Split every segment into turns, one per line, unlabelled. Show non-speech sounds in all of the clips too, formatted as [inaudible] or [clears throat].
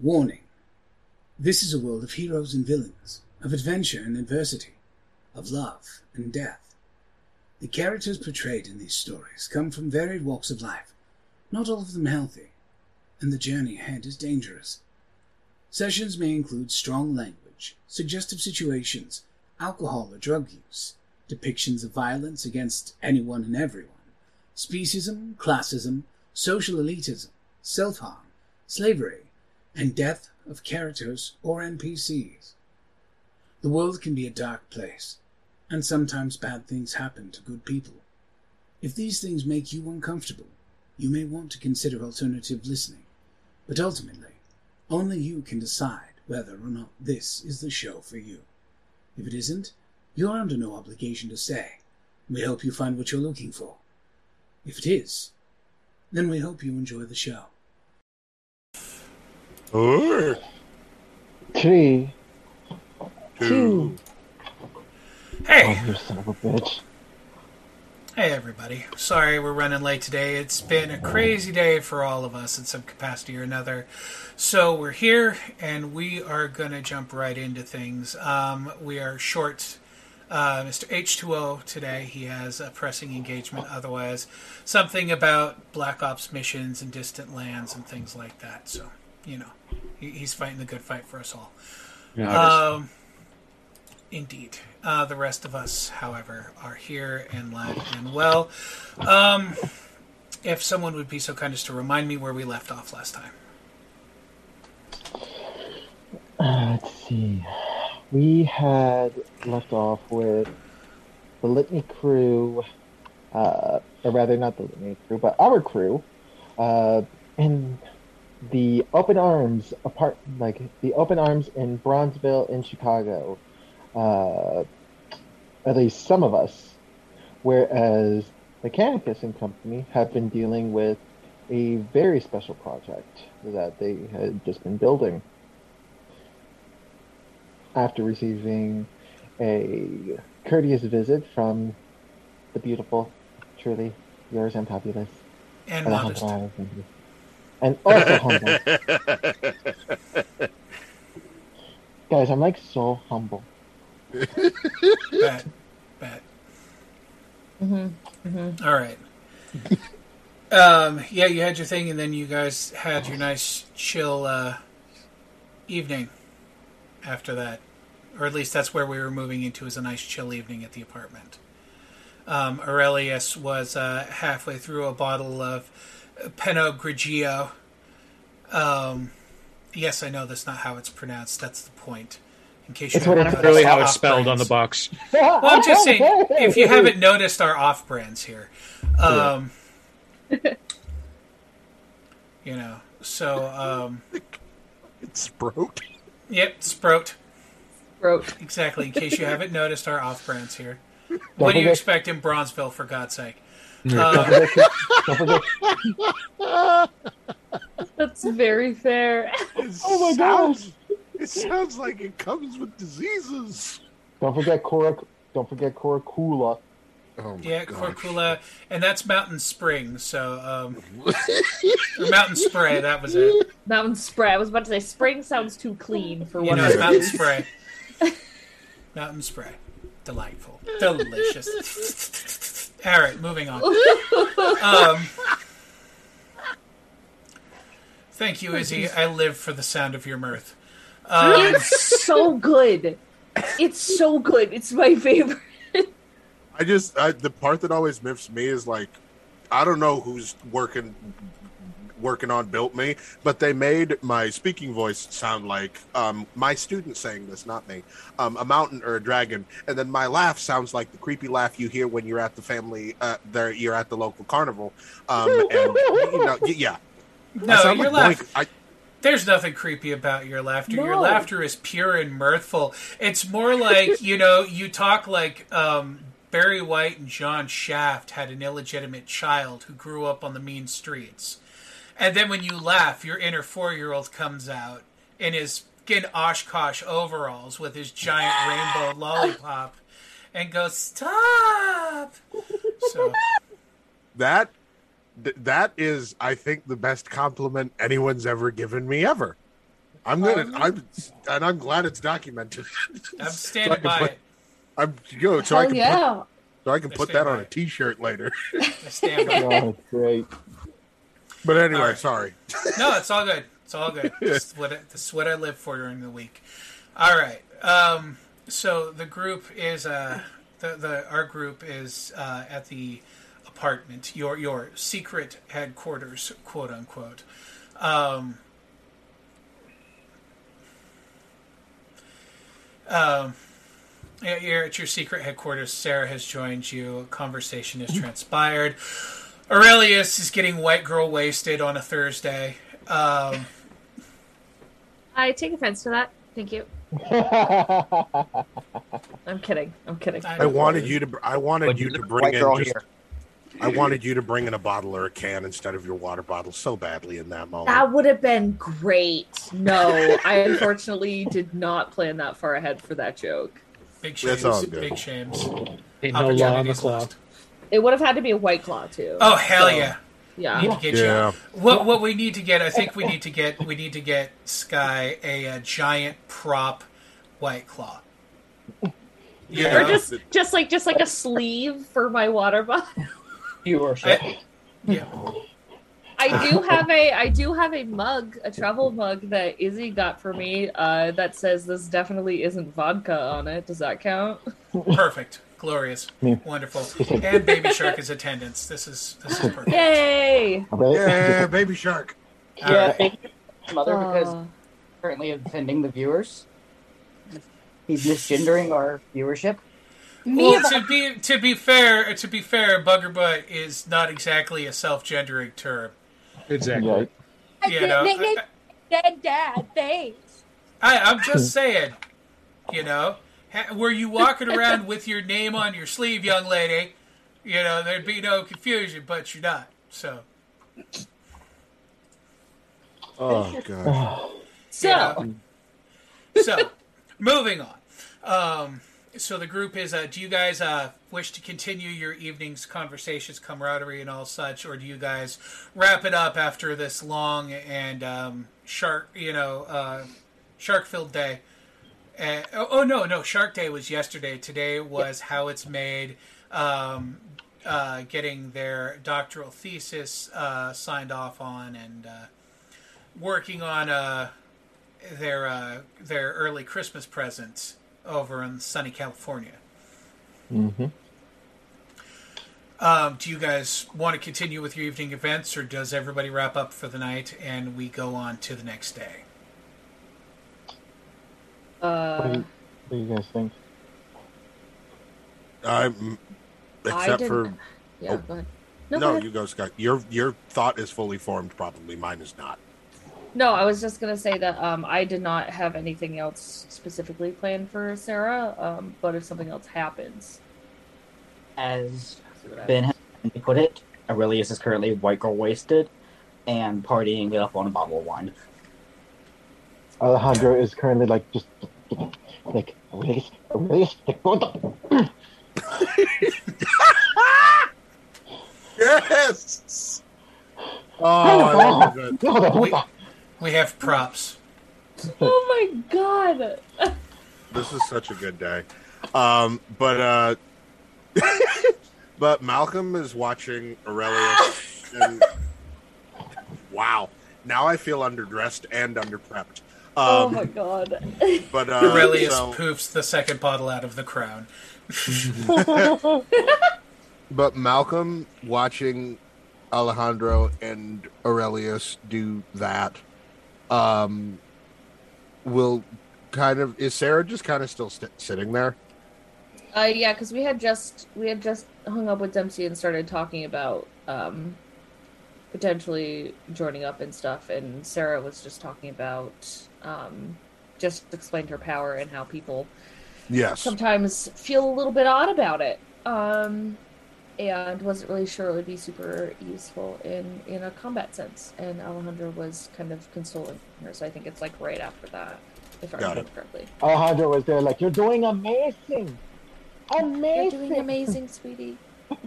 Warning. This is a world of heroes and villains, of adventure and adversity, of love and death. The characters portrayed in these stories come from varied walks of life, not all of them healthy, and the journey ahead is dangerous. Sessions may include strong language, suggestive situations, alcohol or drug use, depictions of violence against anyone and everyone, speciesism, classism, social elitism, self-harm, slavery, and death of characters or NPCs. The world can be a dark place, and sometimes bad things happen to good people. If these things make you uncomfortable, you may want to consider alternative listening, but ultimately, only you can decide whether or not this is the show for you. If it isn't, you're under no obligation to stay. We hope you find what you're looking for. If it is, then we hope you enjoy the show.
Four,
Three.
two,
Hey,
Oh, you son of a bitch.
hey everybody. Sorry we're running late today. It's been a crazy day for all of us in some capacity or another. So we're here and we are going to jump right into things. Um, we are short uh, Mr. H2O today. He has a pressing engagement. Otherwise, something about Black Ops missions and distant lands and things like that. So, you know, he, he's fighting the good fight for us all. Um, indeed. Uh, the rest of us, however, are here and live and well. Um, if someone would be so kind as to remind me where we left off last time.
Uh, let's see. We had left off with the Litany crew, uh, or rather, not the Litany crew, but our crew, uh, in the open arms apart, like the open arms in Bronzeville in Chicago. Uh, at least some of us, whereas the Canicus and Company have been dealing with a very special project that they had just been building after receiving a courteous visit from the beautiful, truly yours and fabulous,
And
and
modest.
Humble Alexander. and also humble. [laughs] Guys, I'm like so humble.
Bet. Bet.
Mm-hmm.
All right. Um, yeah, you had your thing, and then you guys had your nice, chill uh, evening after that. Or at least that's where we were moving into, is a nice, chill evening at the apartment. Um, Aurelius was uh, halfway through a bottle of Pinot Grigio. Um, yes, I know that's not how it's pronounced. That's the point. In case you
It's what
haven't
it's-
really how it's spelled on the box.
Well, I'm just saying, [laughs] if you haven't noticed our off brands here, um, you know, so, um,
it's Sprout.
yep, Sprout,
Throat.
exactly. In case you haven't noticed our off brands here, [laughs] what do you expect in Bronzeville, for God's sake?
Don't
Uh,
forget, don't forget [laughs]
That's very fair.
It [laughs]
Oh my
sounds, It sounds like it comes with diseases.
Don't forget Cora. Don't forget Coracula.
Oh my
yeah,
gosh.
Corcula, and that's Mountain Spring, so, um, [laughs] Mountain Spray, that was it.
Mountain spray. I was about to say spring sounds too clean for
You
one
know, it's Mountain. Spray. Mountain Spray. Delightful. Delicious. All right, moving on. [laughs] Um, thank you, Izzy. I live for the sound of your mirth. Um,
It's so good. It's so good. It's my favorite.
I just I, the part that always miffs me is like I don't know who's working working on built me, but they made my speaking voice sound like um, my student saying this, not me, um, a mountain or a dragon, and then my laugh sounds like the creepy laugh you hear when you're at the family, uh, there you're at the local carnival, um, and you know, y- yeah. [laughs]
No, your
like
laugh.
I,
There's nothing creepy about your laughter. Your laughter is pure and mirthful. It's more like, you know, you talk like um, Barry White and John Shaft had an illegitimate child who grew up on the mean streets. And then when you laugh, your inner four year old comes out in his skin Oshkosh overalls with his giant rainbow [laughs] lollipop and goes, Stop! So,
that that is, I think, the best compliment anyone's ever given me ever. I'm gonna.
Um,
I'm and I'm glad it's documented.
I'm [laughs] standing
can
by
put-
it.
I'm go so I
Hell
can
yeah.
put, so I can
I
put that on
by
a
it.
T-shirt later.
I stand by. [laughs]
Oh, great.
But anyway,
right.
sorry.
No, it's all good. It's all good. [laughs] This is what I, this is what I live for during the week. All right. Um, so the group is uh, the the our group is uh, at the apartment, your your secret headquarters, quote unquote. Um, um, you're at your secret headquarters. Sarah has joined you. A conversation has [laughs] transpired. Aurelius is getting white girl wasted on a Thursday. Um,
I take offense to that. Thank you. [laughs] I'm kidding. I'm kidding.
I wanted you to. I wanted you
you're
to bring in. Just,
here.
I wanted you to bring in a bottle or a can instead of your water bottle so badly in that moment.
That would have been great. No, I [laughs] unfortunately did not plan that far ahead for that joke.
big
That's
shames.
all good.
Big shames.
Ain't no law on the
Opportunities
clock.
Lost.
It would have had to be a white claw too.
Oh hell
So,
yeah!
Yeah.
Need to get
Yeah.
you. What what we need to get? I think we need to get we need to get Sky a, uh giant prop white claw.
Yeah.
Or just just like just like a sleeve for my water bottle.
you Viewership.
I- yeah.
I do have a I do have a mug, a travel mug that Izzy got for me. Uh, that says this definitely isn't vodka on it. Does that count?
Perfect. Glorious. [laughs]
Yeah.
Wonderful. And Baby Shark is attendance. This is this is perfect.
Yay!
Yeah, baby shark.
All
Yeah,
right.
thank you, mother, because
Aw.
currently offending the viewers. He's misgendering our viewership.
Well, to be to be fair, to be fair, bugger butt is not exactly a self-gendering term.
Exactly.
Right.
You know, I,
Dad, Dad, thanks.
I, I'm just saying. You know, ha- were you walking around with your name on your sleeve, young lady? You know, there'd be no confusion, but you're not. So,
Oh god. [sighs]
So,
Yeah. so moving on. Um, so the group is. Uh, do you guys uh, wish to continue your evening's conversations, camaraderie, and all such, or do you guys wrap it up after this long and um, shark, you know, uh, shark-filled day? Uh, oh, oh, no, no, Shark Day was yesterday. Today was how it's made. Um, uh, getting their doctoral thesis uh, signed off on and uh, working on uh, their uh, their early Christmas presents over in sunny California.
hmm
Um, do you guys want to continue with your evening events, or does everybody wrap up for the night and we go on to the next day?
What, do
uh,
you, what do you guys think?
I'm. Except
didn't-
for
yeah,
Oh.
go ahead.
no,
No, go ahead.
you go, Scott. Your your thought is fully formed. Probably mine is not.
no, I was just gonna say that um, I did not have anything else specifically planned for Sarah. Um, but if something else happens,
As Ben has put it, Aurelius is currently white girl wasted and partying it up on a bottle of wine.
Alejandro is currently like just like Aurelius, Aurelius, like, what the? [laughs]
Yes. Oh, I love it.
No, the- what the-
We have props.
Oh my god!
This is such a good day. Um, but uh, [laughs] but Malcolm is watching Aurelius, [laughs] and wow, now I feel underdressed and underprepped.
Oh
Um,
my god!
but uh,
Aurelius
so-
poofs the second bottle out of the crown. [laughs]
But Malcolm watching Alejandro and Aurelius do that um will kind of is Sarah just kind of still st- sitting there?
Uh, yeah, because we had just we had just hung up with Dempsey and started talking about um, potentially joining up and stuff, and Sarah was just talking about um, just explained her power and how people
Yes.
sometimes feel a little bit odd about it. Um, and wasn't really sure it would be super useful in in a combat sense. And Alejandro was kind of consoling her, so I think it's like right after that, if I
Got
remember correctly.
Alejandro was there like, you're doing amazing,
You're
amazing.
doing amazing, sweetie. [laughs]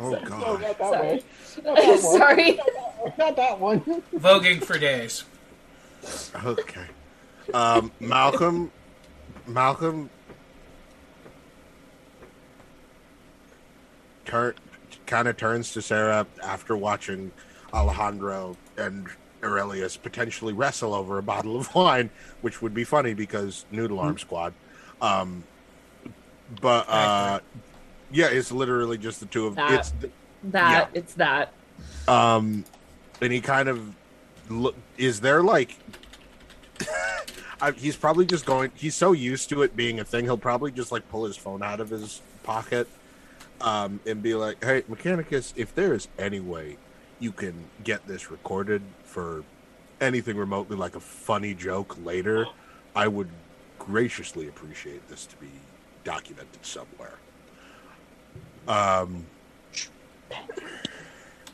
Oh
No,
god.
not
Sorry. [laughs]
Not that way.
Sorry.
not that one.
Voguing for days.
Okay. Um, Malcolm, Malcolm, turn kind of turns to Sarah after watching Alejandro and Aurelius potentially wrestle over a bottle of wine, which would be funny because Noodle Arm Squad. Um, but uh, yeah, it's literally just the two of
That.
it's
That it's that.
um, and he kind of look. Is there like? [laughs] I, he's probably just going. He's so used to it being a thing. He'll probably just like pull his phone out of his pocket, um, and be like, "Hey, Mechanicus, if there is any way you can get this recorded for anything remotely like a funny joke later, I would graciously appreciate this to be documented somewhere." Um,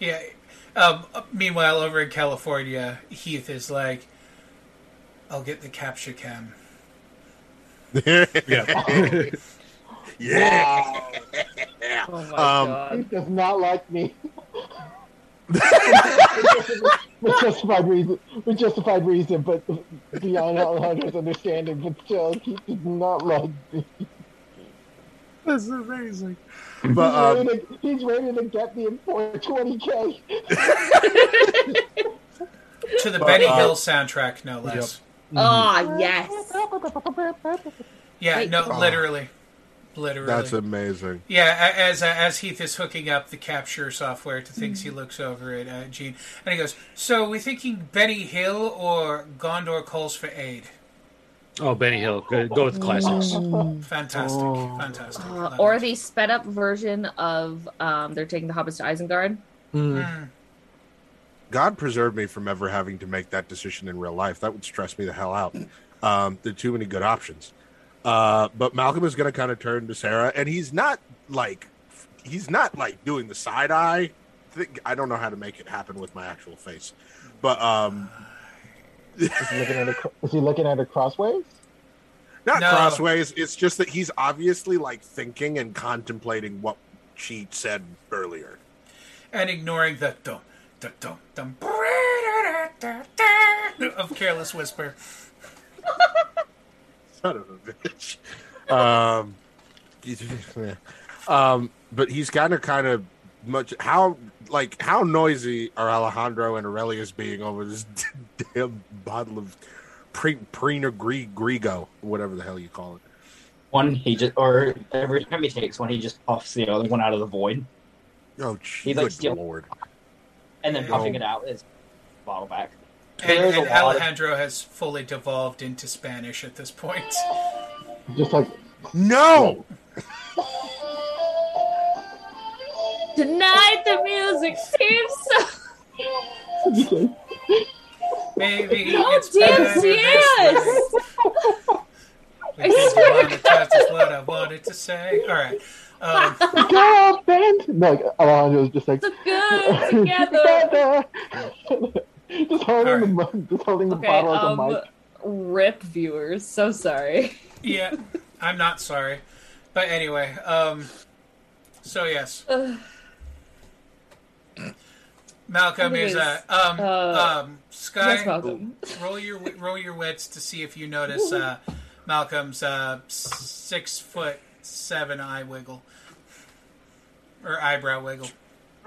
Yeah. Um, meanwhile, over in California, Heath is like, "I'll get the capture cam."
Yeah. [laughs]
yeah.
Oh my
Um,
He
god.
does not like me. [laughs] with justified reason, with justified reason, but beyond Alejandro's understanding, but still, he does not like me.
That's amazing.
He's,
But um,
ready to, he's ready to get me in 420k.
To the
But,
Benny
uh,
Hill soundtrack, no less.
Ah, yes.
Yeah,
Wait.
no,
Oh.
literally, literally.
that's amazing.
Yeah, as uh, as Heath is hooking up the capture software to things, he looks over at uh, Gene and he goes, "So we thinking Benny Hill or Gondor calls for aid?
Oh, Benny Hill. Go, go with the classics.
Fantastic,
Oh.
fantastic.
Uh, or the sped up version of um, they're taking the hobbits to Isengard.
Mm.
God preserve me from ever having to make that decision in real life. That would stress me the hell out. Um, there are too many good options. Uh, but Malcolm is going to kind of turn to Sarah, and he's not like he's not like doing the side eye. Thing. I don't know how to make it happen with my actual face, but um,
Is he looking at her, is he looking at her crossways?
not
No.
crossways. It's just that he's obviously like thinking and contemplating what she said earlier.
and ignoring the dum dum dum dum [laughs] of Careless Whisper.
Son of a bitch. Um, [laughs] um, but he's kind of, kind of much how like how noisy are Alejandro and Aurelius being over this [laughs] damn bottle of pre Prina Gri- Grigo, whatever the hell you call it.
One he just, or every time he takes one, he just puffs the other one out of the void,
Oh,
He's like
good lord!
and then
Yeah.
puffing oh. it out is bottle back.
And,
There's
and
lot of-
Alejandro has fully devolved into Spanish at this point.
Just like
No,
Tonight the music seems so.
Baby,
Oh,
it's better
yes,
this
yes.
way. Because you wanna is what I wanted to say. All right. Um, [laughs]
girl band. No, like, Alejandro's just like
So good together. [laughs]
just holding
Alright.
the mug, just holding the
Okay,
bottle as a
um,
mic.
rip viewers. So sorry.
yeah, I'm not sorry. But anyway, um, so yes, [sighs]
Ugh.
Malcolm is uh, um,
uh,
um, Sky.
yes, Malcolm.
roll your wi- [laughs] roll your wits to see if you notice uh, Malcolm's uh, six foot seven eye wiggle or eyebrow wiggle.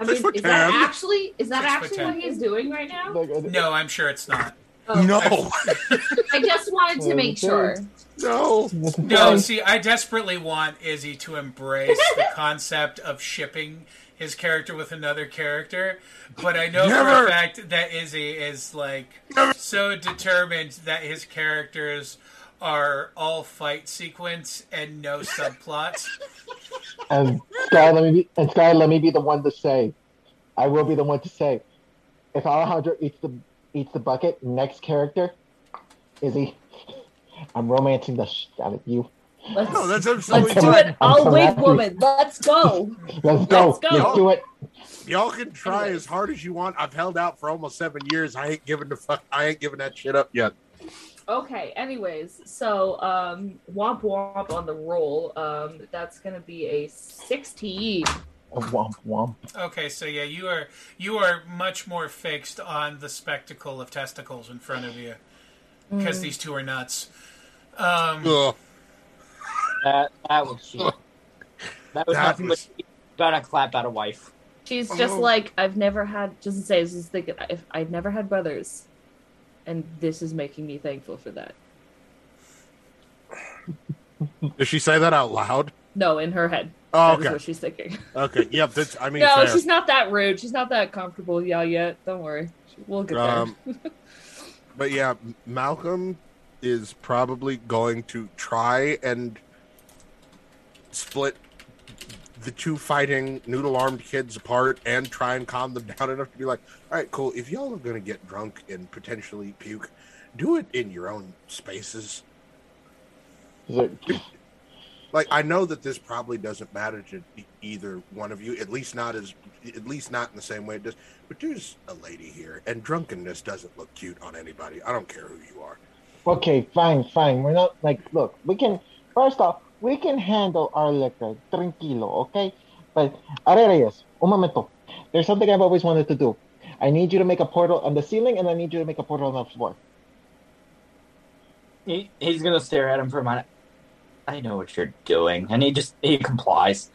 I mean, is that actually is that
Six
actually
ten.
what he's doing right now?
Uh,
No, I'm sure it's not.
Oh,
no, [laughs]
I just wanted to make
sure.
sure.
no.
No, see, I desperately want Izzy to embrace the concept of shipping his character with another character, but I know for a fact that Izzy is like so determined that his characters are all fight sequence and no subplots. [laughs]
And Sky, let me be, and Sky, let me be the one to say, I will be the one to say, if Alejandro eats the eats the bucket, next character, Izzy. [laughs] I'm romancing the shit out of you.
Let's,
No, that's
let's do it. I'll
I'm
wig
happy.
woman. Let's go.
Let's go.
Let's go.
Let's do it.
Y'all can try as hard as you want. I've held out for almost seven years. I ain't giving the fuck. I ain't giving that shit up yet.
Okay, anyways, so um womp womp on the roll. Um that's gonna be a sixteen.
A womp womp.
Okay, so yeah, you are you are much more fixed on the spectacle of testicles in front of you because these two are nuts. Um,
Ugh.
That that was cheap. That was
That
nothing
was-
but about a clap at a wife.
She's just
Oh.
like I've never had. Just to say, I was just thinking if I've never had brothers, and this is making me thankful for that.
Did she say that out loud?
No, in her head,
Oh,
that is
okay.
what she's thinking.
Okay. Yep. That's. I mean, [laughs]
no,
fair.
she's not that rude. She's not that comfortable. Yeah, yet. Don't worry, we'll get
Um,
there.
But yeah, M- Malcolm is probably going to try and split the two fighting noodle armed kids apart and try and calm them [laughs] down enough to be like, all right, cool. If y'all are going to get drunk and potentially puke, do it in your own spaces.
Like, [laughs]
Like, I know that this probably doesn't matter to either one of you, at least not as, at least not in the same way it does. But there's a lady here, and drunkenness doesn't look cute on anybody. I don't care who you are.
okay, fine, fine. We're not like, look, we can, first off, we can handle our liquor, tranquilo, okay? But, Are Reyes, un momento. There's something I've always wanted to do. I need you to make a portal on the ceiling, and I need you to make a portal on the floor.
He, he's gonna stare at him for a minute. I know what you're doing, and he just he complies,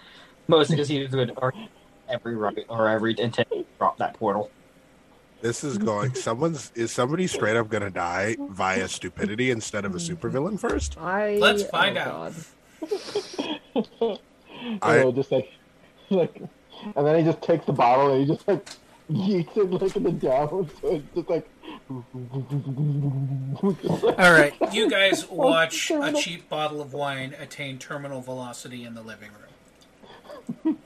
mostly because he would or every right or every intent to drop that portal.
This is going. Someone's is somebody straight up gonna die via stupidity instead of a supervillain first?
I
Let's oh find
oh,
out.
God. [laughs]
I-
oh, just like, [laughs] like, and then he just takes the bottle and he just like yeets it like in the down, [laughs] so it's just like.
all right, you guys watch a cheap bottle of wine attain terminal velocity in the living room.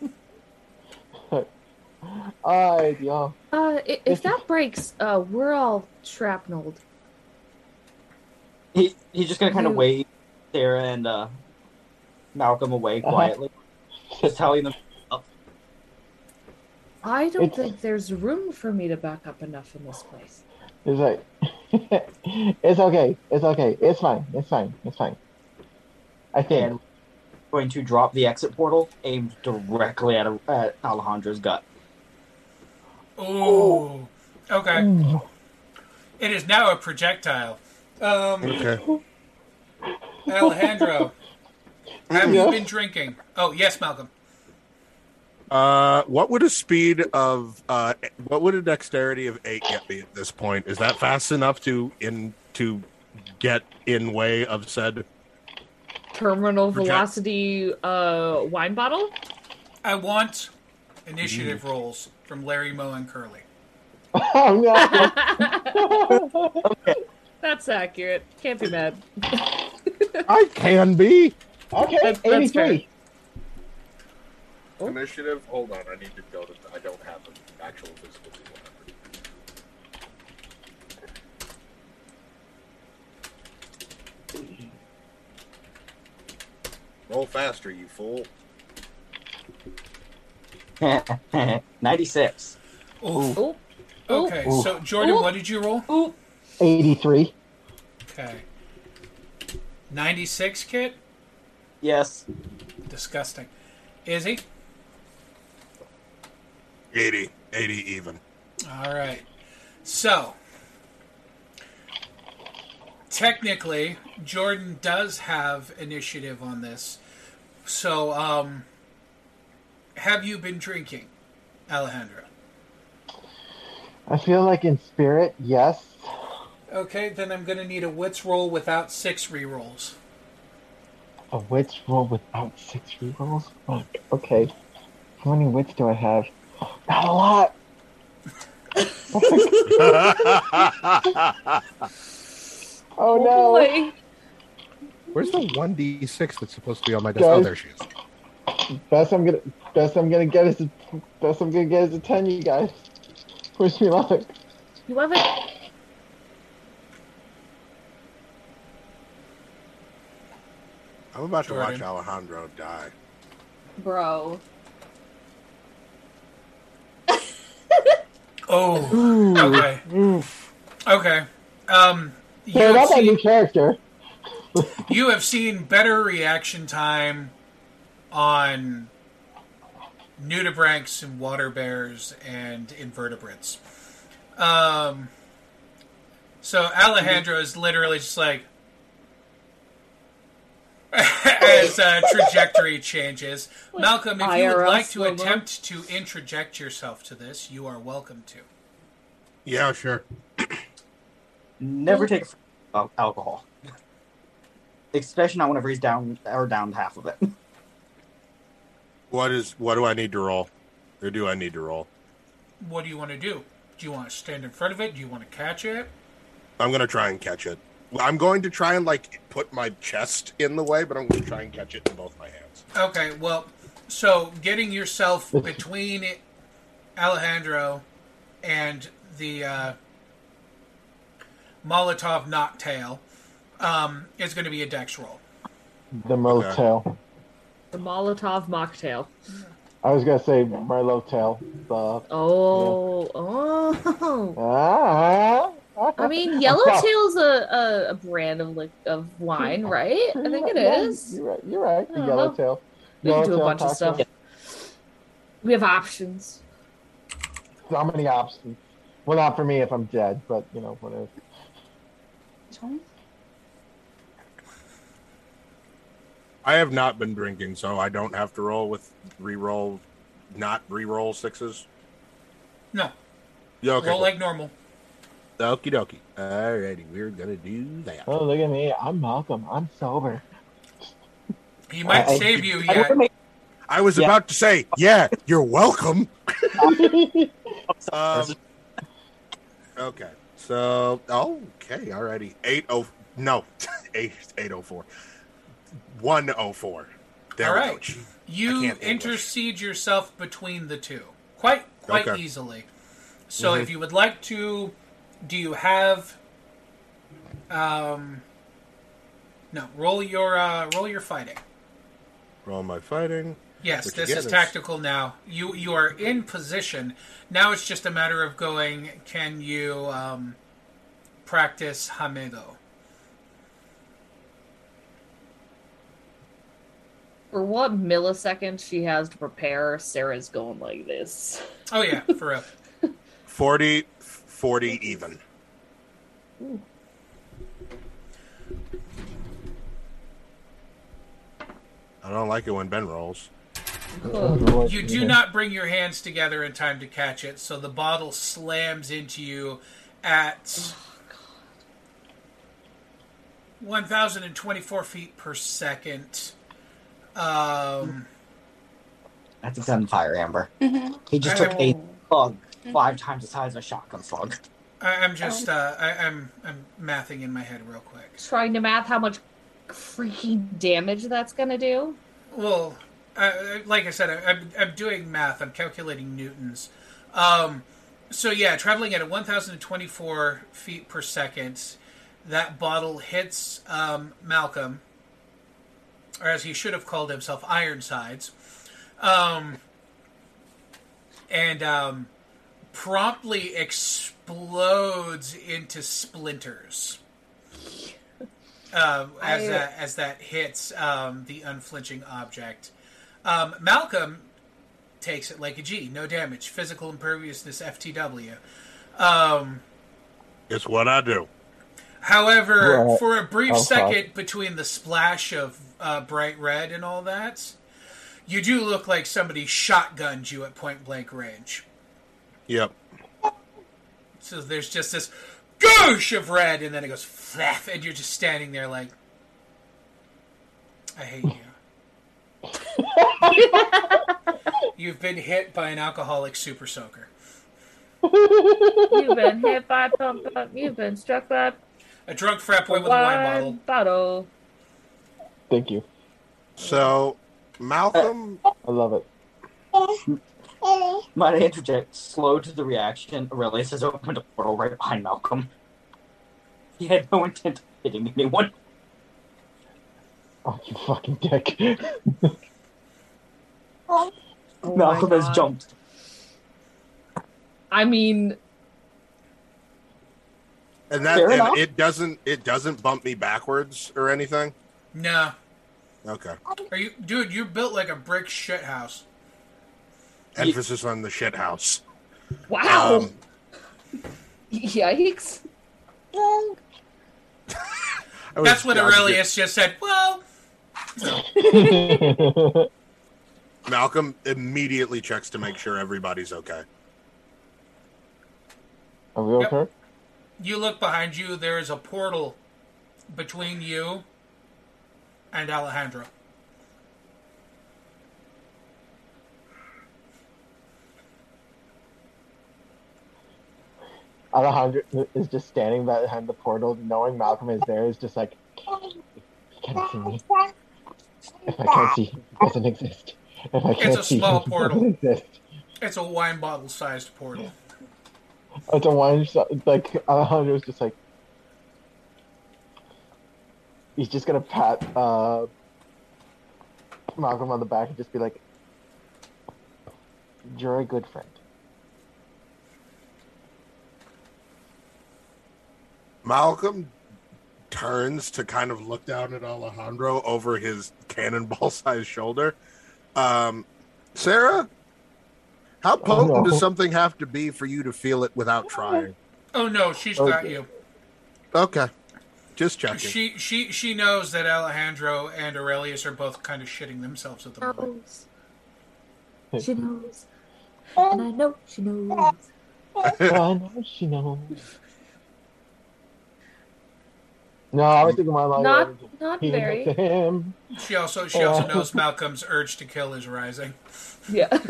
Alright, y'all.
Uh, i- if that breaks, uh, we're all shrapnelled.
He he's just gonna kind of
You-
wave Sarah and uh, Malcolm away
Uh-huh.
quietly, just telling them.
I don't
It's-
think there's room for me to back up enough in this place.
It's like, [laughs] it's okay, it's okay, it's fine, it's fine, it's fine. I think.
and going to drop the exit portal aimed directly at, at Alejandro's gut.
Oh, Okay. It is now a projectile. Um,
Okay.
Alejandro, have you
Yeah.
been drinking? Oh, yes, Malcolm.
Uh, what would a speed of uh, what would a dexterity of eight get me at this point? Is that fast enough to in to get in way of said?
Terminal
Project-
velocity uh, wine bottle?
I want initiative rolls from Larry, Moe, and Curly.
Oh no! [laughs]
That's accurate. Can't be mad.
I can be
Okay,
That's- that's
83.
Oh.
initiative. Hold on, I need to go to. I don't have an actual physical. Roll faster, you fool! [laughs]
96.
Oof.
Oh,
Okay,
Ooh.
so Jordan,
Ooh.
what did you roll?
Ooh.
83.
Okay. 96 kit?
Yes.
Disgusting. Izzy?
80, 80 even.
All right. So, technically, Jordan does have initiative on this. So, um, have you been drinking, Alejandra?
I feel like in spirit, yes.
Okay, then I'm going to need a wits roll without six rerolls.
A witch roll without six rerolls? Fuck. Okay. How many wits do I have? Not a lot. [laughs] Oh no.
boy.
Where's the one d six that's supposed to be on my desk? Oh, there she is.
Best I'm gonna best I'm gonna get is a best I'm gonna get is a ten, you guys. Wish me luck.
You love it?
I'm about to watch Alejandro die.
Bro. [laughs]
Oh, okay.
Oof.
Okay. Um, you
So
have,
that's my new
seen,
character. [laughs]
you have seen better reaction time on nudibranchs and water bears and invertebrates. Um, so Alejandro is literally just like [laughs] as uh, trajectory changes. Malcolm, if you would like to
slow-mo.
attempt to interject yourself to this, you are welcome to.
Yeah, sure.
Never take al- alcohol, especially not whenever he's down or down half of it. [laughs]
What is? What do I need to roll? Or do I need to roll?
What do you want to do? Do you want to stand in front of it? Do you want to catch it?
I'm gonna try and catch it. Well, I'm going to try and like put my chest in the way, but I'm going to try and catch it in both my hands.
Okay, well, so getting yourself [laughs] between Alejandro and the uh, Molotov knocktail um, is going to be a dex roll.
The motel.
The Molotov mocktail.
I was gonna say Merlot tail. The
Oh, oh. [laughs]
ah.
I mean, [laughs] Yellowtail's a, a, a brand of like of wine, right? I think it is.
You're right. You're right. The yellowtail.
We can do a bunch of
cocktail.
stuff. We have options.
So many options. Well, not for me if I'm dead, but you know, whatever.
I have not been drinking, so I don't have to roll with re-roll, not re-roll sixes.
No,
Yeah, okay.
roll
cool.
like normal.
Okie dokie. Alrighty, we're gonna do that.
Oh, look at me. I'm Malcolm. I'm sober.
He might
I- I-
save you
I
yet.
wanna make-
I was
Yeah.
about to say, yeah, you're welcome. [laughs] Um, okay, so okay, alrighty. Eight oh no, [laughs] eight eight oh four, one oh four. There
All
we
right.
go. I
You
can't
intercede yourself between the two quite quite
Okay.
easily. So
Mhm.
if you would like to, do you have? Um, no, roll your uh, roll your fighting.
Roll my fighting.
Yes,
What
this is
is-
tactical now. You you are in position. Now it's just a matter of going. Can you um, practice Hamedo?
For what millisecond she has to prepare, Sarah's going like this.
Oh yeah, for real. [laughs]
40, 40 even. I don't like it when Ben rolls.
You do not bring your hands together in time to catch it, so the bottle slams into you at 1,024 feet per second. Um,
That's a gunfire, Amber. He just took a slug five times the size of a shotgun slug.
I, I'm just uh, I, I'm I'm mathing in my head real quick.
Trying to math how much freaking damage that's gonna do.
Well, uh, like I said, I, I'm, I'm doing math. I'm calculating newtons. Um, so yeah, traveling at 1,024 feet per second, that bottle hits um, Malcolm, or as he should have called himself, Ironsides, um, and um, promptly explodes into splinters. Um, as
I-
that as that hits um, the unflinching object, um, Malcolm takes it like a G, no damage, physical imperviousness, FTW. Um,
It's what I do.
However,
Right.
for a brief
Okay.
second between the splash of uh, bright red and all that, you do look like somebody shotgunned you at point blank range.
Yep.
So there's just this goosh of red, and then it goes flaff, and you're just standing there like, I hate you. [laughs] You've been hit by an alcoholic super soaker.
You've been hit by pump up. You've been struck by
A drunk frat boy with a wine bottle.
wine bottle.
Thank you.
So, Malcolm,
I love it.
Might I interject? Slow to the reaction, Aurelius has opened a portal right behind Malcolm. He had no intent of hitting anyone.
Oh, you fucking dick. [laughs]
Oh
Malcolm
my
has jumped.
I mean,
and that
Fair
and
enough.
it doesn't it doesn't bump me backwards or anything.
Nah.
Okay.
Are you, dude? You're built like a brick shit house.
Emphasis on the shit house.
Wow.
Um,
Yikes.
I
That's what. Aurelius just said. Well, [laughs]
Malcolm immediately checks to make sure everybody's okay.
Are we
Yep.
okay?
you look behind you. There is a portal between you and Alejandro.
Alejandro is just standing behind the portal, knowing Malcolm is there. Is just like, he can't see me. If I can't see, he doesn't exist. If I can't
a
see,
small
he
portal.
doesn't exist.
It's a wine bottle sized portal.
It's a wine. Like Alejandro's just like, he's just gonna pat uh, Malcolm on the back and just be like, "You're a good friend."
Malcolm turns to kind of look down at Alejandro over his cannonball [laughs] sized shoulder. Um, Sarah, how potent
no.
does something have to be for you to feel it without trying?
Oh no, she's got you.
Okay, just checking.
She she she knows that Alejandro and Aurelius are both kind of shitting themselves at the moment.
She knows. And I know she knows. [laughs]
I know she knows. No, I was thinking my line.
Not not
"He
very.
looked at him.
She also she also
Oh.
knows Malcolm's urge to kill is rising.
Yeah. [laughs]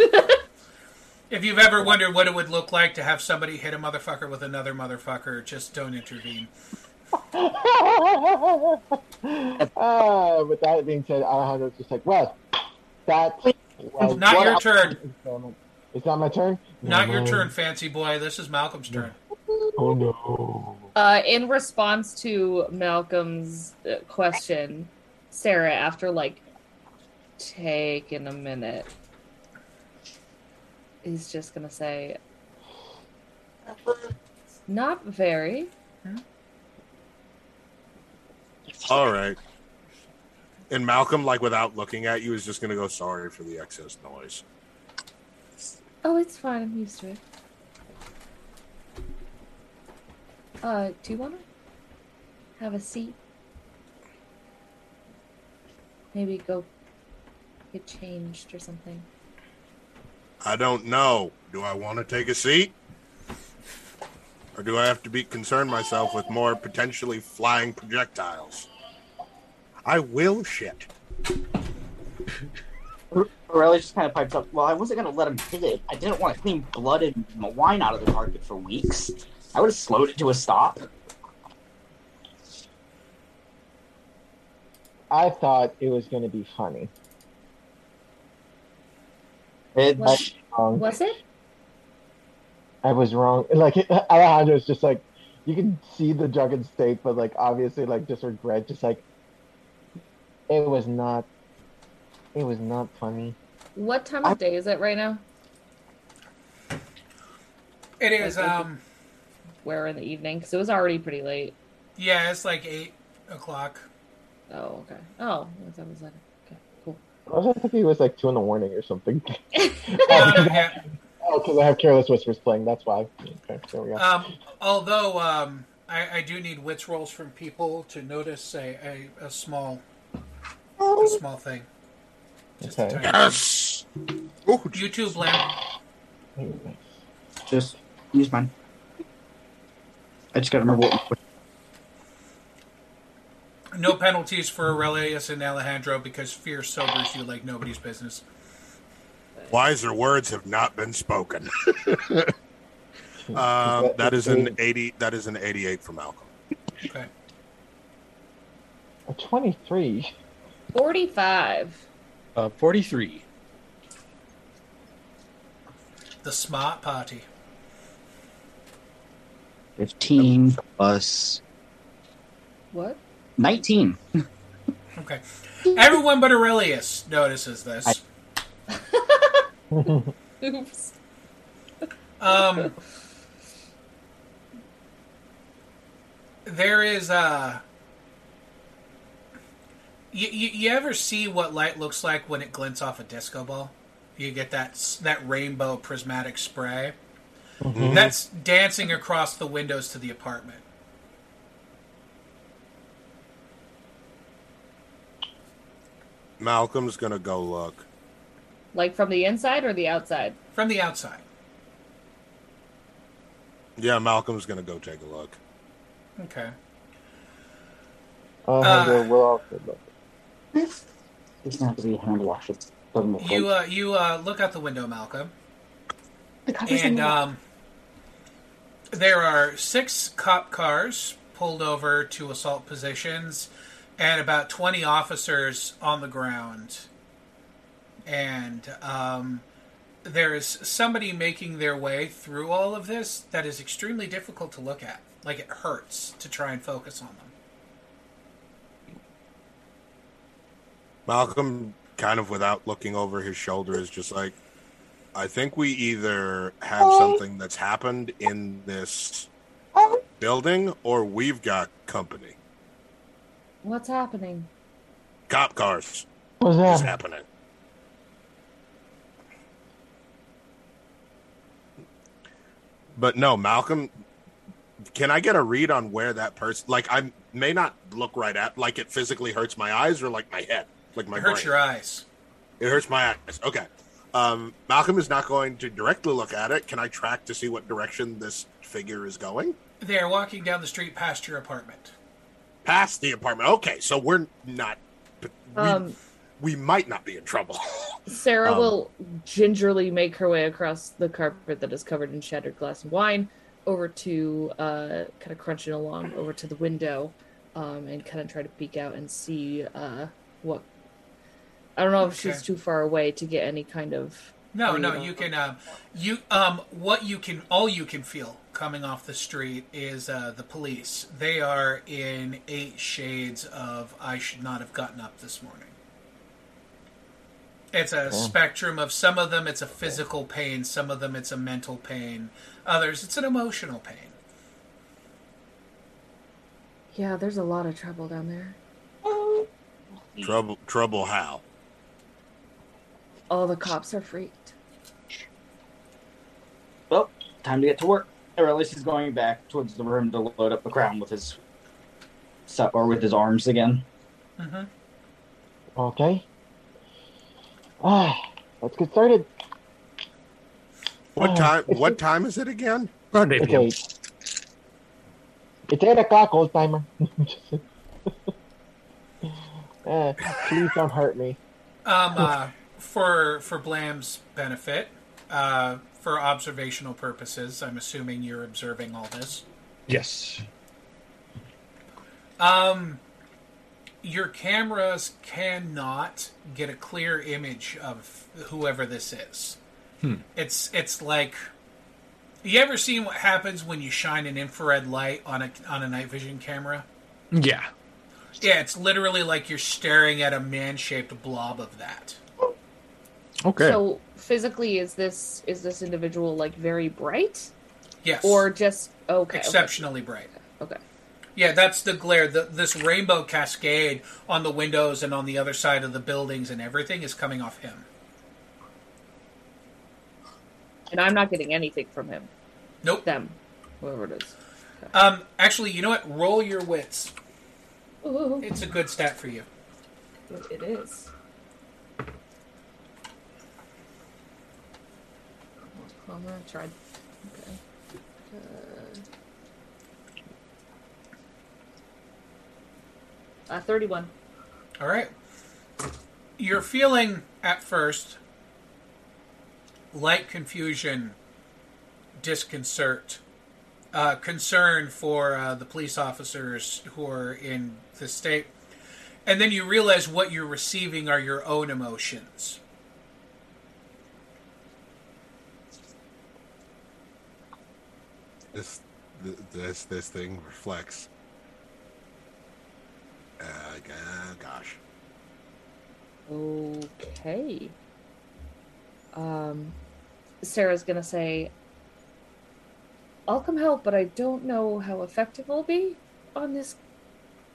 If you've ever wondered what it would look like to have somebody hit a motherfucker with another motherfucker, just don't intervene. [laughs]
Ah, with that being said, Alejandro's just like, well, that was
Not your
I-
turn.
It's not my turn.
Not your turn, fancy boy. This is Malcolm's turn.
Oh no.
Uh, in response to Malcolm's uh, question, Sarah, after like taking a minute, is just gonna say, "Not very."
All right. And Malcolm, like without looking at you, is just going to go sorry for the excess noise.
Oh, it's fine. I'm used to it. Uh, do you want to have a seat? Maybe go get changed or something.
I don't know. Do I want to take a seat? Or do I have to be concerned myself with more potentially flying projectiles? I will shit.
Aurelia just kind of pipes up. Well, I wasn't going to let him hit it. I didn't want to clean blood and wine out of the carpet for weeks. I would have slowed it to a stop.
I thought it was going to be funny.
It,
was,
Was it?
I was wrong. Like Alejandro's [laughs] just like, you can see the drunken state, but like obviously like just regret. Just like, it was not. It was not funny.
What time of day is it right now?
It is um
Where in the evening? Because it was already pretty late.
yeah, it's like eight o'clock.
Oh, okay. Oh, that was like okay, cool.
I was thinking it was like two in the morning or something.
No, [laughs] no, yeah.
Oh, because I have Careless Whispers playing. That's why. Okay, there we go.
Um, although um, I, I do need wits rolls from people to notice a, a, a small a small thing. Just a
Okay.
Yes! Ooh,
thing. YouTube lamp.
just use mine. I just got to remember what.
No penalties for Aurelius and Alejandro because fear sobers you like nobody's business.
wiser words have not been spoken. [laughs] um, that is an eighty. That is an eighty-eight for Malcolm.
Okay.
A twenty-three.
Forty-five.
Uh, 43.
The smart party.
15 plus
What?
19.
Okay. Everyone but Aurelius notices this. [laughs]
Oops.
Um, there is a. You, you, you ever see what light looks like when it glints off a disco ball? You get that that rainbow prismatic spray
Mhm.
that's dancing across the windows to the apartment.
Malcolm's gonna go look.
Like from the inside or the outside?
From the outside.
Yeah, Malcolm's gonna go take a look.
Okay.
Uh,
Uh,
we'll, we'll all good look.
Doesn't have to be hand washed. It
You uh, you uh, look out the window, Malcolm,
The cover's in
and
the-
um, there are six cop cars pulled over to assault positions, and about twenty officers on the ground. And um, there is somebody making their way through all of this that is extremely difficult to look at. Like it hurts to try and focus on them.
Malcolm, kind of without looking over his shoulder, is just like, I think we either have oh. something that's happened in this oh. building or we've got company.
What's happening?
Cop cars
What's
is
that?
happening. But no, Malcolm, can I get a read on where that person? Like, I may not look right at, like it physically hurts my eyes or like my head, like my
It hurts
brain.
your eyes.
It hurts my eyes. Okay. Um, Malcolm is not going to directly look at it. Can I track to see what direction this figure is going?
They are walking down the street past your apartment.
Past the apartment. Okay, so we're not. We,
Um,
we might not be in trouble. [laughs]
Sarah
Um,
will gingerly make her way across the carpet that is covered in shattered glass and wine over to uh, kind of crunching along over to the window um, and kind of try to peek out and see uh, what. I don't know if she's too far away to get any kind of.
No, no, you can. Um, you um, what you can, all you can feel coming off the street is uh, the police. They are in eight shades of "I should not have gotten up this morning." It's a spectrum of some of them. It's a physical pain. Some of them it's a mental pain. Others it's an emotional pain.
Yeah, there's a lot of trouble down there.
trouble, trouble. How?
All the cops are freaked.
Well, time to get to work. Or at least he's going back towards the room to load up the crown with his so- or with his arms again.
hmm
Okay. Ah, let's get started.
What
Oh,
time?
it's
What
just-
time is it again?
Around 8 p.m.
Okay. It's 8 o'clock, old timer. [laughs] Eh, please don't hurt me.
Um, uh, for for Blam's benefit, uh, for observational purposes, I'm assuming you're observing all this.
Yes.
Um, your cameras cannot get a clear image of whoever this is.
Hmm.
It's it's like you ever seen what happens when you shine an infrared light on a on a night vision camera?
Yeah.
Yeah, it's literally like you're staring at a man-shaped blob of that.
Okay.
So physically, is this is this individual like very bright
Yes,
or just okay? okay.
exceptionally bright.
Okay.
Yeah, that's the glare. The, this rainbow cascade on the windows and on the other side of the buildings and everything is coming off him.
And I'm not getting anything from him.
Nope.
Them, whoever it is.
Um, actually, you know what? Roll your wits.
Ooh,
It's a good stat for you.
it is. I'm gonna try. Okay. Uh, 31.
All right. You're feeling at first light confusion, disconcert, uh, concern for uh, the police officers who are in the state. And then you realize what you're receiving are your own emotions.
This, this, this thing reflects. Uh, g- gosh.
Okay. Um, Sarah's gonna say, I'll come help, but I don't know how effective I'll be on this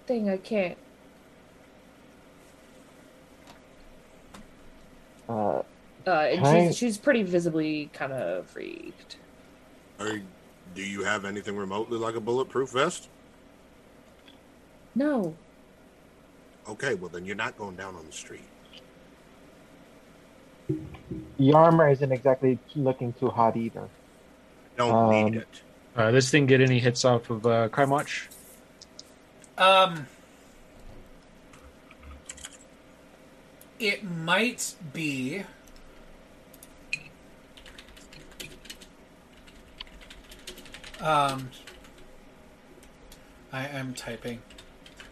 thing. I can't.
Uh,
Uh, and
Can I-
she's she's pretty visibly kind of freaked.
Are, do you have anything remotely like a bulletproof vest?
No,
Okay, well then you're not going down on the street.
The armor isn't exactly looking too hot either.
Don't
Um,
need it.
Uh, this thing get any hits off of uh, crime watch?
Um, it might be. Um, I am typing.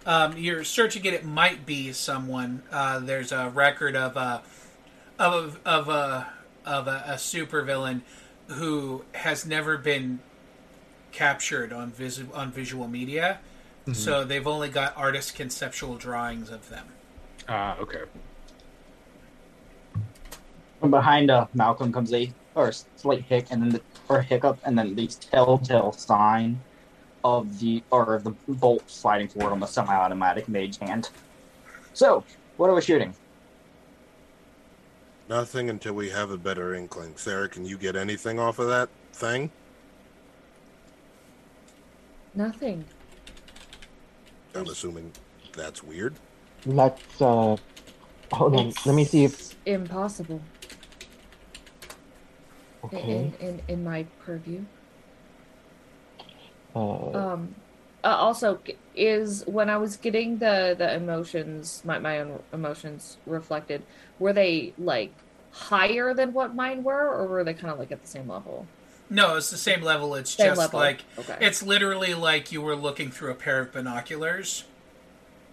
Um, you're searching it. It might be someone. Uh, there's a record of a of a, of a of a, a supervillain who has never been captured on vis- on visual media. So they've only got artist conceptual drawings of them.
Ah, okay.
From behind uh, Malcolm comes a or slight hic and then the or hiccup and then the telltale sign of the or of the bolt sliding forward on the semi-automatic mage hand. So, what are we shooting?
Nothing until we have a better inkling. Sarah, can you get anything off of that thing?
nothing.
I'm assuming that's weird.
Let's uh hold on. Let me see if
It's impossible
okay.
in, in in my purview.
Uh,
Um, uh, also, is when I was getting the the emotions, my my own emotions reflected, were they like higher than what mine were, or were they kind of like at the same level?
No, it's the same level. It's
Same
just
level.
like
Okay.
it's literally like you were looking through a pair of binoculars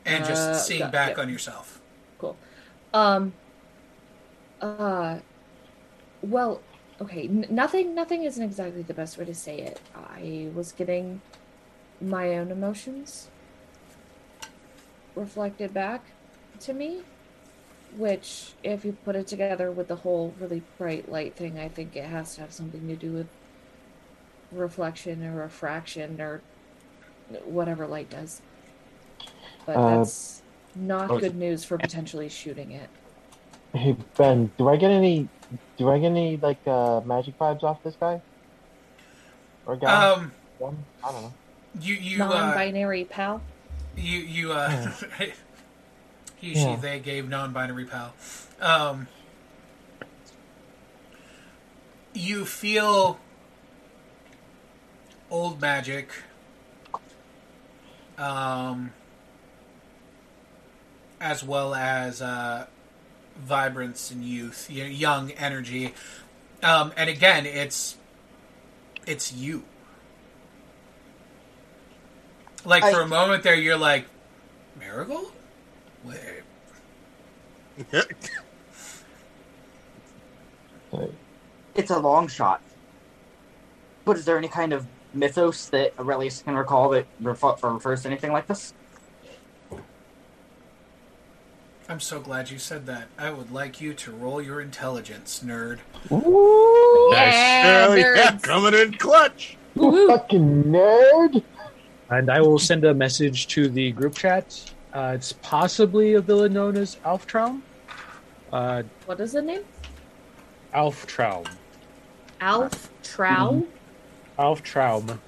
and just
Uh,
seeing
got-
back
yeah.
on yourself. Cool.
Um. Uh. Well, okay. N- nothing. Nothing isn't exactly the best way to say it. I was getting my own emotions reflected back to me, which, if you put it together with the whole really bright light thing, I think it has to have something to do with reflection or refraction or whatever light does. But
Uh,
that's not
oh,
good news for potentially shooting it.
Hey Ben, do I get any? Do I get any like uh magic vibes off this guy? Or guy?
Um,
One? I don't know.
you you uh,
Non-binary pal.
you you uh, [laughs] he she
Yeah.
they gave non-binary pal. Um, you feel old magic. Um, as well as uh, vibrance and youth, y- young energy, um, and again, it's it's you. Like for
I-
a moment there, you're like, Marigold. Wait, [laughs]
It's a long shot. But is there any kind of mythos that Aurelius can recall that refer- refers to anything like this?
I'm so glad you said that. I would like you to roll your intelligence, nerd.
Ooh,
Nice.
Yeah,
Hell yeah, coming in clutch.
Woohoo.
fucking nerd!
And I will send a message to the group chat. Uh, it's possibly a villain known as Alftraum. Uh,
What is the name?
Alftraum.
Alf Trow.
Alftraum.
Got it.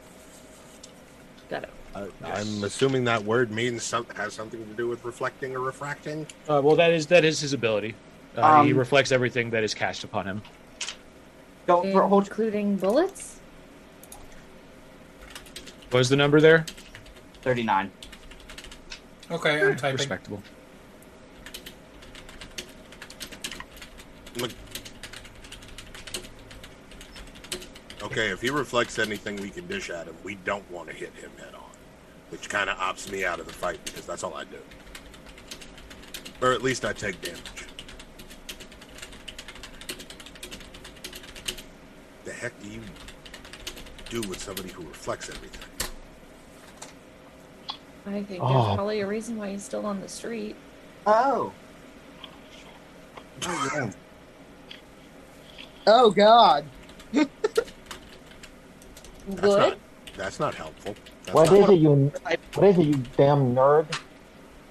Uh,
Yes.
I'm assuming that word means some, has something to do with reflecting or refracting.
Uh, well, that is that is his ability. Uh, he
Um,
reflects everything that is cast upon him.
Don't for, hold
Including bullets.
What is the number there?
39.
Okay, I'm typing.
Respectable.
Okay, if he reflects anything we can dish at him, we don't want to hit him head on, which kind of opts me out of the fight because that's all I do. Or at least I take damage. The heck do you do with somebody who reflects everything?
I think
Oh.
there's probably a reason why he's still on the street.
Oh.
Oh, oh God. [laughs]
That's
Good.
not that's not helpful. That's
What
not
is it, you? What is it, you damn nerd?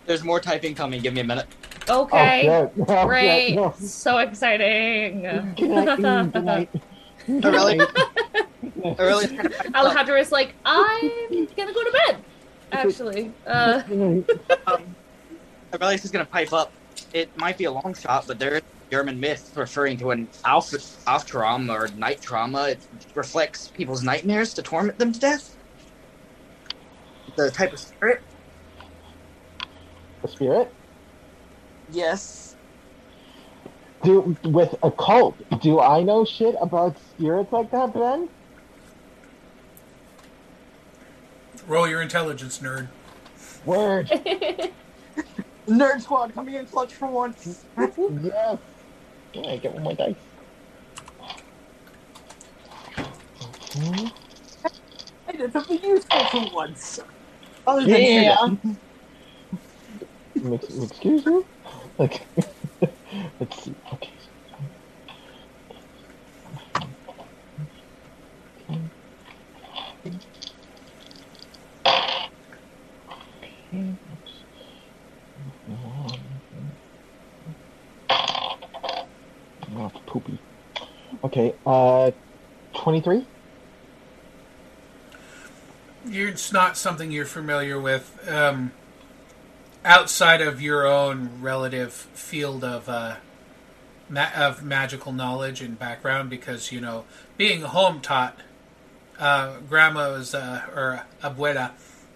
There's more typing coming. Give me a minute.
Okay.
Oh, shit. [laughs] Oh,
Great.
shit. No.
So exciting.
Good night. Good night. Good
really?
night.
Aurelius kind of pipes up.
Alejandro is like, I'm gonna go to bed. Actually, uh,
Good night.
um, Aurelius is going to pipe up. It might be a long shot, but there's German myth referring to an alpha, trauma or night trauma. It reflects people's nightmares to torment them to death. The type of spirit?
A spirit?
Yes.
Do with a cult? Do I know shit about spirits like that, Ben?
Roll your intelligence, nerd.
Word. [laughs]
Nerd Squad coming in clutch for once.
yes. Can I get one more dice? Okay.
I did something useful for once. Other
than
yeah. [laughs]
Ex- Excuse me? Okay. [laughs] Let's see. Okay. Okay. Oh, poopy. Okay, uh, 23?
You're, it's not something you're familiar with. Um, outside of your own relative field of uh, ma- of magical knowledge and background, because you know, being home taught, uh, grandma was uh, or abuela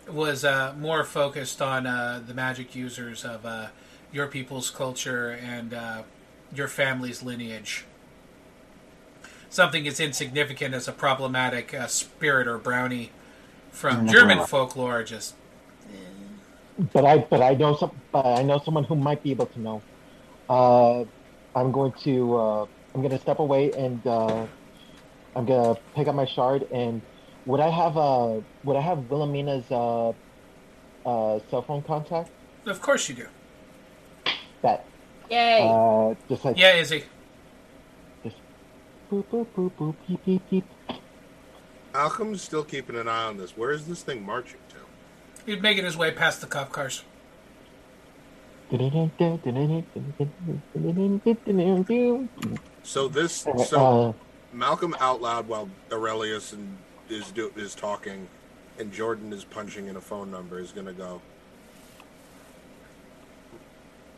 was uh, more focused on uh, the magic users of uh, your people's culture and your family's lineage. Something as insignificant as a problematic uh, spirit or brownie from German folklore just
But I, but I know some, but I know someone who might be able to know. Uh, I'm going to, uh, I'm going to step away and uh, I'm going to pick up my shard. And would I have, uh, would I have Wilhelmina's uh, uh, cell phone contact?
Of course you do.
That,
yay!
uh, just like
Yeah, Izzy.
boop boop boop boop beep beep beep.
Malcolm's still keeping an eye on this. Where is this thing marching to?
He's making his way past the cop cars.
So this,
Uh,
so Malcolm out loud while Aurelius and is do, is talking, and Jordan is punching in a phone number. Is gonna go.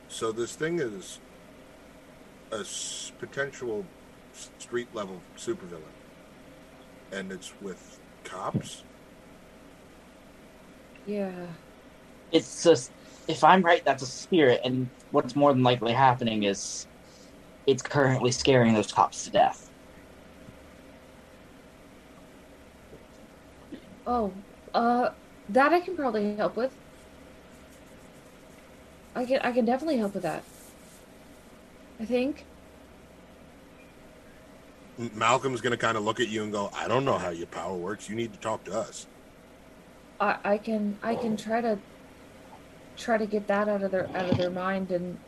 So this thing is a s- potential street level supervillain, and it's with cops.
yeah.
It's just, if I'm right, that's a spirit, and what's more than likely happening is it's currently scaring those cops to death.
Oh, uh, that I can probably help with. I can, I can definitely help with that. I think.
M- Malcolm's gonna kind of look at you and go, "I don't know how your power works. You need to talk to us."
I, I can, I can try to, try to get that out of their, out of their mind and,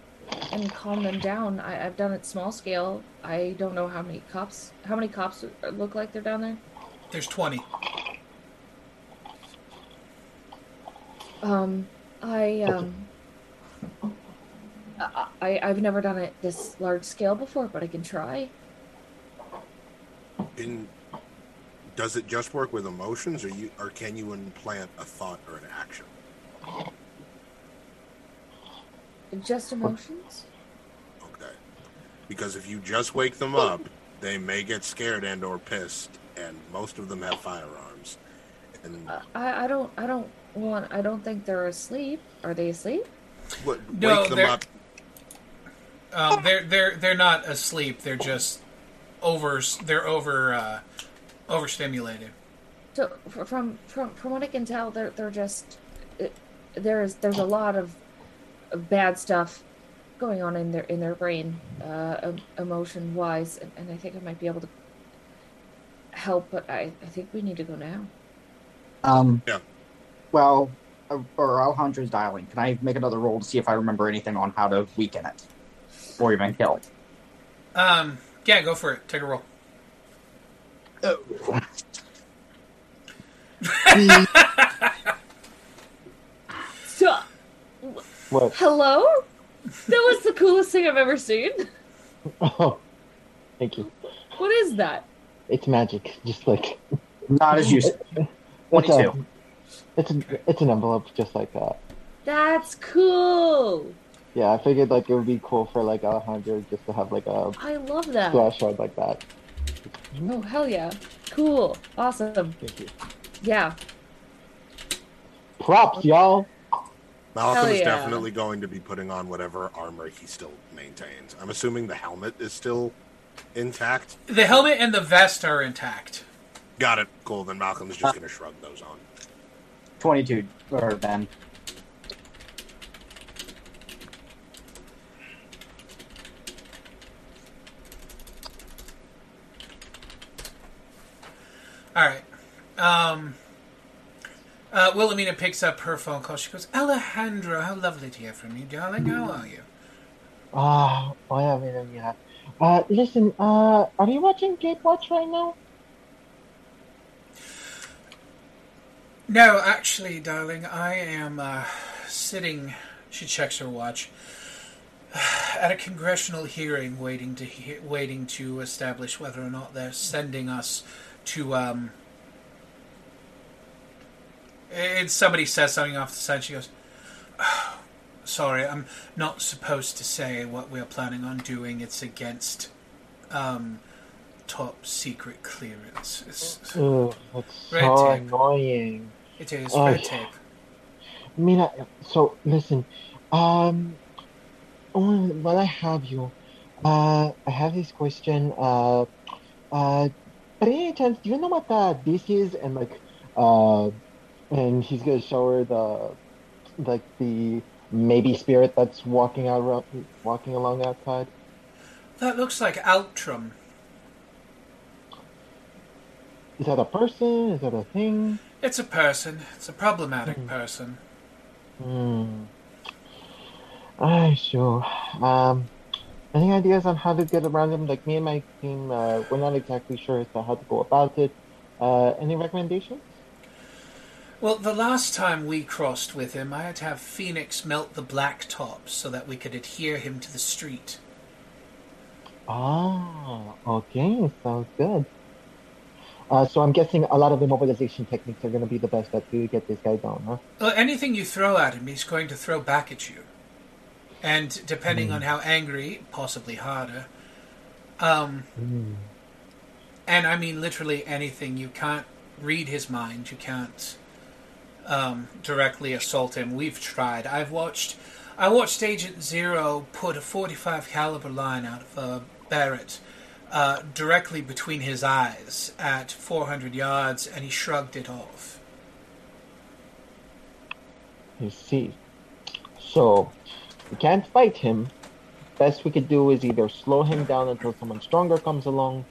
and calm them down. I, I've done it small scale. I don't know how many cops, how many cops look like they're down there.
There's 20.
Um, I um, I, I I've never done it this large scale before, but I can try.
In does it just work with emotions, or you, or can you implant a thought or an action?
Just emotions.
Okay, because if you just wake them up, they may get scared and or pissed, and most of them have firearms. And
Uh, I I don't I don't want I don't think they're asleep. Are they asleep?
what,
No,
wake them
they're-
up.
Um, they're they're they're not asleep. They're just over. They're over uh, overstimulated.
So from from from what I can tell, they're they're just there's there's a lot of, of bad stuff going on in their in their brain, uh, emotion wise, and, and I think I might be able to help. But I I think we need to go now.
Um,
Yeah.
Well, uh, or Alejandro's dialing. Can I make another roll to see if I remember anything on how to weaken it? Or even kill it?
Um, yeah, go for it. Take a roll.
Oh. [laughs]
So,
What?
hello. That was the coolest thing I've ever seen.
Oh, thank you.
What is that?
It's magic. Just like
Not as useful.
it's
Twenty-two.
a, it's a, it's an envelope just like that.
That's cool.
Yeah, I figured like it would be cool for like a hundred just to have like a
I love that.
splash card like that.
Oh hell yeah. Cool. Awesome.
Thank you.
Yeah.
Props, y'all.
Malcolm
Hell
is
yeah.
definitely going to be putting on whatever armor he still maintains. I'm assuming the helmet is still intact.
The helmet and the vest are intact.
Got it. Cool. Then Malcolm is just going to shrug those on.
Twenty-two. Or Ben.
All right. Um, uh, Wilhelmina picks up her phone call. She goes, Alejandro, how lovely to hear from you, darling. How are you?
Ah, oh, yeah, yeah, yeah. Uh, listen, uh, are you watching Gatewatch right now?
No, actually, darling, I am uh, sitting. She checks her watch. [sighs] At a congressional hearing, waiting to he- waiting to establish whether or not they're sending us to. Um, and somebody says something off the side. She goes, "Oh, "Sorry, I'm not supposed to say what we're planning on doing. It's against um, top secret clearance. It's,
Ugh, that's
Red
so
tape.
annoying.
it is
Oh,
red
yeah.
tape."
Mina, so listen, um, while I have you, uh, I have this question. Uh, uh, by any chance, do you know what uh, this is? And like, uh, and he's gonna show her the, like the maybe spirit that's walking out, walking along outside.
That looks like Altrum.
Is that a person? Is that a thing?
It's a person. It's a problematic
Mhm.
person.
Hmm. I sure. Um, any ideas on how to get around him? Like me and my team, uh, we're not exactly sure as to how to go about it. Uh, any recommendations?
Well, the last time we crossed with him, I had to have Phoenix melt the black top so that we could adhere him to the street.
Ah, okay, sounds good. Uh, so I'm guessing a lot of the mobilization techniques are going to be the best bet to get this guy down, huh?
Well, anything you throw at him, he's going to throw back at you. And depending on how angry, possibly harder. Um,
Hmm.
and I mean literally anything. You can't read his mind. You can't um, directly assault him. We've tried. I've watched. I watched Agent Zero put a 45 caliber line out of a Barrett uh, directly between his eyes at 400 yards, and he shrugged it off.
You see. So, we can't fight him. Best we could do is either slow him down until someone stronger comes along,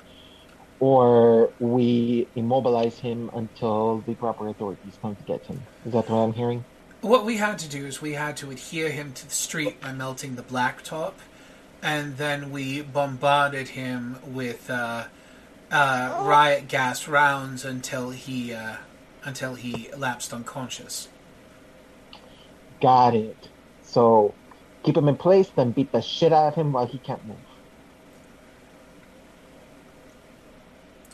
or we immobilize him until the proper authorities come to get him. Is that what I'm hearing?
What we had to do is we had to adhere him to the street by melting the blacktop, and then we bombarded him with uh, uh, riot gas rounds until he uh, until he lapsed unconscious.
Got it. So, keep him in place, then beat the shit out of him while he can't move.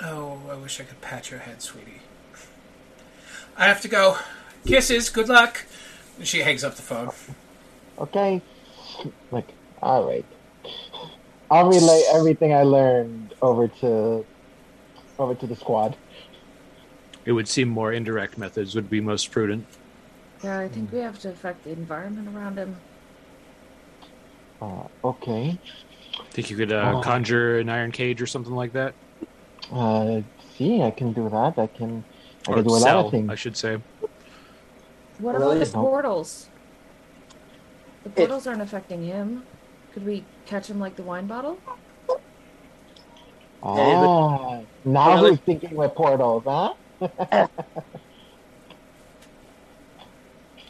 Oh, I wish I could pat your head, sweetie. I have to go. Kisses. Good luck. And she hangs up the phone.
Okay? Like, alright. I'll relay everything I learned over to over to the squad.
It would seem more indirect methods would be most prudent.
Yeah, I think we have to affect the environment around him.
Uh, okay.
Think you could uh,
Oh.
conjure an iron cage or something like that,
Uh, see, I can do that. I can, I
or
can do a lot of things.
I should say.
What about the portals? The portals aren't affecting him. Could we catch him like the wine bottle?
Ah, now
Really?
who's thinking with portals, huh? [laughs]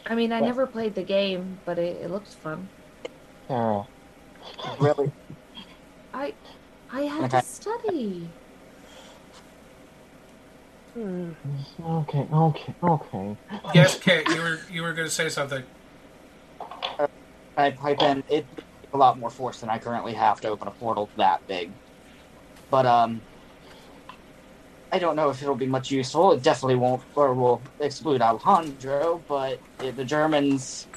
I mean, I
What?
never played the game, but it, it looks fun.
Sarah.
Really?
I I had
Okay.
to study.
Okay, okay, okay.
Yes, Kate. You were you were going to say something.
I pipe in. It a lot more force than I currently have to open a portal that big. But um, I don't know if it'll be much useful. It definitely won't, or will exclude Alejandro. But uh, the Germans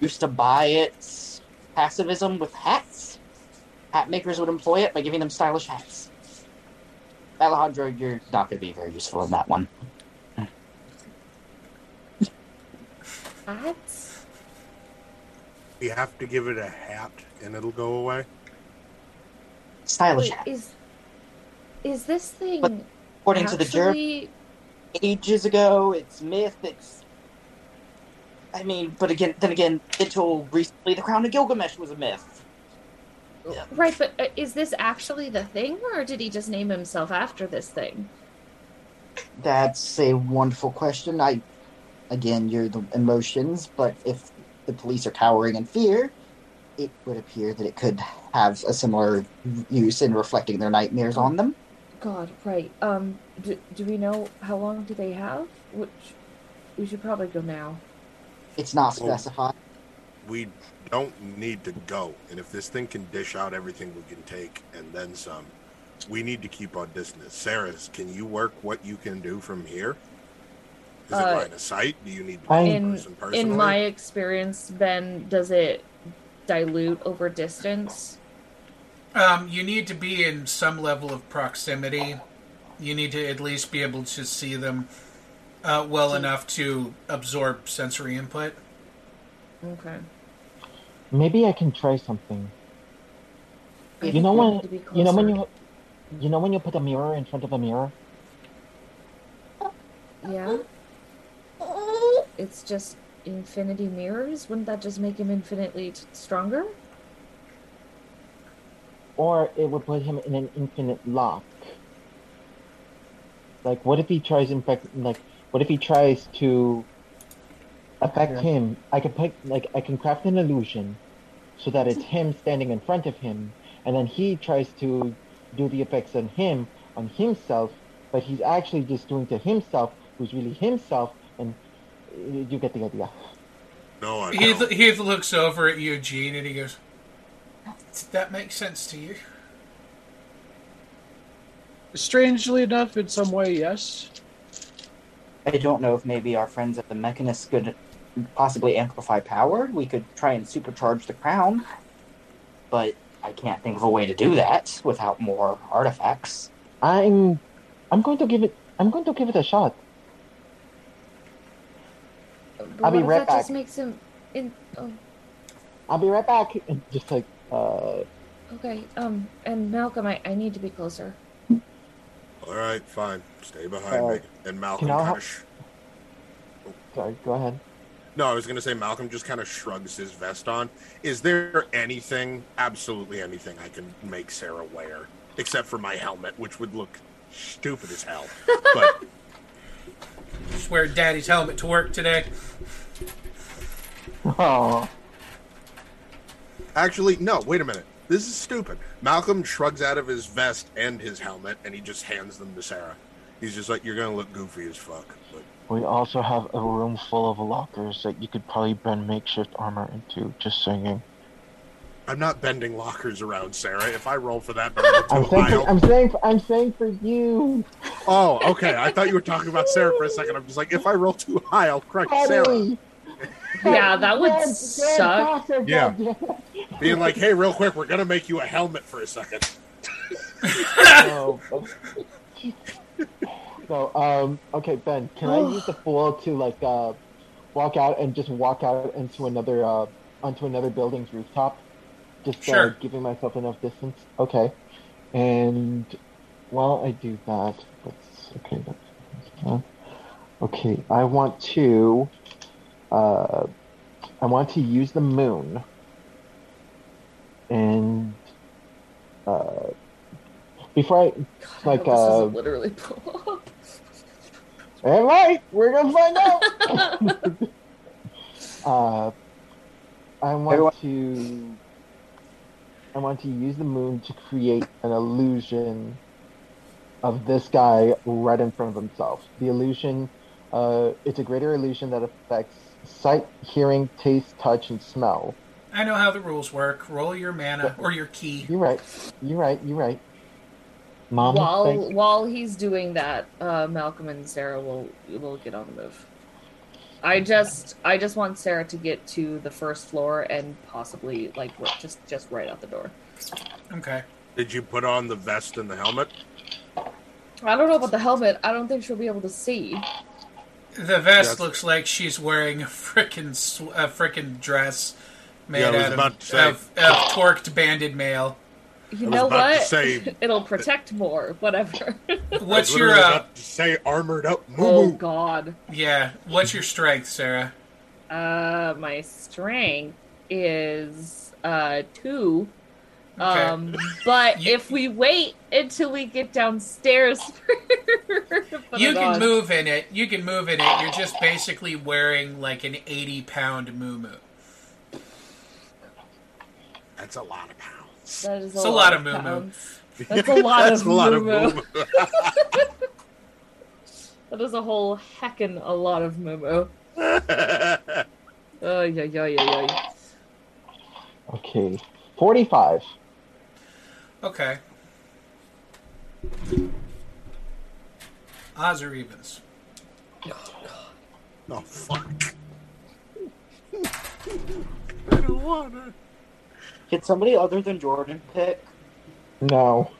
used to buy its pacifism with hats. Hat makers would employ it by giving them stylish hats. Alejandro, you're not going to be very useful in that one.
Hats?
You have to give it a hat and it'll go away.
Stylish
Wait,
hats.
is is this thing
But According to the Germans, ages ago. It's myth. It's. I mean, but again, then again, until recently, the Crown of Gilgamesh was a myth.
right? But uh, is this actually the thing, or did he just name himself after this thing?
That's a wonderful question. I, again, you're the emotions, but if the police are cowering in fear, it would appear that it could have a similar use in reflecting their nightmares on them.
God, right? Um, do, do we know how long do they have? Which we should probably go now.
It's not
Well-
specified.
We don't need to go. And if this thing can dish out everything we can take and then some, we need to keep our distance. Sarah, can you work what you can do from here? Is it
Uh,
line of sight? Do you need to be
In
person personally?
in my experience, Ben, does it dilute over distance?
Um, you need to be in some level of proximity. You need to at least be able to see them uh, well enough to absorb sensory input.
Okay.
Maybe I can try something.
I
You know when
need to be
you know when you you know when you put a mirror in front of a mirror?
Yeah. It's just infinity mirrors. Wouldn't that just make him infinitely t- stronger?
Or it would put him in an infinite lock. Like what if he tries in fact like what if he tries to affect
Yeah.
him? I can put like I can craft an illusion so that it's him standing in front of him and then he tries to do the effects on him on himself, but he's actually just doing to himself who's really himself and uh, you get the idea.
no, I
Heath,
don't.
Heath looks over at Eugene and he goes, "Does that make sense to you?"
Strangely enough, in some way, yes.
I don't know if maybe our friends at the Mechanist could possibly amplify power. We could try and supercharge the crown, but I can't think of a way to do that without more artifacts.
I'm I'm going to give it I'm going to give it a shot.
But
I'll be
what if
right
that
back.
just makes him in. Oh,
I'll be right back. And just like uh
okay. Um, and Malcolm, I, I need to be closer.
All right, fine. Stay behind
Uh,
me. And Malcolm kind of. Sh-
sorry, go ahead.
no, I was going to say Malcolm just kind of shrugs his vest on. Is there anything, absolutely anything, I can make Sarah wear except for my helmet, which would look stupid as hell? [laughs] But
Just wear Daddy's helmet to work today.
Oh,
actually, no. Wait a minute. This is stupid. Malcolm shrugs out of his vest and his helmet, and he just hands them to Sarah. He's just like, "You're gonna look goofy as fuck." But
we also have a room full of lockers that you could probably bend makeshift armor into. Just saying.
I'm not bending lockers around, Sarah. If I roll for that, I'm
I'm saying, for, I'm saying, for, I'm saying for you,
Oh, okay. I thought you were talking about Sarah for a second. I'm just like, if I roll too high, I'll crush Sarah.
Buddy.
Yeah, that would
Grand- grand
suck.
process,
Yeah. [laughs] Being like, hey, real quick, we're gonna make you a helmet for a second. [laughs]
No. No, um, okay, Ben, can I use the fool to like uh, walk out and just walk out into another uh, onto another building's rooftop? Just
Sure.
uh, giving myself enough distance. Okay, and while I do that, let's okay. That's, uh, okay, I want to. Uh, I want to use the moon. And uh, before I
God,
Like,
hope this
uh,
literally blow up.
All right, we're gonna find out. [laughs] uh, I want
Everyone-
to. I want to use the moon to create an illusion of this guy right in front of himself. The illusion, uh, it's a greater illusion that affects sight, hearing, taste, touch, and smell.
I know how the rules work. Roll your mana or your key.
You're right. You're right. You're right. Mom,
while
thanks.
while he's doing that, uh, Malcolm and Sarah will will get on the move. I just I just want Sarah to get to the first floor and possibly like r- just just right out the door.
Okay.
Did you put on the vest and the helmet?
I don't know about the helmet. I don't think she'll be able to see.
The vest
Yes.
looks like she's wearing a frickin' sw- a frickin' dress made
Yeah,
out
about
of,
to say.
of, of torqued banded mail.
You know what?
say- [laughs]
It'll protect more. Whatever. [laughs] [laughs]
I
What's
was
your uh,
about to say armored up?
oh
Moo
God.
yeah? What's your strength, Sarah?
Uh, my strength is uh two.
Okay.
Um, but
You-
if we wait until we get downstairs, [laughs] to put
you
it
can
on-
move in it. You can move in it. You're just basically wearing like an 80 pound moo
That's a lot of pounds.
That is
It's a lot of moo-moo. [laughs]
That's a lot
That's
of
a
moo-moo.
moo-moo. [laughs]
That is a whole heckin' a lot of moo moo. Oh yeah yeah yeah yeah.
Okay. 45.
Okay. Odds or evens?
oh God. Oh, fuck! I don't wanna.
Can somebody other than Jordan pick?
No.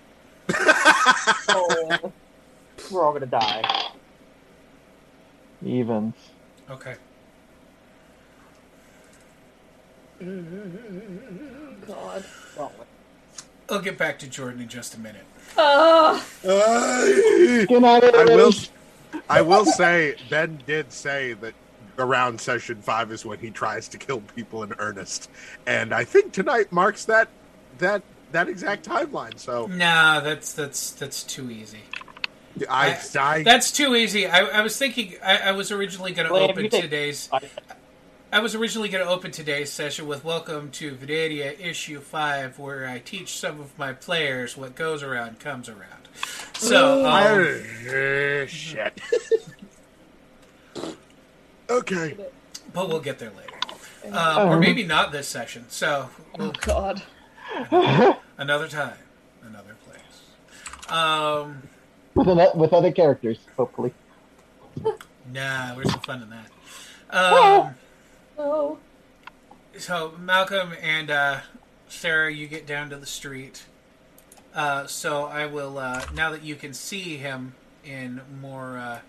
Oh, [laughs] we're all gonna die.
Evens.
Okay. [laughs]
God.
Wrong way.
I'll get back to Jordan in just a minute.
I
Good night, everybody.
will. I will say Ben did say that around session five is when he tries to kill people in earnest, and I think tonight marks that that that exact timeline. So
Nah, that's that's that's too easy.
I, I,
That's too easy. I, I was thinking. I, I was originally going to
Well,
open
you take-
today's.
I-
I was originally going to open today's session with "Welcome to Vidaria Issue Five," where I teach some of my players what goes around comes around. So,
I-
um,
uh, shit. [laughs] okay.
but we'll get there later, um, or maybe not this session. So,
Oh God. [laughs]
another time, another place. Um,
with, an, with other characters, hopefully.
nah, where's the fun in that? [laughs] Um,
Oh.
so Malcolm and uh, Sarah, you get down to the street. Uh, so I will uh, now that you can see him in more uh,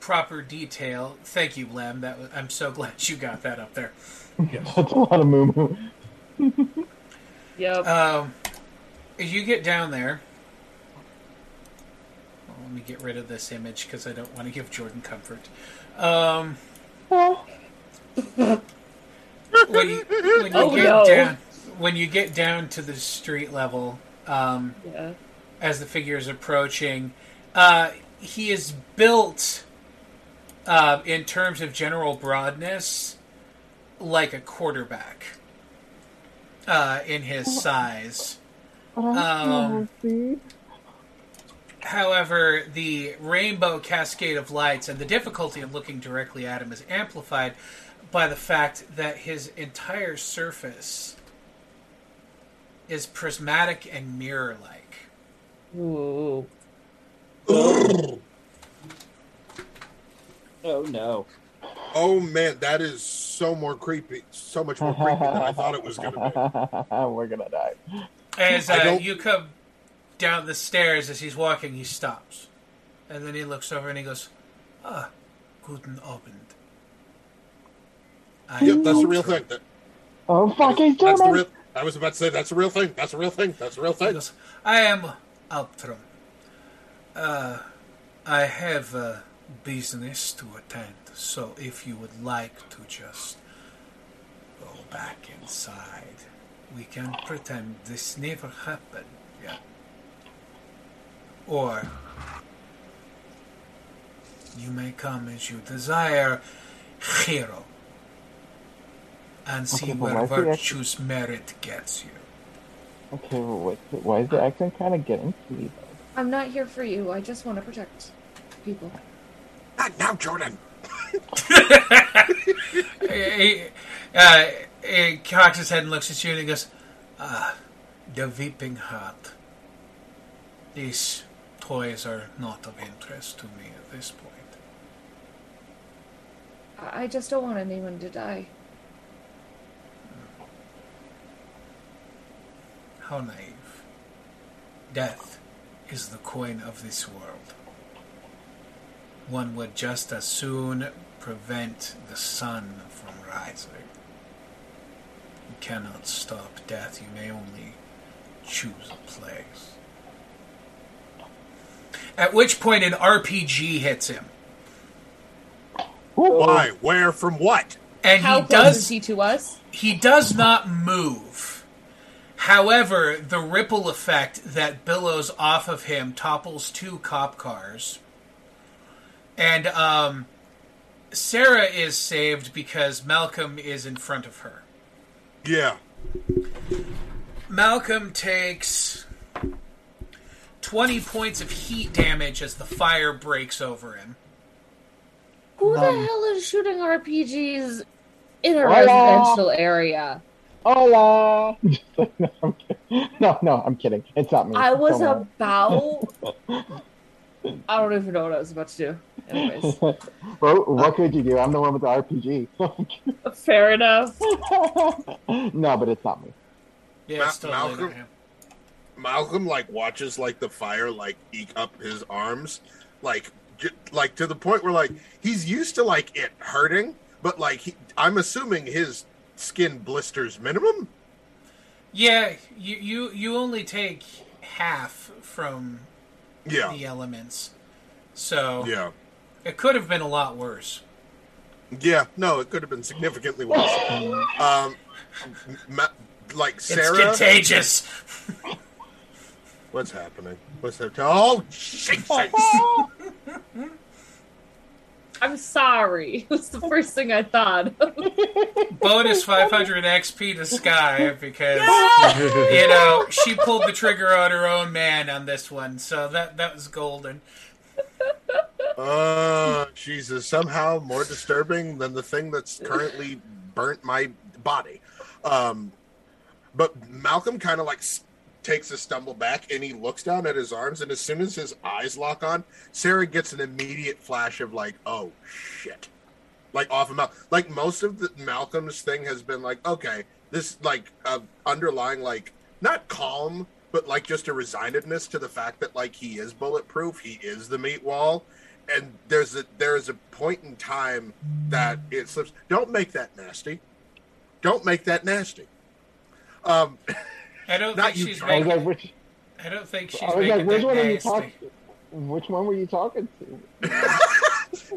proper detail. Thank you, Lem. That was, I'm so [laughs] glad you got that up there.
That's a lot of moo moo.
Yep.
Um, as you get down there, well, let me get rid of this image because I don't want to give Jordan comfort. Um, when you, when you
Oh,
get
no.
down, when you get down to the street level, um,
yeah.
as the figure is approaching, uh, he is built uh, in terms of general broadness like a quarterback uh, in his size. Um, However, the rainbow cascade of lights and the difficulty of looking directly at him is amplified by the fact that his entire surface is prismatic and mirror like.
Ooh.
Oh no.
Oh man, that is so more creepy. So much more creepy than I thought it was going to be. [laughs]
We're gonna die.
As uh, you come down the stairs, as he's walking, he stops. And then he looks over and he goes, Ah, guten Abend. I
Yep, that's the real thing. That,
Oh fuck, he's
that's the real. I was about to say that's a real thing. That's a real thing. That's a real
He
thing.
goes, I am Alptron. Uh, I have a business to attend, so if you would like to just go back inside, we can pretend this never happened. Yeah. Or you may come as you desire, hero, and see
Okay,
where
why is he actually-
virtue's merit gets you.
Okay, well, wait, why is the accent kind of getting to me?
I'm not here for you. I just want to protect people.
Not now, Jordan. [laughs]
He- Uh, he cocks his head and looks at you and he goes, Ah, the weeping heart. These toys are not of interest to me at this point.
I I just don't want anyone to die.
How naive. Death is the coin of this world. One would just as soon prevent the sun from rising. You cannot stop death, you may only choose a place. At which point an RPG hits him.
Why? Where? From what?
And
How
he
close
does
is he to us?
he does not move. However, the ripple effect that billows off of him topples two cop cars. And um, Sarah is saved because Malcolm is in front of her.
Yeah.
Malcolm takes 20 points of heat damage as the fire breaks over him.
Who the
Um,
hell is shooting RPGs in a
Hola.
residential area?
Hola. no, [laughs] no, no, I'm kidding. It's not me.
I was
Don't
about. [laughs] I don't even know what I was about to do. Anyways, [laughs]
worry. what, what could you do? I'm the one with the RPG.
fair enough.
no, but it's not me.
Yeah,
Ma-
it's still lit on
Malcolm? Malcolm like watches like the fire like eke up his arms, like j- like to the point where like he's used to like it hurting, but like he, I'm assuming his skin blisters minimum.
Yeah, you, you, you only take half from
Yeah,
the elements. So
yeah,
it could have been a lot worse.
yeah. No, it could have been significantly worse. [laughs] um, ma- like
It's contagious. [laughs]
what's happening? What's happening? Oh, shit! [laughs]
I'm sorry. [laughs] It was the first thing I thought. [laughs]
Bonus 500 XP to Sky because you know she pulled the trigger on her own man on this one, so that that was golden.
Uh, Jesus, somehow more disturbing than the thing that's currently burnt my body. Um, but Malcolm kind of like s- takes a stumble back and he looks down at his arms, and as soon as his eyes lock on, Sarah gets an immediate flash of like, oh shit, like off of Mal. Like most of the Malcolm's thing has been like, okay, this like uh, underlying like not calm, but like just a resignedness to the fact that like he is bulletproof, he is the meat wall, and there's a there's a point in time that it slips. Don't make that nasty. Don't make that nasty. Um, [laughs]
I don't
Not
think
you,
she's
Charlie.
I was
making.
like, which,
I don't think she's
I was like, which
that
one are you
nasty.
talking? Which one were you talking to?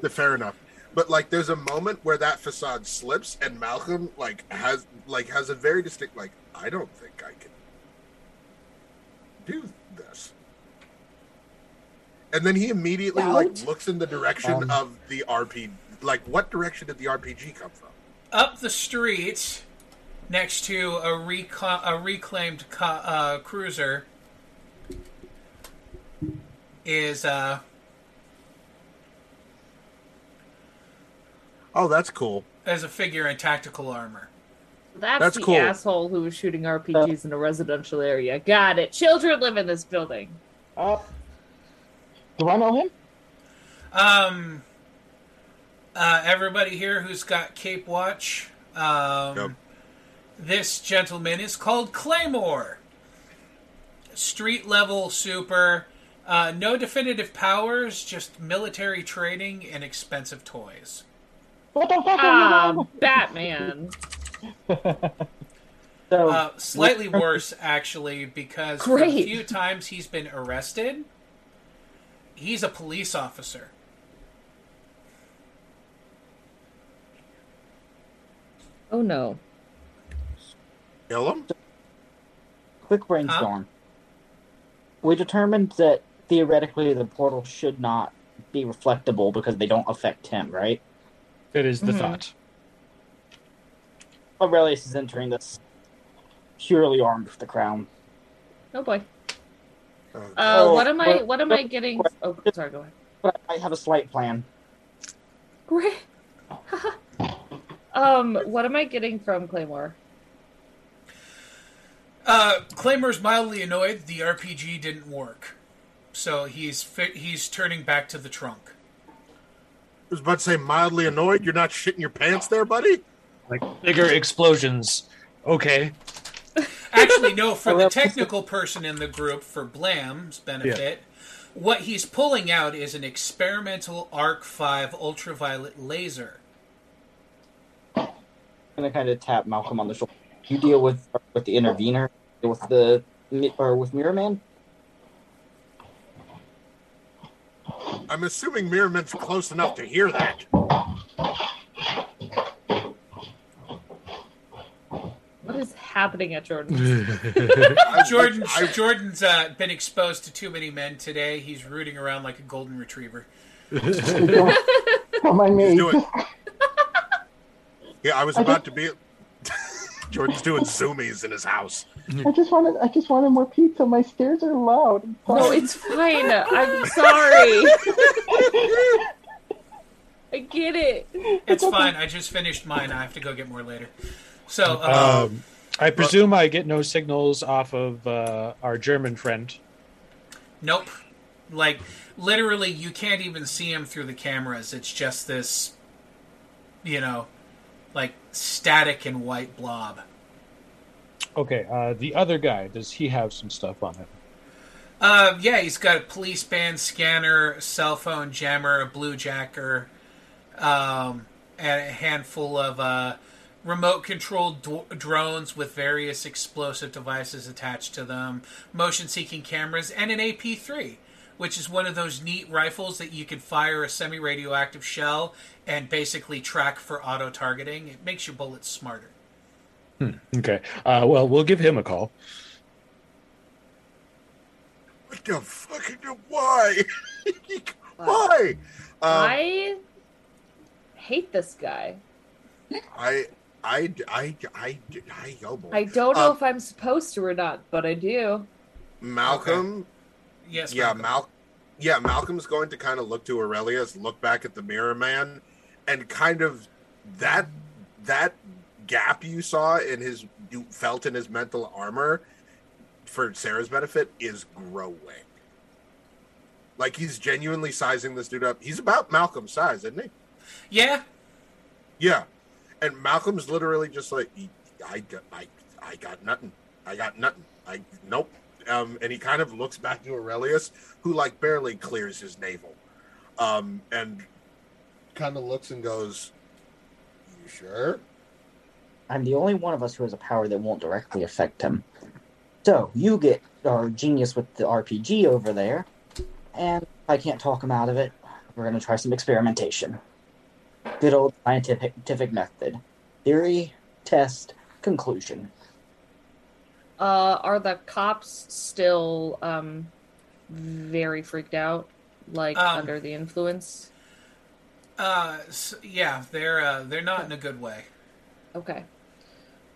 the [laughs] fair enough. But like, there's a moment where that facade slips, and Malcolm like has like has a very distinct like, I don't think I can do this. And then he immediately like looks in the direction
Um,
of the RP. Like, what direction did the RPG come from?
Up the street, next to a, reco- a reclaimed co- uh, cruiser, is uh,
Oh, that's cool.
as a figure in tactical armor.
That's,
That's
the
cool.
asshole who was shooting RPGs in a residential area. Got it. Children live in this building.
Uh, do I know him?
Um, uh, everybody here who's got Cape Watch, um,
Yep.
This gentleman is called Claymore. Street level super. Uh, no definitive powers, just military training and expensive toys.
What the fuck?
Ah, [laughs] Batman.
So
Uh, slightly worse, actually, because a few times he's been arrested, he's a police officer.
Oh no.
Kill him?
quick brainstorm. We determined that theoretically the portal should not be reflectable because they don't affect him, right?
That is the
Mhm.
thought.
Aurelius is entering this purely armed with the crown.
Oh boy. Uh,
Oh,
what am I? What am I getting? Oh, sorry. Go ahead.
But I have a slight plan.
Great. [laughs] Um, what am I getting from Claymore?
Uh, Claymore's mildly annoyed the RPG didn't work, so he's fi- he's turning back to the trunk.
I was about to say mildly annoyed. You're not shitting your pants there, buddy.
Like bigger explosions. Okay.
Actually, no. For [laughs] the technical person in the group, for Blam's benefit, what he's pulling out is an experimental Arc Five ultraviolet laser.
I'm gonna kind of tap Malcolm on the shoulder. You deal with with the intervener, with the or with Mirror Man.
I'm assuming Mirrorman's close enough to hear that.
What is happening at Jordan? [laughs]
I-
Jordan's Jordan's uh, been exposed to too many men today. He's rooting around like a golden retriever.
Don't mind me.
Do it. yeah, I was about to be. Jordan's doing zoomies in his house.
I just wanted. I just wanted more pizza. My stairs are loud.
No, it's fine. I'm sorry. I get it.
It's fine. I just finished mine. I have to go get more later. So, uh,
Um, I presume I get no signals off of uh, our German friend.
nope. Like literally, you can't even see him through the cameras. It's just this, you know, like static and white blob.
Okay, uh, the other guy, does he have some stuff on him?
Uh, yeah, he's got a police band scanner, cell phone jammer, a blue jacker, um, and a handful of uh, remote controlled d- drones with various explosive devices attached to them, motion seeking cameras, and an AP3, which is one of those neat rifles that you can fire a semi radioactive shell and basically track for auto targeting. It makes your bullets smarter.
Okay, uh, well, we'll give him a call.
What the fucking why? [laughs] why? Um,
I hate this guy.
I, I, I, I, I, oh boy.
I don't know
Uh,
if I'm supposed to or not, but I do.
Malcolm.
Yes,
yeah,
Malcolm.
Mal. Yeah, Malcolm's going to kind of look to Aurelius, look back at the Mirror Man, and kind of that that gap you saw in his you felt in his mental armor for Sarah's benefit is growing. Like he's genuinely sizing this dude up. He's about Malcolm's size, isn't he?
Yeah,
Yeah, and Malcolm's literally just like, I, I, I got nothing. I got nothing. I nope. Um, and he kind of looks back to Aurelius, who like barely clears his navel, um, and kind of looks and goes, "You sure?"
I'm the only one of us who has a power that won't directly affect him. So you get our genius with the RPG over there, and I can't talk him out of it. We're gonna try some experimentation. Good old scientific method: theory, test, conclusion.
Uh, are the cops still um very freaked out, like
Um,
under the influence?
uh, s yeah, they're uh, they're not in a good way.
Okay.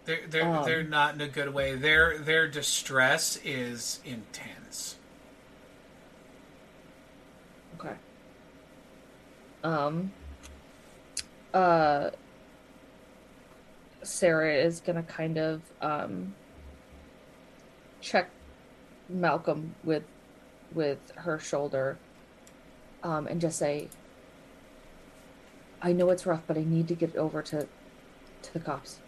They're they're
Um.
they're not in a good way. Their their distress is intense.
Okay. Um. Uh. Sarah is gonna kind of um check Malcolm with with her shoulder, um, and just say, "I know it's rough, but I need to get over to to the cops."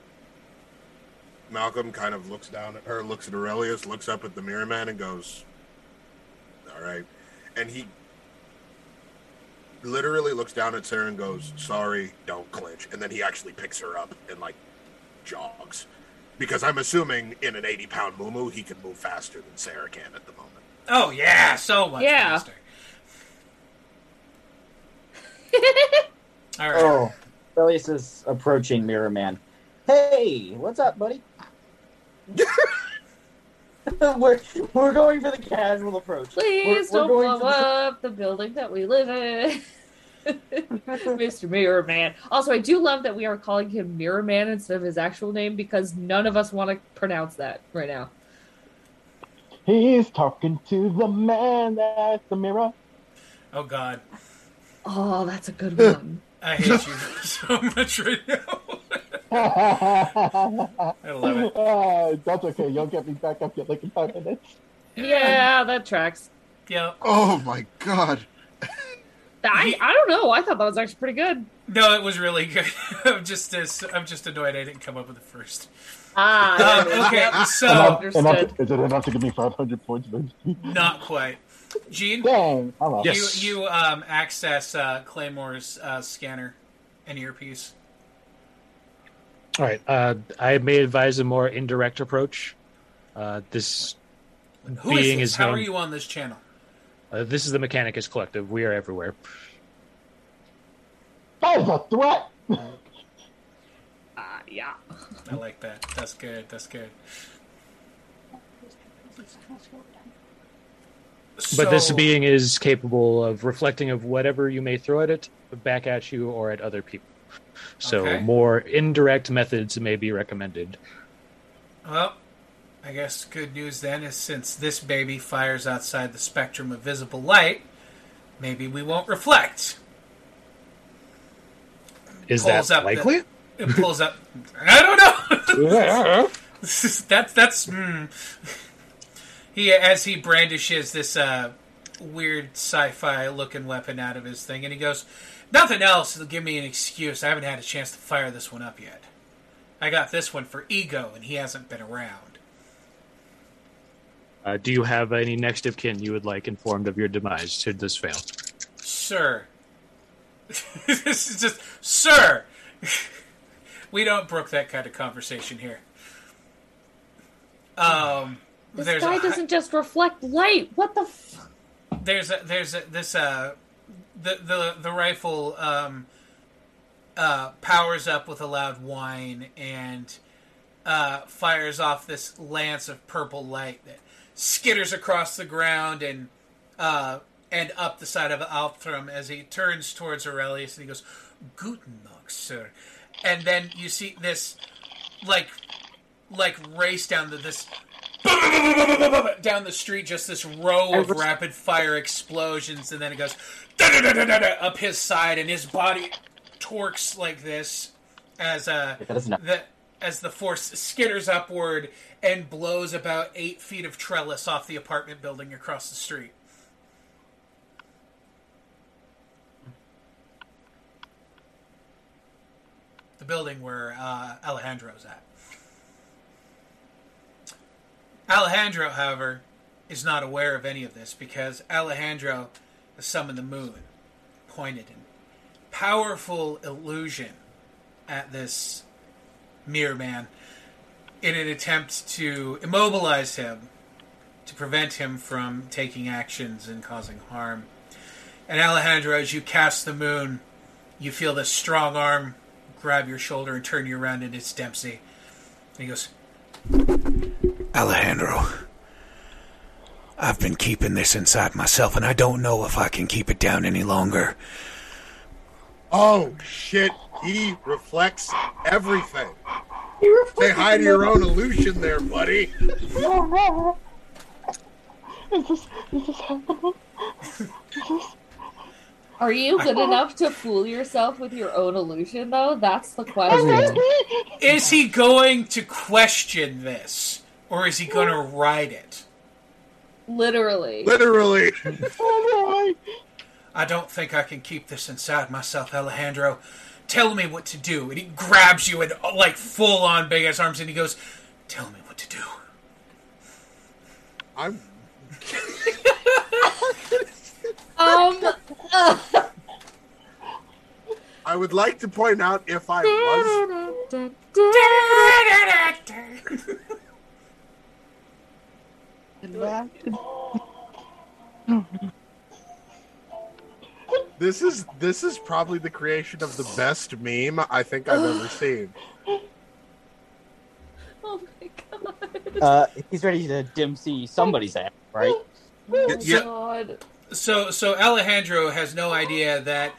Malcolm kind of looks down at her, looks at Aurelius, looks up at the Mirror Man, and goes, "All right," and he literally looks down at Sarah and goes, "Sorry, don't clinch," and then he actually picks her up and like jogs. Because I'm assuming in an 80 pound Mumu, he can move faster than Sarah can at the moment.
Oh yeah, so much
Yeah.
faster. [laughs] All right.
Oh, Aurelius is approaching Mirror Man. Hey, what's up, buddy? [laughs] we're we're going for the casual approach.
Please
We're- we're
don't
going
blow
for
up the building that we live in. [laughs] Mr. Mirror Man. Also, I do love that we are calling him Mirror Man instead of his actual name because none of us want to pronounce that right now.
He's talking to the man that's the mirror.
Oh god,
Oh, that's a good one. [laughs]
I hate you so much right now. [laughs]
I
love it.
Uh, that's okay. You'll get me back up yet like in five minutes.
Yeah, that tracks.
Yeah.
Oh my god.
I, I don't know. I thought that was actually pretty good.
No, it was really good. [laughs] I'm just as I'm just annoyed I didn't come up with it first.
Ah,
Um, okay, so
Enough-
understood.
enough- is it enough to give me 500 points, Vince?
not quite. Gene,
Dang. Hello.
Yes.
you you um, access uh, Claymore's uh, scanner and earpiece.
All right. Uh, I may advise a more indirect approach. Uh, this
Who is
being
this?
is
How
known-
are you on this channel?
Uh, this is the Mechanicus Collective. We are everywhere.
That is a threat!
Ah, yeah.
I like that. That's good. That's good.
But this being is capable of reflecting of whatever you may throw at it back at you or at other people. So
Okay.
more indirect methods may be recommended.
Well, I guess good news then is since this baby fires outside the spectrum of visible light, maybe we won't reflect.
Is that
up the-
likely?
It pulls up. I don't know. [laughs] Yeah. that's that's. Hmm. He as he brandishes this uh, weird sci-fi looking weapon out of his thing, and he goes, "Nothing else will give me an excuse. I haven't had a chance to fire this one up yet. I got this one for ego, and he hasn't been around."
Uh, do you have any next of kin you would like informed of your demise should this fail?
Sir. [laughs] this is just, sir. [laughs] we don't brook that kind of conversation here. Um,
This
there's
guy
a,
doesn't just reflect light. What the? F-
there's a, there's a, this uh, the the the rifle um, uh, powers up with a loud whine and uh, fires off this lance of purple light that skitters across the ground and uh, and up the side of Alptrum as he turns towards Aurelius and he goes, "Guten Nacht, sir." And then you see this, like, like race down the this down the street, just this row of rapid fire explosions, and then it goes up his side, and his body torques like this as uh,
That doesn't
the as the force skitters upward and blows about eight feet of trellis off the apartment building across the street. The building where uh, Alejandro's at. Alejandro, however, is not aware of any of this because Alejandro has summoned the moon, pointed in powerful illusion at this mirror man in an attempt to immobilize him, to prevent him from taking actions and causing harm. And Alejandro, as you cast the moon, you feel this strong arm grab your shoulder and turn you around, and it's Dempsey. And he goes,
Alejandro, I've been keeping this inside myself, and I don't know if I can keep it down any longer.
Oh shit! He reflects everything. Say hi to your own illusion, there, buddy. [laughs]
Is this, is this happening?
Are you [laughs] good enough to fool yourself with your own illusion, though? That's the question.
Is he going to question this, or is he going to ride it?
Literally.
Literally. [laughs]
I don't think I can keep this inside myself, Alejandro. Tell me what to do. And he grabs you and like full on big ass arms, and he goes, "Tell me what to do."
I'm. [laughs]
Um. uh,
I would like to point out if I was [laughs] [laughs] This is this is probably the creation of the best meme I think I've ever [gasps] seen.
oh my god.
Uh, he's ready to dim see somebody's ass, right?
Oh
Yeah.
god.
So, so Alejandro has no idea that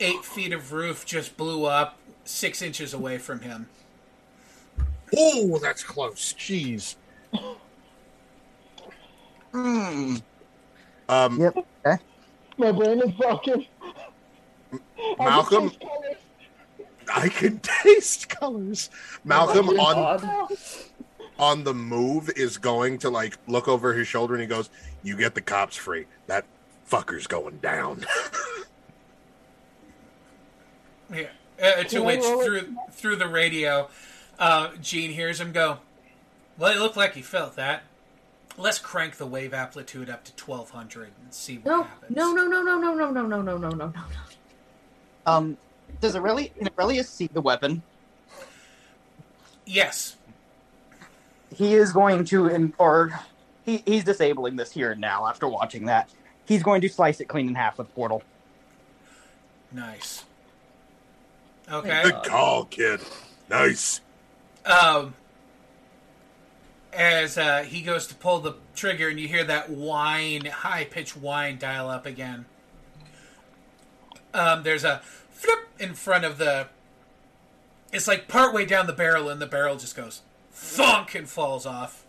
eight feet of roof just blew up six inches away from him.
Oh, that's close. Jeez. [laughs] Hmm. Um,
Yep.
My brain is broken.
Malcolm, I can [laughs] taste colors. Malcolm on
God.
on the move is going to like look over his shoulder and he goes, "You get the cops free. That fucker's going down." [laughs]
Yeah. Uh, to which through through the radio, uh, Gene hears him go. Well, it looked like he felt that. Let's crank the wave amplitude up to twelve hundred and see what
No,
happens.
no, no, no, no, no, no, no, no, no, no, no, no. No.
Um, does Aurelius, can Aurelius see the weapon?
Yes.
He is going to, in, or he, he's disabling this here and now after watching that. He's going to slice it clean in half with portal.
Nice. Okay.
Good call, kid. Nice.
Um, as uh, he goes to pull the trigger, and you hear that whine, high pitched whine, dial up again. Um, there's a flip in front of the. It's like partway down the barrel, and the barrel just goes thunk and falls off.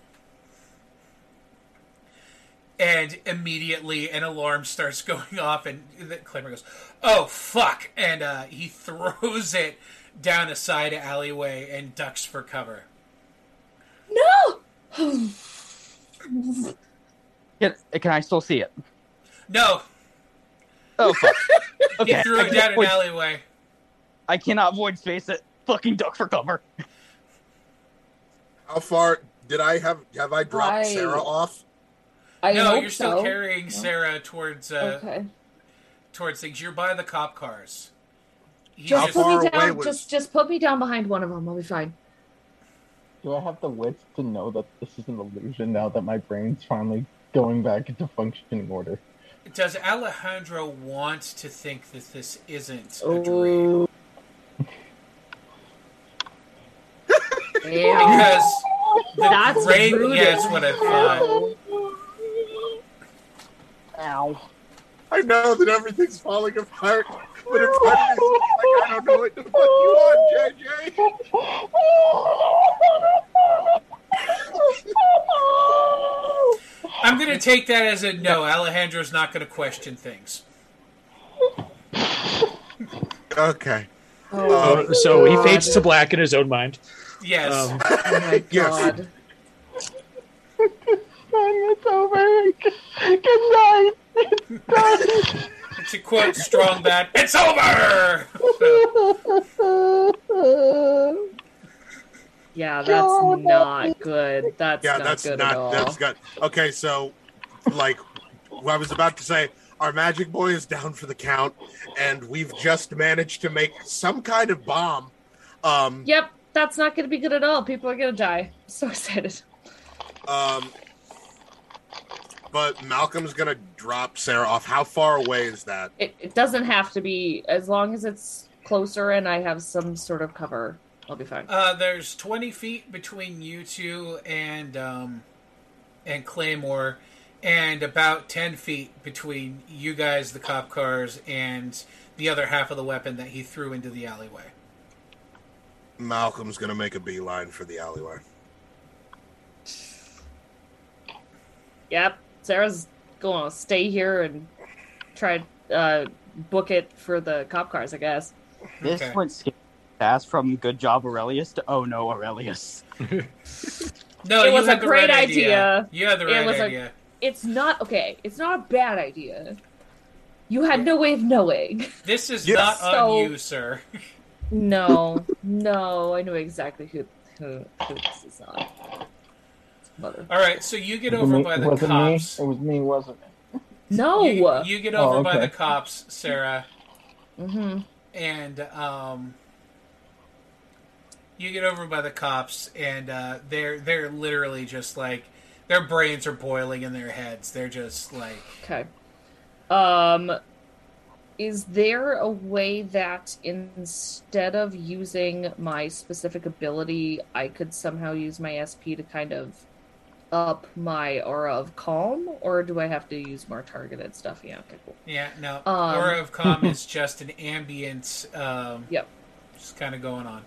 And immediately an alarm starts [laughs] going off, and the Claymore goes, "Oh fuck!" And uh, he [laughs] throws it down a side alleyway and ducks for cover.
No!
Can, can I still see it?
No,
Oh, fuck. [laughs] Okay.
he threw
I
it down
cannot
an alleyway.
I cannot void space it. Fucking duck for cover.
How far did I have? Have I dropped
I-
Sarah off?
I
no, you're still
so.
carrying Sarah towards uh,
Okay.
towards things. You're by the cop cars. He
Just
just-
put me down.
was-
Just, just put me down behind one of them. I'll be fine.
Do I have the wits to know that this is an illusion now that my brain's finally going back into functioning order?
does Alejandro want to think that this isn't a oh. dream?
Oh. [laughs] Yeah.
Because the
That's
great,
rude
yeah,
as
that's what I thought.
Ow.
I know that everything's falling apart, but in part of me, it's like I don't know what to put you on, JJ.
I'm going to take that as a no. Alejandro's not going to question things.
Okay.
Oh,
Uh, so he fades to black in his own mind.
Yes.
Um,
Oh my [laughs]
Yes.
god. [laughs]
it's over. Good night. [laughs]
to quote Strong Bad, it's over. So, [laughs]
Yeah, that's not good. That's
Yeah,
not
that's
good at
not.
all.
That's good. Okay, so, like, I was about to say, our magic boy is down for the count, and we've just managed to make some kind of bomb. Um,
Yep, that's not going to be good at all. People are going to die. I'm so excited.
um, but Malcolm's gonna drop Sarah off. How far away is that?
It, it doesn't have to be as long as it's closer and I have some sort of cover. I'll be fine.
uh, there's 20 feet between you two and um, and Claymore, and about 10 feet between you guys, the cop cars, and the other half of the weapon that he threw into the alleyway.
Malcolm's gonna make a beeline for the alleyway.
Yep, Sarah's going to stay here and try to uh, book it for the cop cars, I guess.
This
Okay.
went skip fast from good job Aurelius to oh no Aurelius. [laughs]
No,
It was a great
right
idea.
You had the
It
right
was a-
idea.
It's not okay. It's not a bad idea. You had no way of knowing.
This is
Yes.
not on you, sir.
No, no, I know exactly who who, who this is on. Mother.
All right, so you get
Was
over
me-
by the
was it
cops.
me? It was me, wasn't it? [laughs]
No.
You, you get over
Oh,
by the cops, Sarah,
Mm-hmm.
and um, you get over by the cops, and uh, they're they're literally just like their brains are boiling in their heads. They're just like,
Okay. Um, is there a way that instead of using my specific ability, I could somehow use my SP to kind of up my aura of calm, or do I have to use more targeted stuff? Yeah. Okay. Cool.
yeah, no.
Um.
Aura of calm [laughs] is just an ambient. Um,
Yep.
Just kind of going on.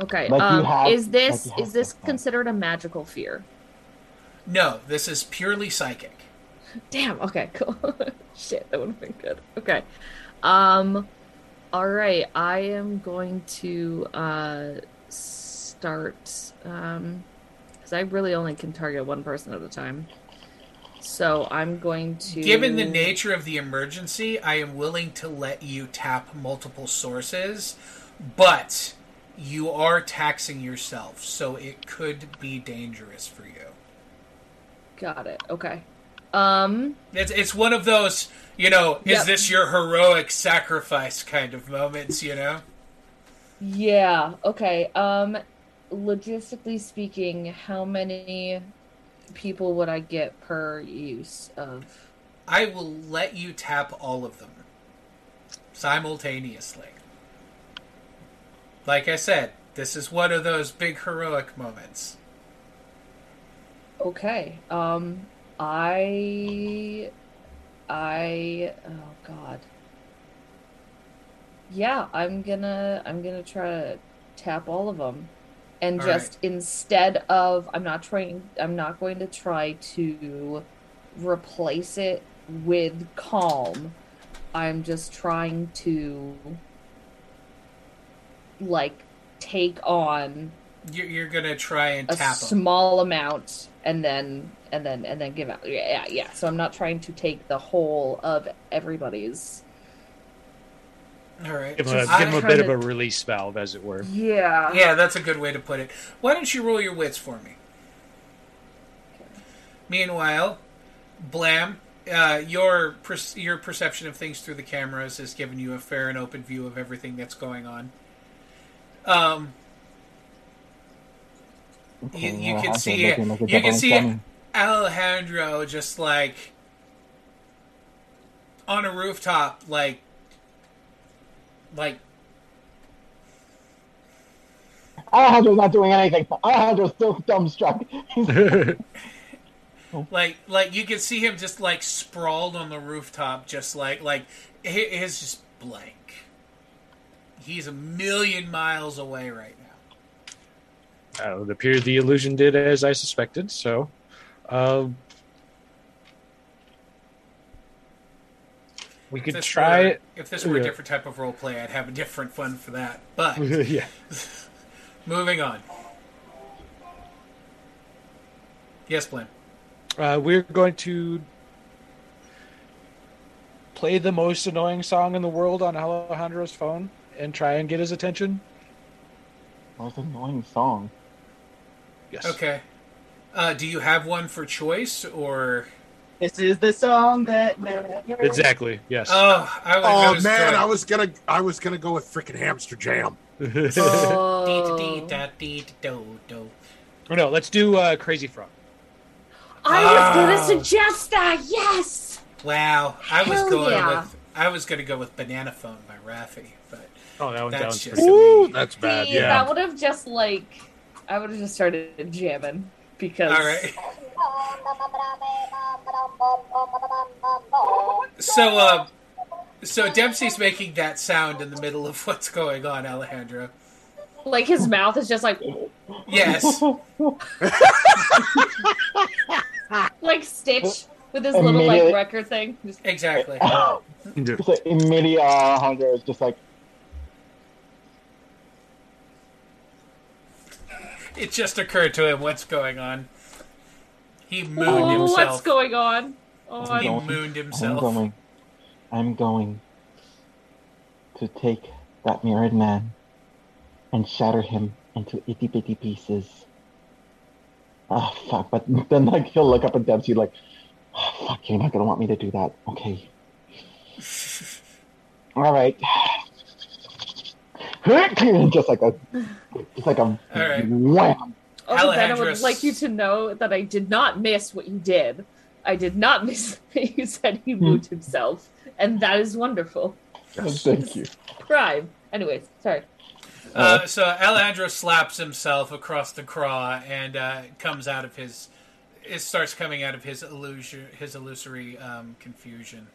Okay.
Like
um,
have-
is this
like
is this considered a magical fear?
No, this is purely psychic.
Damn. Okay. [laughs] Cool. Shit, that would have been good. Okay. Um, All right, I am going to uh, start um because I really only can target one person at a time. So I'm going to.
Given the nature of the emergency, I am willing to let you tap multiple sources, but you are taxing yourself, so it could be dangerous for you.
Got it. Okay. Um.
It's it's one of those, you know, is
Yep.
this your heroic sacrifice kind of moments, you know?
Yeah. Okay. Um. Logistically speaking, how many people would I get per use of?
I will let you tap all of them simultaneously. Like I said, this is one of those big heroic moments.
Okay. Um. I. I. Oh God. Yeah, I'm gonna. I'm gonna try to tap all of them, and
All
just instead of, I'm not trying. I'm not going to try to replace it with calm. I'm just trying to like take on
You're, you're gonna try and
a
tap them.
small amount and then and then and then give out yeah yeah so i'm not trying to take the whole of everybody's
All right.
Give him, a, give him a
I'm
bit of a release valve, as it were.
yeah
Yeah, that's a good way to put it. Why don't you roll your wits for me? Meanwhile, Blam, uh, your per- your perception of things through the cameras has given you a fair and open view of everything that's going on. Um, you, you
yeah,
can see
looking like a
you can see. Alejandro just like on a rooftop, like like
Alejandro's not doing anything. Alejandro's still dumbstruck. [laughs]
like like you can see him just like sprawled on the rooftop just like like hi- his just blank he's a million miles away right now
Uh, it appeared the illusion did as I suspected, so. Um, we could
this
try
were,
it.
if this were a different type of role play i'd have a different fun for that but [laughs]
yeah. [laughs]
moving on yes Blaine.
Uh, we're going to play the most annoying song in the world on Alejandro's phone and try and get his attention.
Most annoying song.
Yes.
okay uh, do you have one for choice or
This is the song that never
Exactly. Yes.
oh i, I
Oh
was
man,
going-
I was gonna I was gonna go with freaking Hamster Jam. [laughs]
oh,
Dee-da-dee-da-dee-do-do.
no, let's do uh, Crazy Frog.
i was
Ah.
gonna suggest that yes
Wow, I was going
yeah.
with I was going to go with Banana Phone by Raffi, but
Oh, that one
that's
sounds
just
Ooh, that's bad.
See,
Yeah.
that would have just like i would have just started jamming because
All right. [laughs] So, uh, so Dempsey's making that sound in the middle of what's going on, Alejandro.
like his mouth is just like
Yes, [laughs]
like stitch with his little like
Immediate-
record thing Just-
exactly. [laughs]
good.
So immediately Alejandro is just like,
It just occurred to him what's going on. He mooned
oh what's going on oh
He
I'm-
mooned
I'm
himself.
going, I'm going to take that mirrored man and shatter him into itty bitty pieces. Ah, fuck. But then, like, he'll look up at Dempsey, like, oh, fuck, you're not gonna want me to do that. Okay. [laughs] All right. [laughs] just like a, just like a
right.
wham.
Also, Ben, I would like you to know that I did not miss what you did. I did not [laughs] miss that you said he moved himself, and that is wonderful.
Thank you.
Prime. Anyways, sorry.
Uh, so Alejandro slaps himself across the craw and uh, comes out of his. It starts coming out of his illusion, his illusory um, confusion.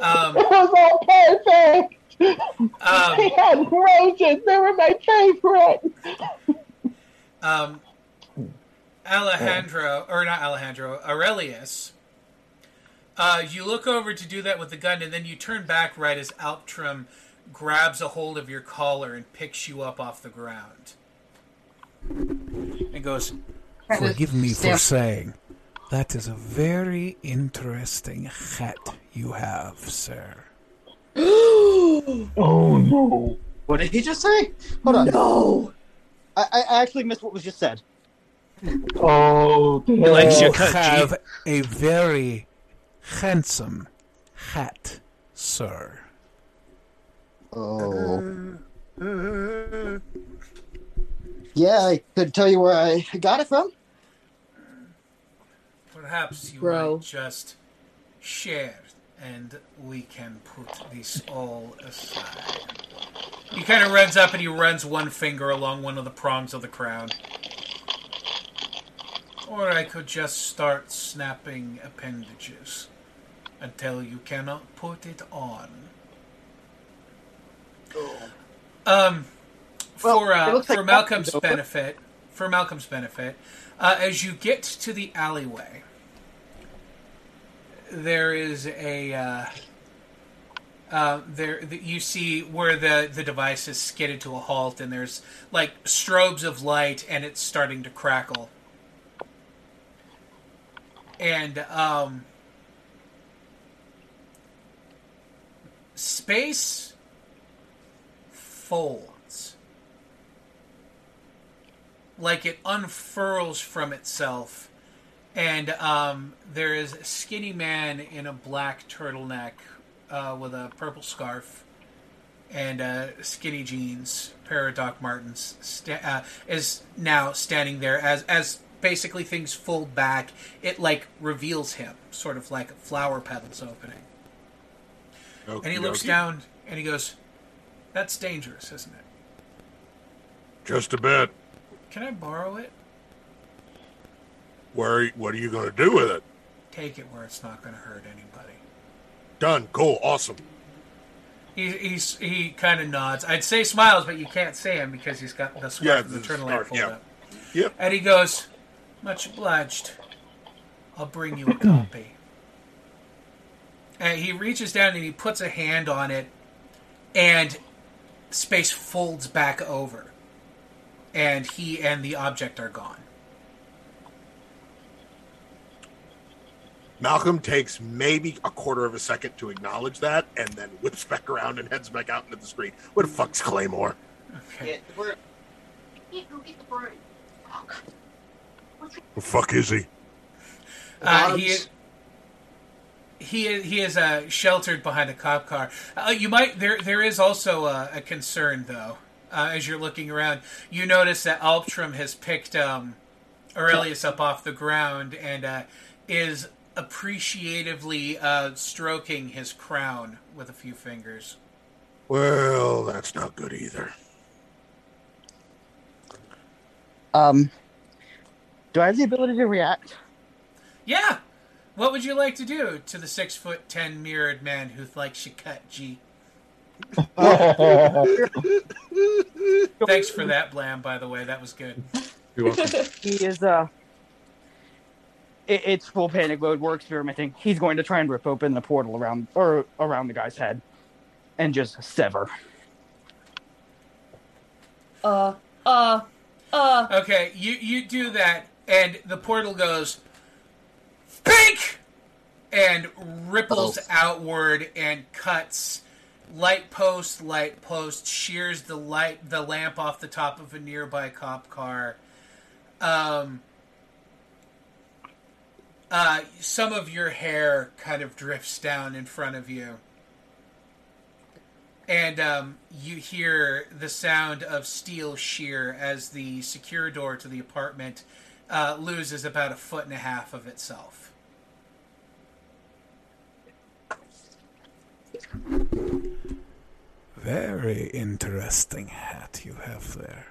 Um, [laughs]
It was all perfect.
Um,
They had roses. They were my favorite.
um, Alejandro, or not Alejandro, Aurelius. Uh, you look over to do that with the gun, and then you turn back right as Alptrum grabs a hold of your collar and picks you up off the ground. And goes,
Forgive me for saying, that is a very interesting hat you have, sir. [gasps] [gasps] [gasps]
Oh, oh no.
What did he just say? Hold on.
No.
I, I actually missed what was just said.
Oh,
He likes
damn.
your
You
cut,
have a very handsome hat, sir.
Oh. Yeah, I could tell you where I got it from.
Perhaps you
Bro.
might just share and we can put this all aside. He kind of runs up and he runs one finger along one of the prongs of the crown. Or I could just start snapping appendages until you cannot put it on. Um,
Well,
for uh, for
like
Malcolm's
Malcolm's
benefit, for Malcolm's benefit, uh, as you get to the alleyway, there is a uh, uh, there the, you see where the the device is skidded to a halt, and there's like strobes of light, and it's starting to crackle. And um, space folds like it unfurls from itself and um, there is a skinny man in a black turtleneck uh, with a purple scarf and uh, skinny jeans, pair of Doc Martens, sta- uh, is now standing there as as basically things fold back. It like reveals him, sort of like flower petals opening, and he looks
Okey-dokey.
down and he goes, "That's dangerous, isn't it?
Just a bit.
Can I borrow it?
Where? What are you going to do with it?
Take it where it's not going to hurt anybody."
Done. Cool. Awesome.
He he's, he kind of nods. I'd say smiles, but you can't see him because he's got the scarf
Yeah,
the
the
turtleneck
scarf,
pulled
yeah.
up.
Yep.
And he goes, "Much obliged. I'll bring you a [clears throat] copy." and he reaches down and he puts a hand on it, and space folds back over, and he and the object are gone.
Malcolm takes maybe a quarter of a second to acknowledge that, and then whips back around and heads back out into the street. What the fuck's Claymore?
Okay.
The fuck is he?
Uh, he he is, he is uh, sheltered behind a cop car. Uh, you might there there is also a, a concern though. Uh, as you're looking around, you notice that Alptrum has picked um, Aurelius up off the ground and uh, is appreciatively uh, stroking his crown with a few fingers.
Well, that's not good either.
Um, do I have the ability to react?
Yeah. What would you like to do to the six foot ten mirrored man who likes you cut G? [laughs] Thanks for that, Blam. By the way, that was good.
You're [laughs] welcome.
He is uh it, it's full panic mode, we're experimenting. He's going to try and rip open the portal around or around the guy's head and just sever.
Uh, uh, uh.
Okay, you you do that, and the portal goes pink and ripples outward and cuts light post, light post, shears the light the lamp off the top of a nearby cop car. Um, uh, some of your hair kind of drifts down in front of you. And um, you hear the sound of steel shear as the secure door to the apartment uh, loses about a foot and a half of itself.
Very interesting hat you have there.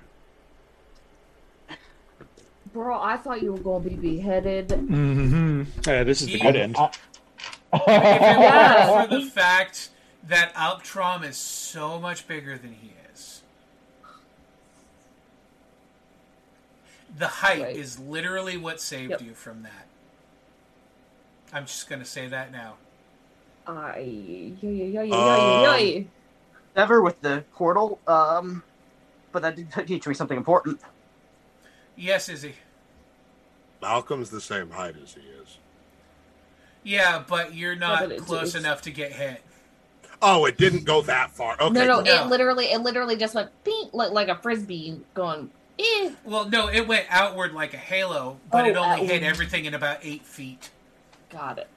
Bro, I thought you were going to be beheaded.
Mm-hmm. Uh, this is the good end.
If [laughs] it
Yeah.
weren't for the fact that Alptrum is so much bigger than he is, the height
Right.
is literally what saved
Yep.
you from that. I'm just going to say that now.
I. Yoy, yoy, yoy,
Um,
yoy, yoy.
Never with the portal, um, but that did teach me something important.
Yes, Izzy.
Malcolm's the same height as he is.
Yeah, but you're not
but
close
it's-
enough to get hit.
Oh, it didn't go that far. Okay.
no, no,
cool.
No.
it literally, it literally just went ping, like like a frisbee going. Eh.
Well, no, it went outward like a halo, but
Oh,
it only hit everything in about eight feet.
Got it.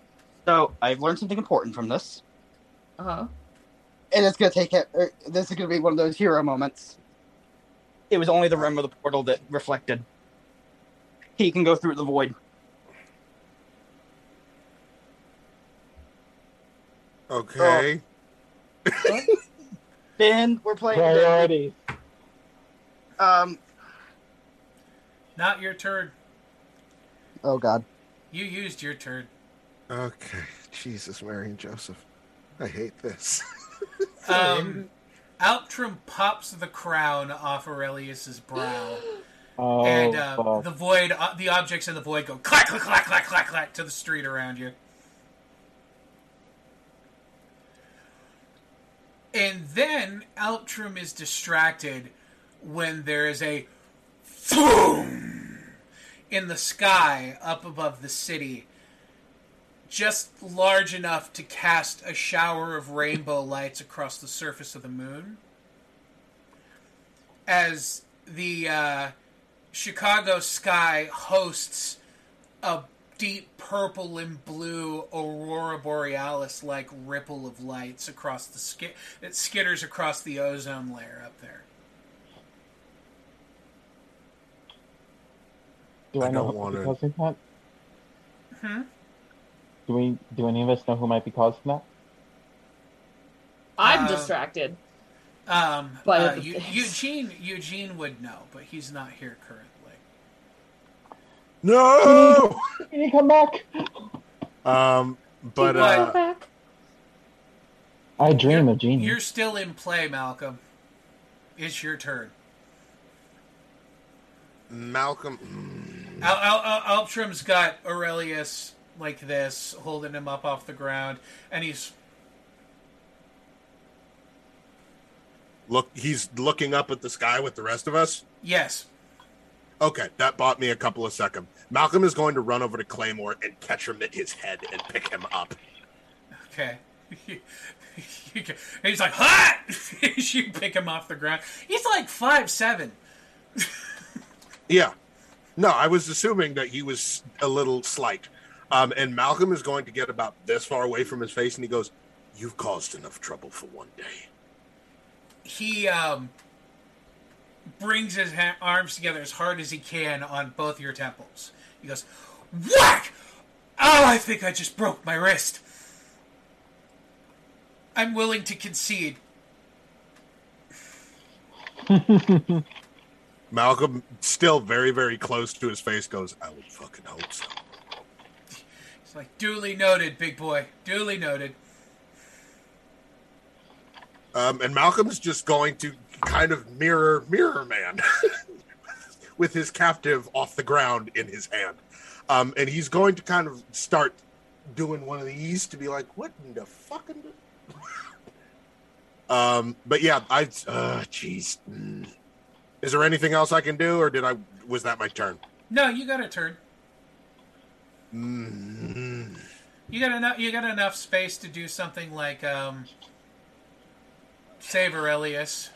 So I've learned something important from this,
Uh huh.
and it's gonna take it. er, This is gonna be one of those hero moments. It was only the rim of the portal that reflected. He can go through the void.
Okay. [laughs]
Ben, we're playing. Ben.
Priorities.
Um.
Not your turn.
Oh God.
You used your turn.
Okay. Jesus, Mary and Joseph. I hate this.
Um, [laughs] Alptrum pops the crown off Aurelius's brow, [gasps]
Oh,
and uh, the void, uh, the objects in the void go clack, clack, clack, clack, clack, clack to the street around you. And then Alptrum is distracted when there is a boom in the sky up above the city, just large enough to cast a shower of rainbow lights across the surface of the moon. As the uh, Chicago sky hosts a deep purple and blue aurora borealis like ripple of lights across the ski- that skitters across the ozone layer up there.
Do I,
I
know
don't wanna-
might be causing that?
Hmm?
Do we? Do any of us know who might be causing that?
I'm
Uh,
distracted.
Um,
By
uh,
other
Eugene Eugene would know, but he's not here currently.
no.
Can you come back?
Um, but
Go
uh,
back.
I dream of genius.
You're still in play, Malcolm. It's your turn.
Malcolm. mm,
Al- Al- Al- Alptrum's got Aurelius like this, holding him up off the ground, and he's
Look, he's looking up at the sky with the rest of us.
yes.
Okay, that bought me a couple of seconds. Malcolm is going to run over to Claymore and catch him at his head and pick him up.
Okay. [laughs] he's like, hot! [laughs] you pick him off the ground. He's like five seven. [laughs]
Yeah. No, I was assuming that he was a little slight. Um, and Malcolm is going to get about this far away from his face, and he goes, "You've caused enough trouble for one day."
He um, brings his ha- arms together as hard as he can on both your temples. He goes, whack! Oh, I think I just broke my wrist. I'm willing to concede. [laughs]
Malcolm, still very, very close to his face, goes, "I would fucking hope so."
It's like duly noted, big boy. Duly noted.
Um, and Malcolm's just going to kind of mirror Mirror Man [laughs] with his captive off the ground in his hand. Um, and he's going to kind of start doing one of these to be like, what in the fucking. [laughs] um, but yeah, I. Uh, jeez. Mm. Is there anything else I can do, or did I. Was that my turn?
No, you got a turn.
Mm.
You got enough. You got enough space to do something like um, save Aurelius.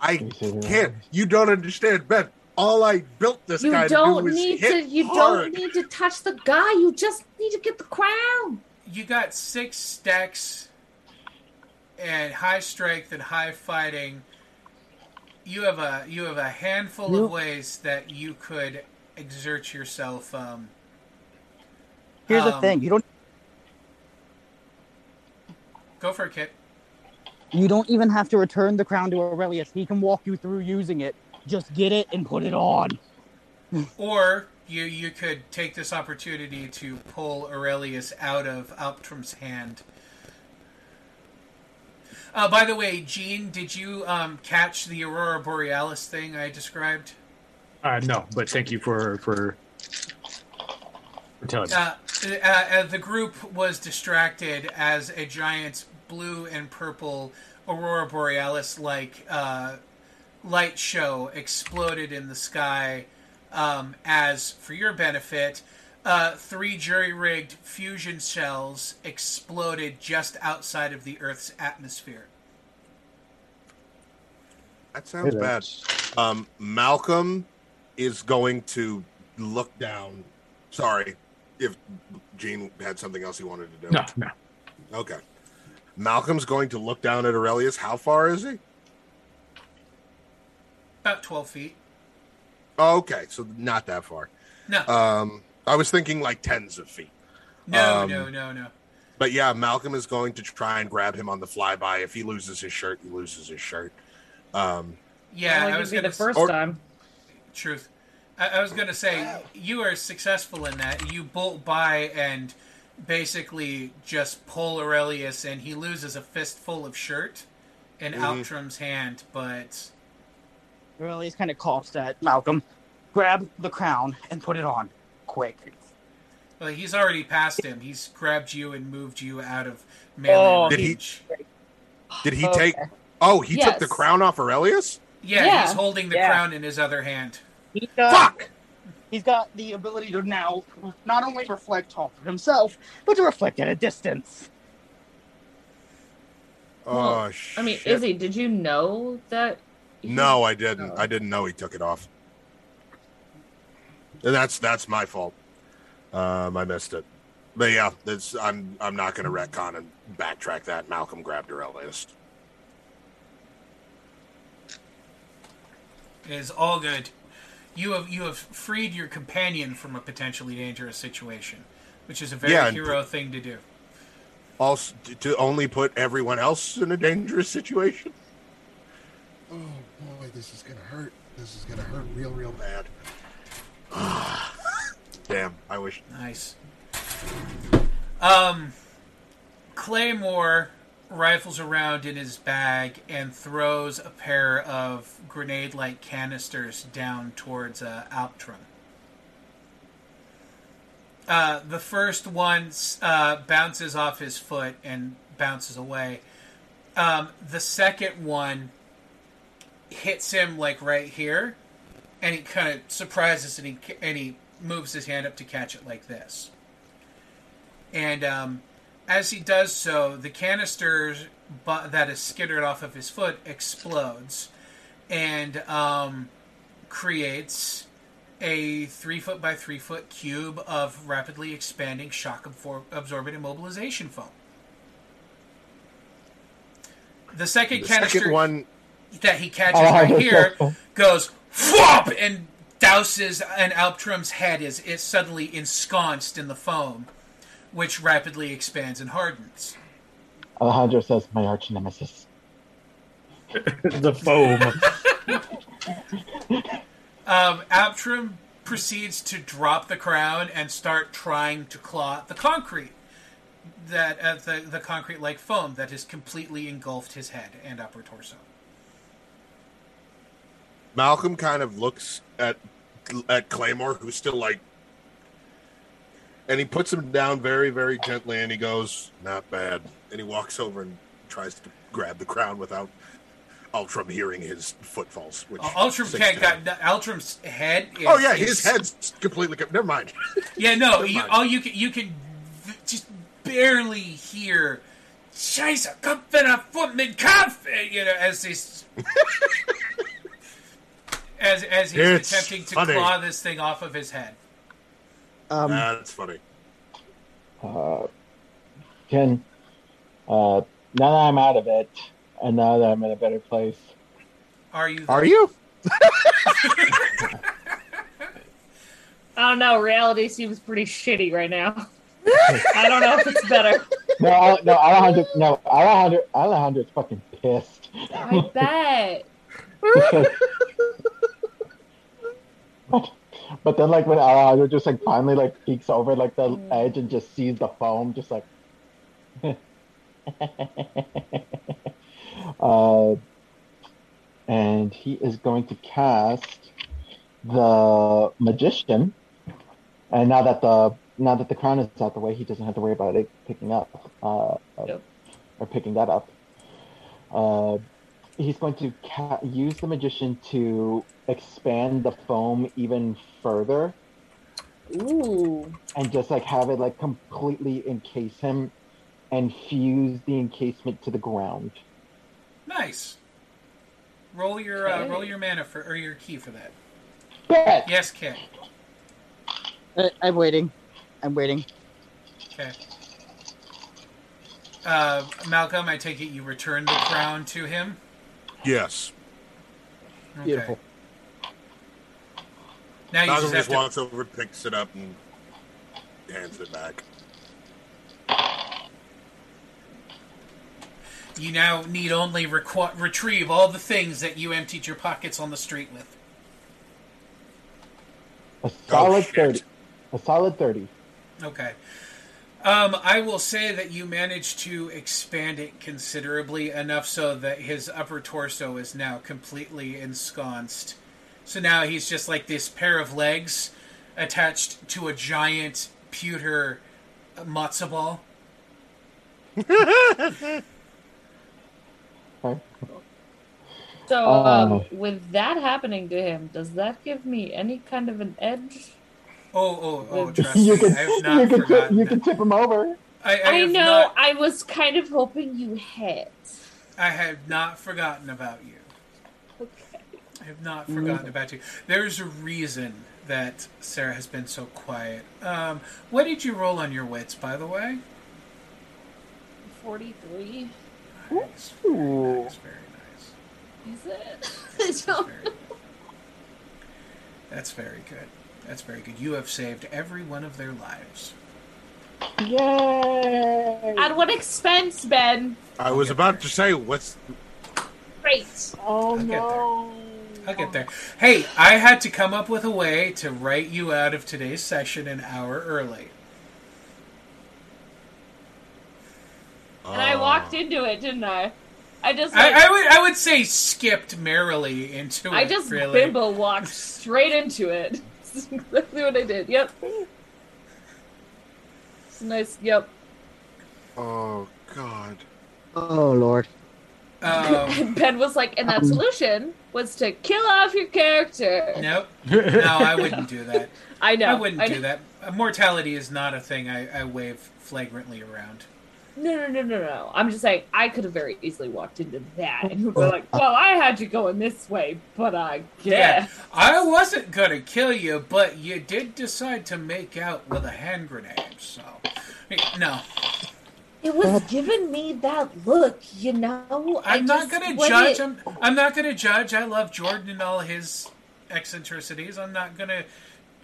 I
Can you say that?
can't. You don't understand, Ben. All I built this
You
guy to do
don't need
hit
to. You
hard.
don't need to touch the guy. You just need to get the crown.
You got six stacks and high strength and high fighting. You have a you have a handful
You-
of ways that you could exert yourself. Um,
Here's the
Um,
thing: you don't
go for a Kit.
you don't even have to return the crown to Aurelius. He can walk you through using it. Just get it and put it on. [laughs]
Or you you could take this opportunity to pull Aurelius out of Alptrum's hand. Uh, by the way, Gene, did you um, catch the Aurora Borealis thing I described?
Uh, no, but thank you for for, for telling me.
Uh, uh, uh, the group was distracted as a giant blue and purple aurora borealis like uh, light show exploded in the sky um, as, for your benefit, uh, three jury rigged fusion shells exploded just outside of the Earth's atmosphere.
That sounds bad. Um, Malcolm is going to look down. Sorry, if Gene had something else he wanted to do.
No, no.
Okay. Malcolm's going to look down at Aurelius. How far is he?
About 12 feet.
Oh, okay, so not that far.
No,
Um, I was thinking like tens of feet.
no,
um,
no, no, no.
But yeah, Malcolm is going to try and grab him on the flyby. If he loses his shirt, he loses his shirt. Um,
Yeah,
Only
I was
be
going
the first
or-
time.
Truth. I, I was going to say, you are successful in that. You bolt by and basically just pull Aurelius, and he loses a fistful of shirt in
Mhm.
Alptrum's hand, but.
Aurelius kind of coughs at Malcolm. Grab the crown and put it on, quick.
Well, he's already passed him. He's grabbed you and moved you out of melee
Oh,
Did he- did he
Okay.
take? Oh, he took the crown off Aurelius.
Yeah,
Yeah.
he's holding the
Yeah.
crown in his other hand.
He's got,
Fuck!
He's got the ability to now not only reflect off of himself, but to reflect at a distance.
Oh
Well,
shit!
I mean, Izzy, did you know that? he-
No, I didn't.
Oh.
I didn't know he took it off. And that's that's my fault. Um, I missed it. But yeah, that's I'm I'm not going to retcon and backtrack that. Malcolm grabbed Aurelius.
It is all good. You have you have freed your companion from a potentially dangerous situation, which is a very
Yeah, and-
hero thing to do.
Also, to- to only put everyone else in a dangerous situation. Oh boy, this is gonna hurt. This is gonna hurt real, real bad. [sighs] Damn, I wish.
Nice. Um, Claymore rifles around in his bag and throws a pair of grenade-like canisters down towards uh, Alptrum. Uh, the first one uh, bounces off his foot and bounces away. Um, the second one hits him like right here, and he kind of surprises and he and he moves his hand up to catch it like this. And um, as he does so, the canister that is skittered off of his foot explodes and um, creates a three foot by three foot cube of rapidly expanding shock absor- absorbent immobilization foam. The second
The
canister
second one,
that he catches
Oh,
right here [laughs] goes whoop and douses and Alptrum's head is is suddenly ensconced in the foam, which rapidly expands and hardens.
Alejandro says, "My arch nemesis." [laughs]
the foam.
Um, Alptrum proceeds to drop the crown and start trying to claw at the concrete. That uh, the the concrete like foam that has completely engulfed his head and upper torso.
Malcolm kind of looks at at Claymore, who's still like, and he puts him down very, very gently, and he goes, "Not bad." And he walks over and tries to grab the crown without Alptrum hearing his footfalls. Which
can't
down.
got Alptrum's head. Is,
Oh yeah,
is-
his head's completely. co- Never mind. [laughs]
Yeah, no. You,
mind.
all you can you can just barely hear. Scheiße, Kopf in a foot mit Kopf, uh, you know, as he's [laughs] as as he's
It's
attempting to
funny.
claw this thing off of his head.
Um,
That's funny.
Uh, Ken, uh, now that I'm out of it, and now that I'm in a better place,
Are you?
Are you?
I don't know. Reality seems pretty shitty right now. [laughs] I don't know if it's better.
no, no, I, don't no, Alejandro, no, Alejandro, Alejandro's fucking pissed.
I bet. [laughs]
But, then, like when Alejandro just like finally like peeks over like the edge and just sees the foam, just like. [laughs] uh, and he is going to cast the magician. And now that the now that the crown is out the way, he doesn't have to worry about it picking up. Uh,
Yep.
or picking that up. Uh, he's going to ca- use the magician to expand the foam even further
Ooh.
and just like have it like completely encase him and fuse the encasement to the ground.
Nice. Roll your uh, roll your mana for or your key for that.
Bet!
Yes, Kit.
I, I'm waiting. I'm waiting.
Okay. Uh, Malcolm, I take it you returned the crown to him.
Yes.
Okay.
Beautiful.
Now you
Malcolm
just have
just
to.
walks over, picks it up, and hands it back.
You now need only requ- retrieve all the things that you emptied your pockets on the street with.
A solid
shit.
30. A solid 30.
Okay. Um, I will say that you managed to expand it considerably enough so that his upper torso is now completely ensconced. So now he's just like this pair of legs attached to a giant pewter matzo ball.
So,
Oh.
um, with that happening to him, does that give me any kind of an edge?
Oh, oh, oh! Trust [laughs]
you
me,
can
I have
you can tip, you can tip him over.
I, I,
I, know.
Not,
I was kind of hoping you had.
I have not forgotten about you.
Okay.
I have not forgotten about you. There's a reason that Sarah has been so quiet. Um, what did you roll on your wits, by the way?
Forty-three.
Nice,
Ooh.
nice, very nice.
Is it? [laughs]
That's very, that's very good. That's very good. You have saved every one of their lives.
Yay!
At what expense, Ben?
I was about to say, what's
Great.
Oh
get
no!
I'll get there. Hey, I had to come up with a way to write you out of today's session an hour early.
And I walked into it, didn't I? I just like,
I, I would I would say skipped merrily into
I
it.
I just
really.
bimbo walked straight into it. [laughs] That's exactly what I did. Yep. It's nice. Yep.
Oh God.
Oh lord.
Um, [laughs]
And Ben was like, and that solution was to kill off your character.
nope. [laughs] No, I wouldn't do that.
I know.
I wouldn't
I
do that. Mortality is not a thing I, I wave flagrantly around.
No, no, no, no, no. I'm just saying, I could have very easily walked into that and you'd be like, well, I had you going this way, but I
Yeah,
guess.
I wasn't gonna kill you, but you did decide to make out with a hand grenade. So, no,
It was giving me that look, you know. I
I'm not gonna judge.
it-
I'm I'm not gonna judge. I love Jordan and all his eccentricities. I'm not gonna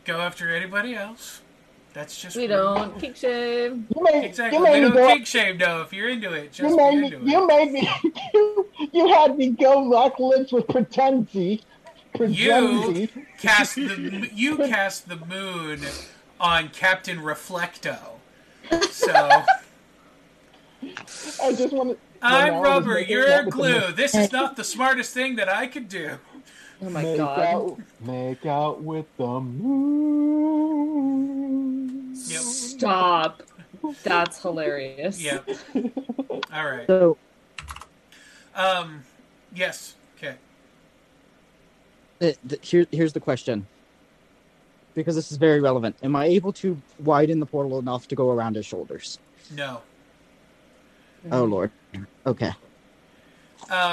go after anybody else. That's just
We
rude.
don't kink shame.
You made,
Exactly.
you
We
made me
don't
go.
kink shame though. If you're into it, just
You
be
made me.
into
You
it.
made me. You, you had me go lock lips with Pretenzi. Pretenzi.
Cast the you cast the moon on Captain Reflecto. So [laughs]
I just want to.
I'm rubber. You're glue. This is not the smartest thing that I could do.
Oh my
make
god.
Out, make out with the moon.
Yep.
Stop. That's hilarious.
Yep. All right.
So
Um. Yes. Okay.
th- th- here, here's the question. Because this is very relevant. Am I able to widen the portal enough to go around his shoulders?
No.
Oh lord. Okay.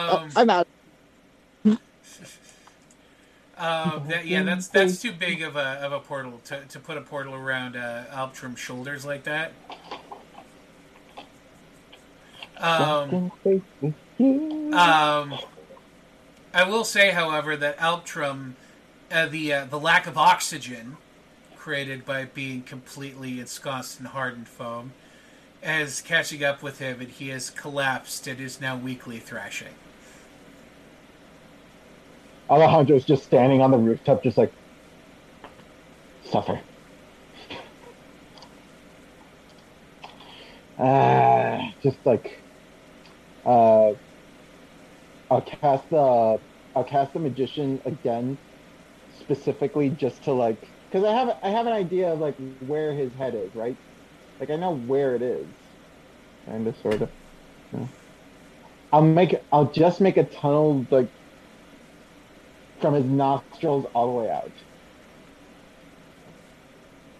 Oh,
Um.
I'm out.
Um, [laughs] that, yeah, that's that's too big of a of a portal to, to put a portal around uh, Alptrum's shoulders like that. Um, um, I will say, however, that Alptrum, uh, the uh, the lack of oxygen created by being completely ensconced in hardened foam, is catching up with him, and he has collapsed and is now weakly thrashing.
Alejandro's just standing on the rooftop, just like suffer. Uh, just like uh, I'll cast the I'll cast the magician again, specifically just to like because I have I have an idea of like where his head is, right? Like I know where it is, kind of sort of. I'll make. I'll just make a tunnel like from his nostrils all the way out.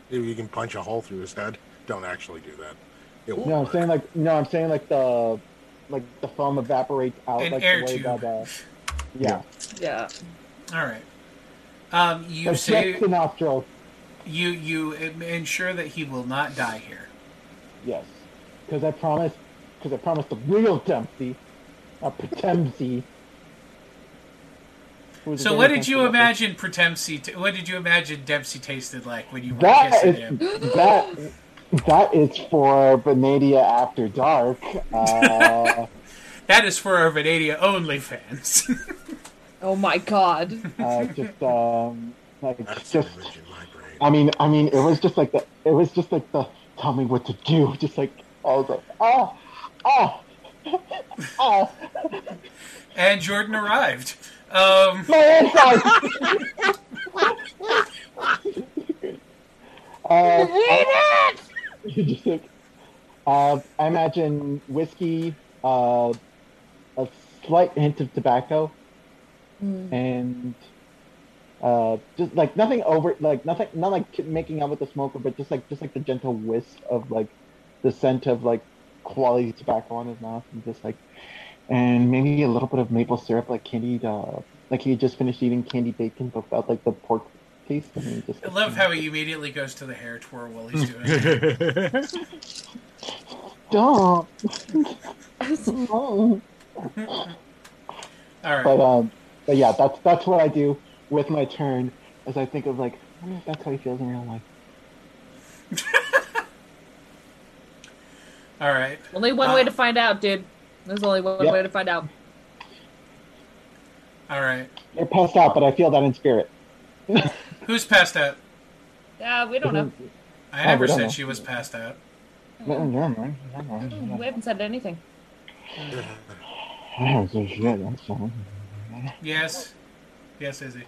Maybe you can punch a hole through his head. Don't actually do that. It won't
No, I'm
work.
saying like no, I'm saying like the like the foam evaporates out
An
like
air
the way
tube.
that uh, yeah.
Yeah.
All right. Um, you
Like
say
the nostrils.
you you ensure that he will not die here.
Yes, because I promised. Because I promised the real Dempsey, a Dempsey.
So, what did you imagine Dempsey? T- what did you imagine Dempsey tasted like when you were
That
kissing
is
him?
that. That is for Benadia After Dark. Uh, [laughs]
That is for our Venadia only fans. [laughs]
Oh my god.
uh, just um, like
That's
just.
an image in my brain.
I mean, I mean, it was just like the. It was just like the. Tell me what to do. [laughs] Just like I was like, oh, oh, [laughs] oh,
and Jordan arrived. Um, [laughs]
my insides. uh, just like, uh, I imagine whiskey, uh, a slight hint of tobacco,
Mm.
and uh, just like nothing over, like nothing, not like making out with the smoker, but just like just like the gentle whisk of like the scent of like quality tobacco on his mouth, and just like, and maybe a little bit of maple syrup, like candied, uh, like he had just finished eating candied bacon, but without like the pork taste. And he just,
I love how he immediately goes to the hair twirl while he's doing it. [laughs]
Stop. [laughs]
All right.
But um, but yeah, that's that's what I do with my turn, as I think of like, I wonder if that's how he feels in real life. [laughs]
All right.
Only one
Uh,
way to find out, dude. There's only one
Yep.
way to find out.
All right.
They're passed out, but I feel that in spirit. [laughs]
Who's passed out?
Yeah, we don't know.
I
Oh,
never
we don't
said
know.
she was passed out.
We haven't said anything. [sighs]
Yes. Yes, Izzy.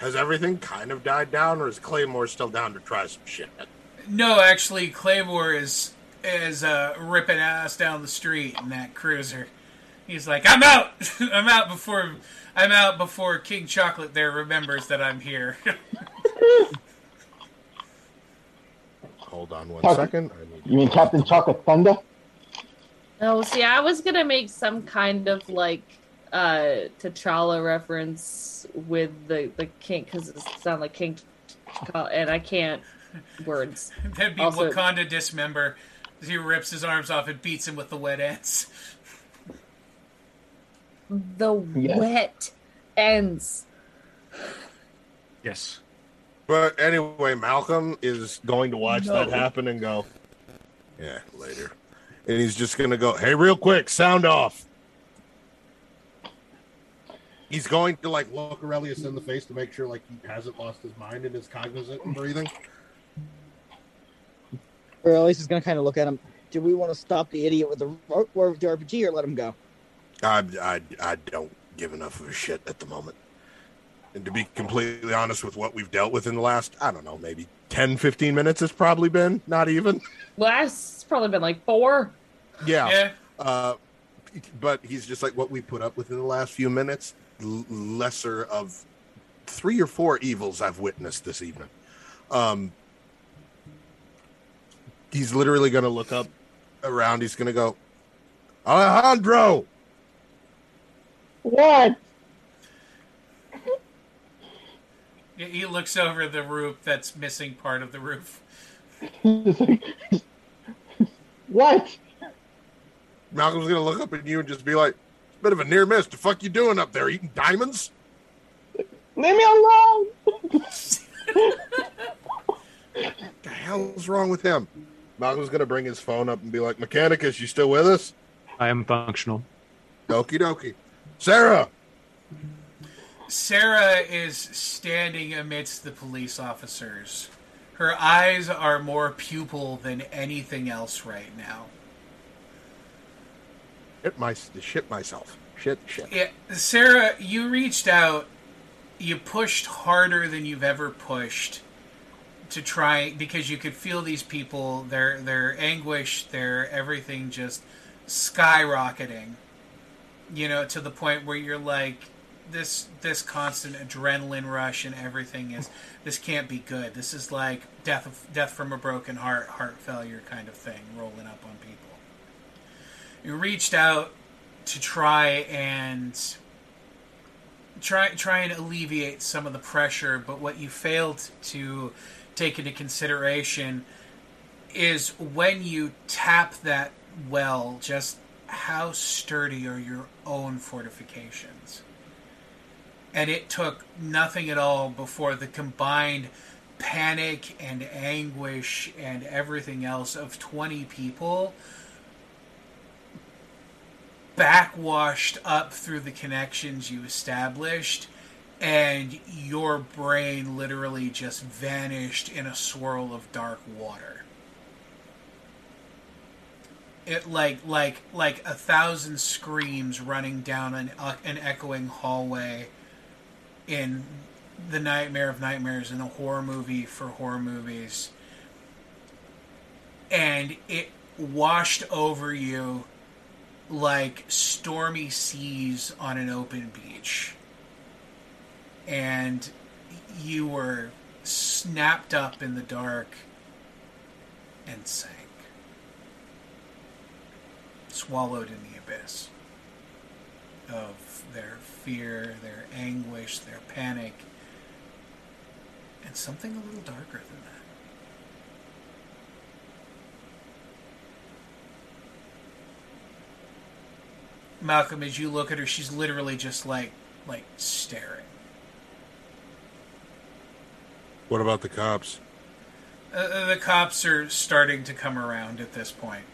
Has everything kind of died down, or is Claymore still down to try some shit?
No, actually, Claymore is is uh, ripping ass down the street in that cruiser. He's like, "I'm out. [laughs] I'm out before I'm out before King Chocolate there remembers that I'm here." [laughs]
Hold on one
Talk-
second. I need
You mean Captain Chocolate Thunder?
Oh, see, I was gonna make some kind of like uh T'Challa reference with the the king because it sounds like King, and I can't words. [laughs]
That'd be
Also-
Wakanda dismember. He rips his arms off and beats him with the wet ends.
The
Yes.
wet ends.
Yes.
But anyway, Malcolm is going to watch
No.
that happen and go, yeah, later. And he's just going to go, hey, real quick, sound off. He's going to like look Aurelius in the face to make sure like he hasn't lost his mind and is cognizant and breathing.
Or at least is going to kind of look at him. Do we want to stop the idiot with the, with the RPG or let him go?
I, I, I don't give enough of a shit at the moment. And to be completely honest with what we've dealt with in the last, I don't know, maybe 10, 15 minutes, it's probably been, not even.
Last, it's probably been like four.
Yeah.
Yeah.
Uh, but he's just like what we put up with in the last few minutes, l- lesser of three or four evils I've witnessed this evening. Um, he's literally going to look up around. He's going to go, Alejandro,
What?
He- He looks over the roof that's missing part of the roof. [laughs]
What?
Malcolm's going to look up at you and just be like, bit of a near miss. The fuck you doing up there? Eating diamonds?
Leave me alone! [laughs]
the hell's wrong with him? Malcolm's going to bring his phone up and be like, Mechanicus, you still with us?
I am functional.
Okie dokie. Sarah!
Sarah is standing amidst the police officers. Her eyes are more pupil than anything else right now.
Shit, my, shit myself. Shit, shit.
Yeah, Sarah, you reached out. You pushed harder than you've ever pushed to try because you could feel these people, their their anguish, their everything just skyrocketing. You know, to the point where you're like, this this constant adrenaline rush and everything is this can't be good. This is like death of death from a broken heart, heart failure kind of thing rolling up on people. You reached out to try and try try and alleviate some of the pressure, but what you failed to take into consideration is when you tap that well, just how sturdy are your own fortifications. And it took nothing at all before the combined panic and anguish and everything else of 20 people backwashed up through the connections you established and your brain literally just vanished in a swirl of dark water. It like like like a thousand screams running down an uh, an echoing hallway in the nightmare of nightmares in a horror movie for horror movies. And it washed over you like stormy seas on an open beach. And you were snapped up in the dark and sank. Swallowed in the abyss of their fear, their anguish, their panic, and something a little darker than that. Malcolm, as you look at her, she's literally just like, like staring.
What about the cops?
Uh, the cops are starting to come around at this point.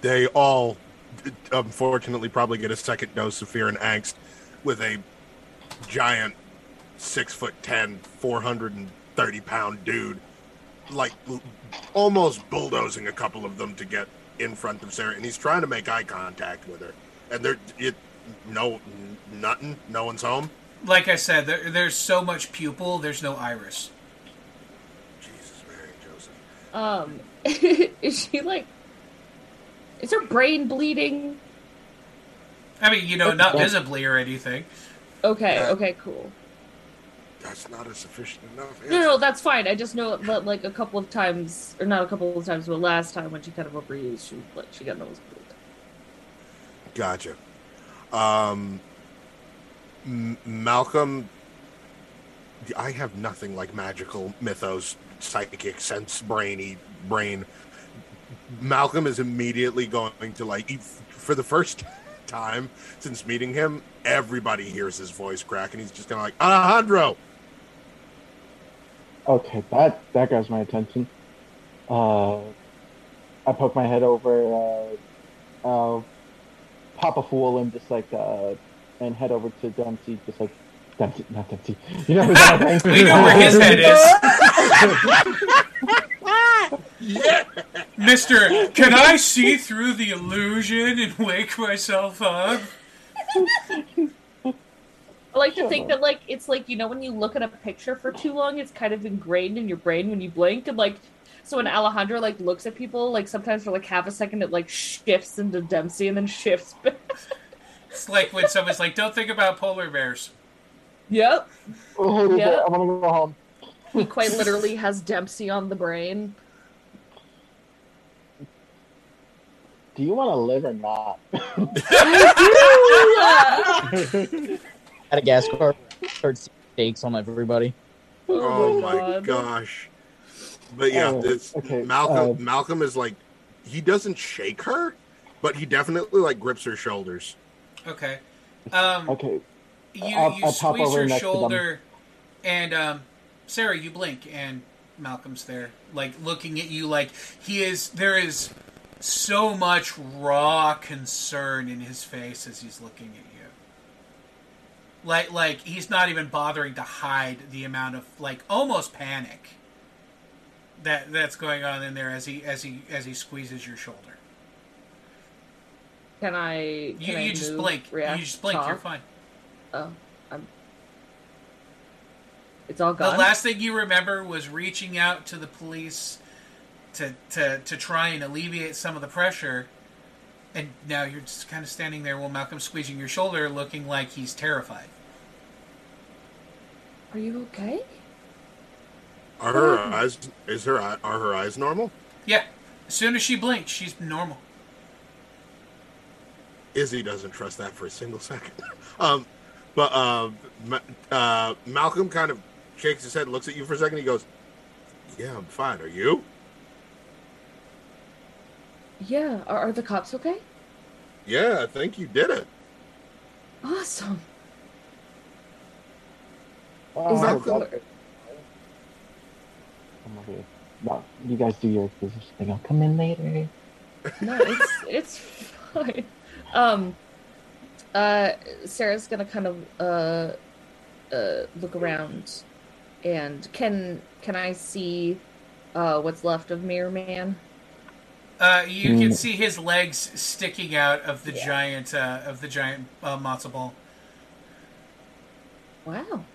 They all, unfortunately, probably get a second dose of fear and angst with a giant six foot ten, 430 pound dude, like almost bulldozing a couple of them to get in front of Sarah, and he's trying to make eye contact with her, and they're it, no nothing, no one's home.
Like I said, there, there's so much pupil, there's no iris.
Jesus, Mary, Joseph.
Um, [laughs] is she like? Is her brain bleeding?
I mean, you know, not visibly or anything.
Okay. Okay. Cool.
That's not a sufficient enough.
No, no, that's fine. I just know that like a couple of times, or not a couple of times, but last time when she kind of overused, she like she got nosebleed.
Gotcha. Um, M- Malcolm, I have nothing like magical mythos, psychic sense, brainy brain. Malcolm is immediately going to like, for the first [laughs] time since meeting him, everybody hears his voice crack, and he's just kind of like Alejandro.
Okay, that that grabs my attention. Uh, I poke my head over, uh, uh, pop a fool, and just like uh, and head over to Dempsey, just like Dempsey, not Dempsey. You know who that thing? [laughs]
We know where his head is.
Yeah.
Mister, can I see through the illusion and wake myself up?
I like to think that like it's like you know when you look at a picture for too long, it's kind of ingrained in your brain when you blink, and like so when Alejandro like looks at people, like sometimes for like half a second it like shifts into Dempsey and then shifts. [laughs] back.
It's like when someone's like, "Don't think about polar bears."
yep,
Oh,
Yeah.
I'm gonna go home.
he quite literally has Dempsey on the brain.
Do you want to live or not? [laughs] [laughs]
At a gas car, start stakes on everybody.
Oh
my
my
God.
gosh. But yeah,
Oh,
it's
okay,
Malcolm.
uh,
Malcolm is like, he doesn't shake her, but he definitely like grips her shoulders.
Okay. Um,
Okay,
you
I'll-
you
I'll pop
squeeze
over
her
next to them.
shoulder, and um, Sarah, you blink, and Malcolm's there, like looking at you, like he is. There is so much raw concern in his face as he's looking at you. Like, like he's not even bothering to hide the amount of like almost panic that that's going on in there as he as he as he squeezes your shoulder.
Can I? Can
You
I
just
move,
blink.
react,
You just blink. You're fine.
Oh, I'm. It's all gone.
The last thing you remember was reaching out to the police to to to try and alleviate some of the pressure. And now you're just kind of standing there while Malcolm's squeezing your shoulder, looking like he's terrified.
Are you okay?
Are her eyes? Is her eye- are her eyes normal?
Yeah. As soon as she blinks, she's normal.
Izzy doesn't trust that for a single second. [laughs] um, but uh, Ma- uh, Malcolm kind of shakes his head, looks at you for a second. He goes, "Yeah, I'm fine. Are you?"
Yeah. Are, are the cops okay?
Yeah, I think you did it.
Awesome. Is that
that's good. I'm okay. No, you guys do your business thing. I'll come in later.
No, it's it's fine. Um, uh, Sarah's gonna kind of uh, uh, look around, and can can I see uh what's left of Mirror Man?
Uh, you can
Mm.
see his legs sticking out of the
Yeah.
giant uh, of the giant uh, matzo ball.
Wow,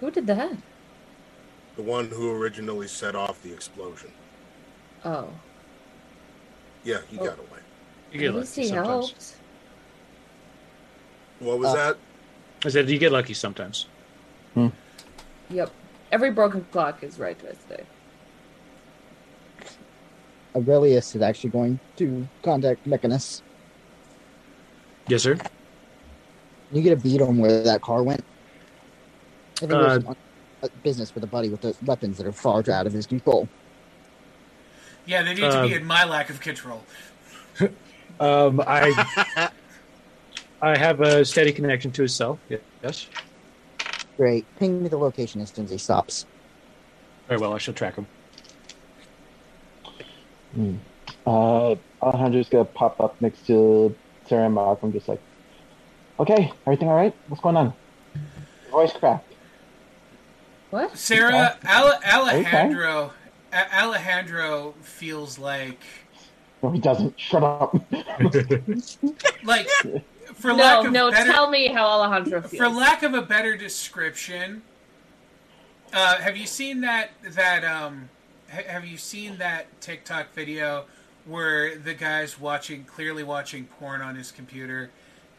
who did that?
The one who originally set off the explosion.
Oh,
Yeah, he
Oh.
got away.
You get
at least
lucky
he
sometimes.
helped.
What was
Uh,
that?
I said you get lucky sometimes.
Yep. Every broken clock is right twice a day.
Aurelius is actually going to contact Mechanus.
Yes, sir.
Can You get a beat on where that car went. I think it was
Uh,
on a business with a buddy with the weapons that are far out of his control.
Yeah, they need to be
Um,
in my lack of control. [laughs]
Um, I I have a steady connection to his cell. Yes.
Great. Ping me the location as soon as he stops.
Very well. I shall track him.
Hmm. Uh, Alejandro's gonna pop up next to Sarah and Malcolm, just like, okay, everything all right? What's going on? Voice cracked.
What?
Sarah Ale- Alejandro A- Alejandro feels like
No, he doesn't. Shut up. [laughs]
like for
no,
lack of
no.
better
Tell me how Alejandro feels.
for lack of a better description. Uh, have you seen that that um ha- have you seen that TikTok video where the guy's watching clearly watching porn on his computer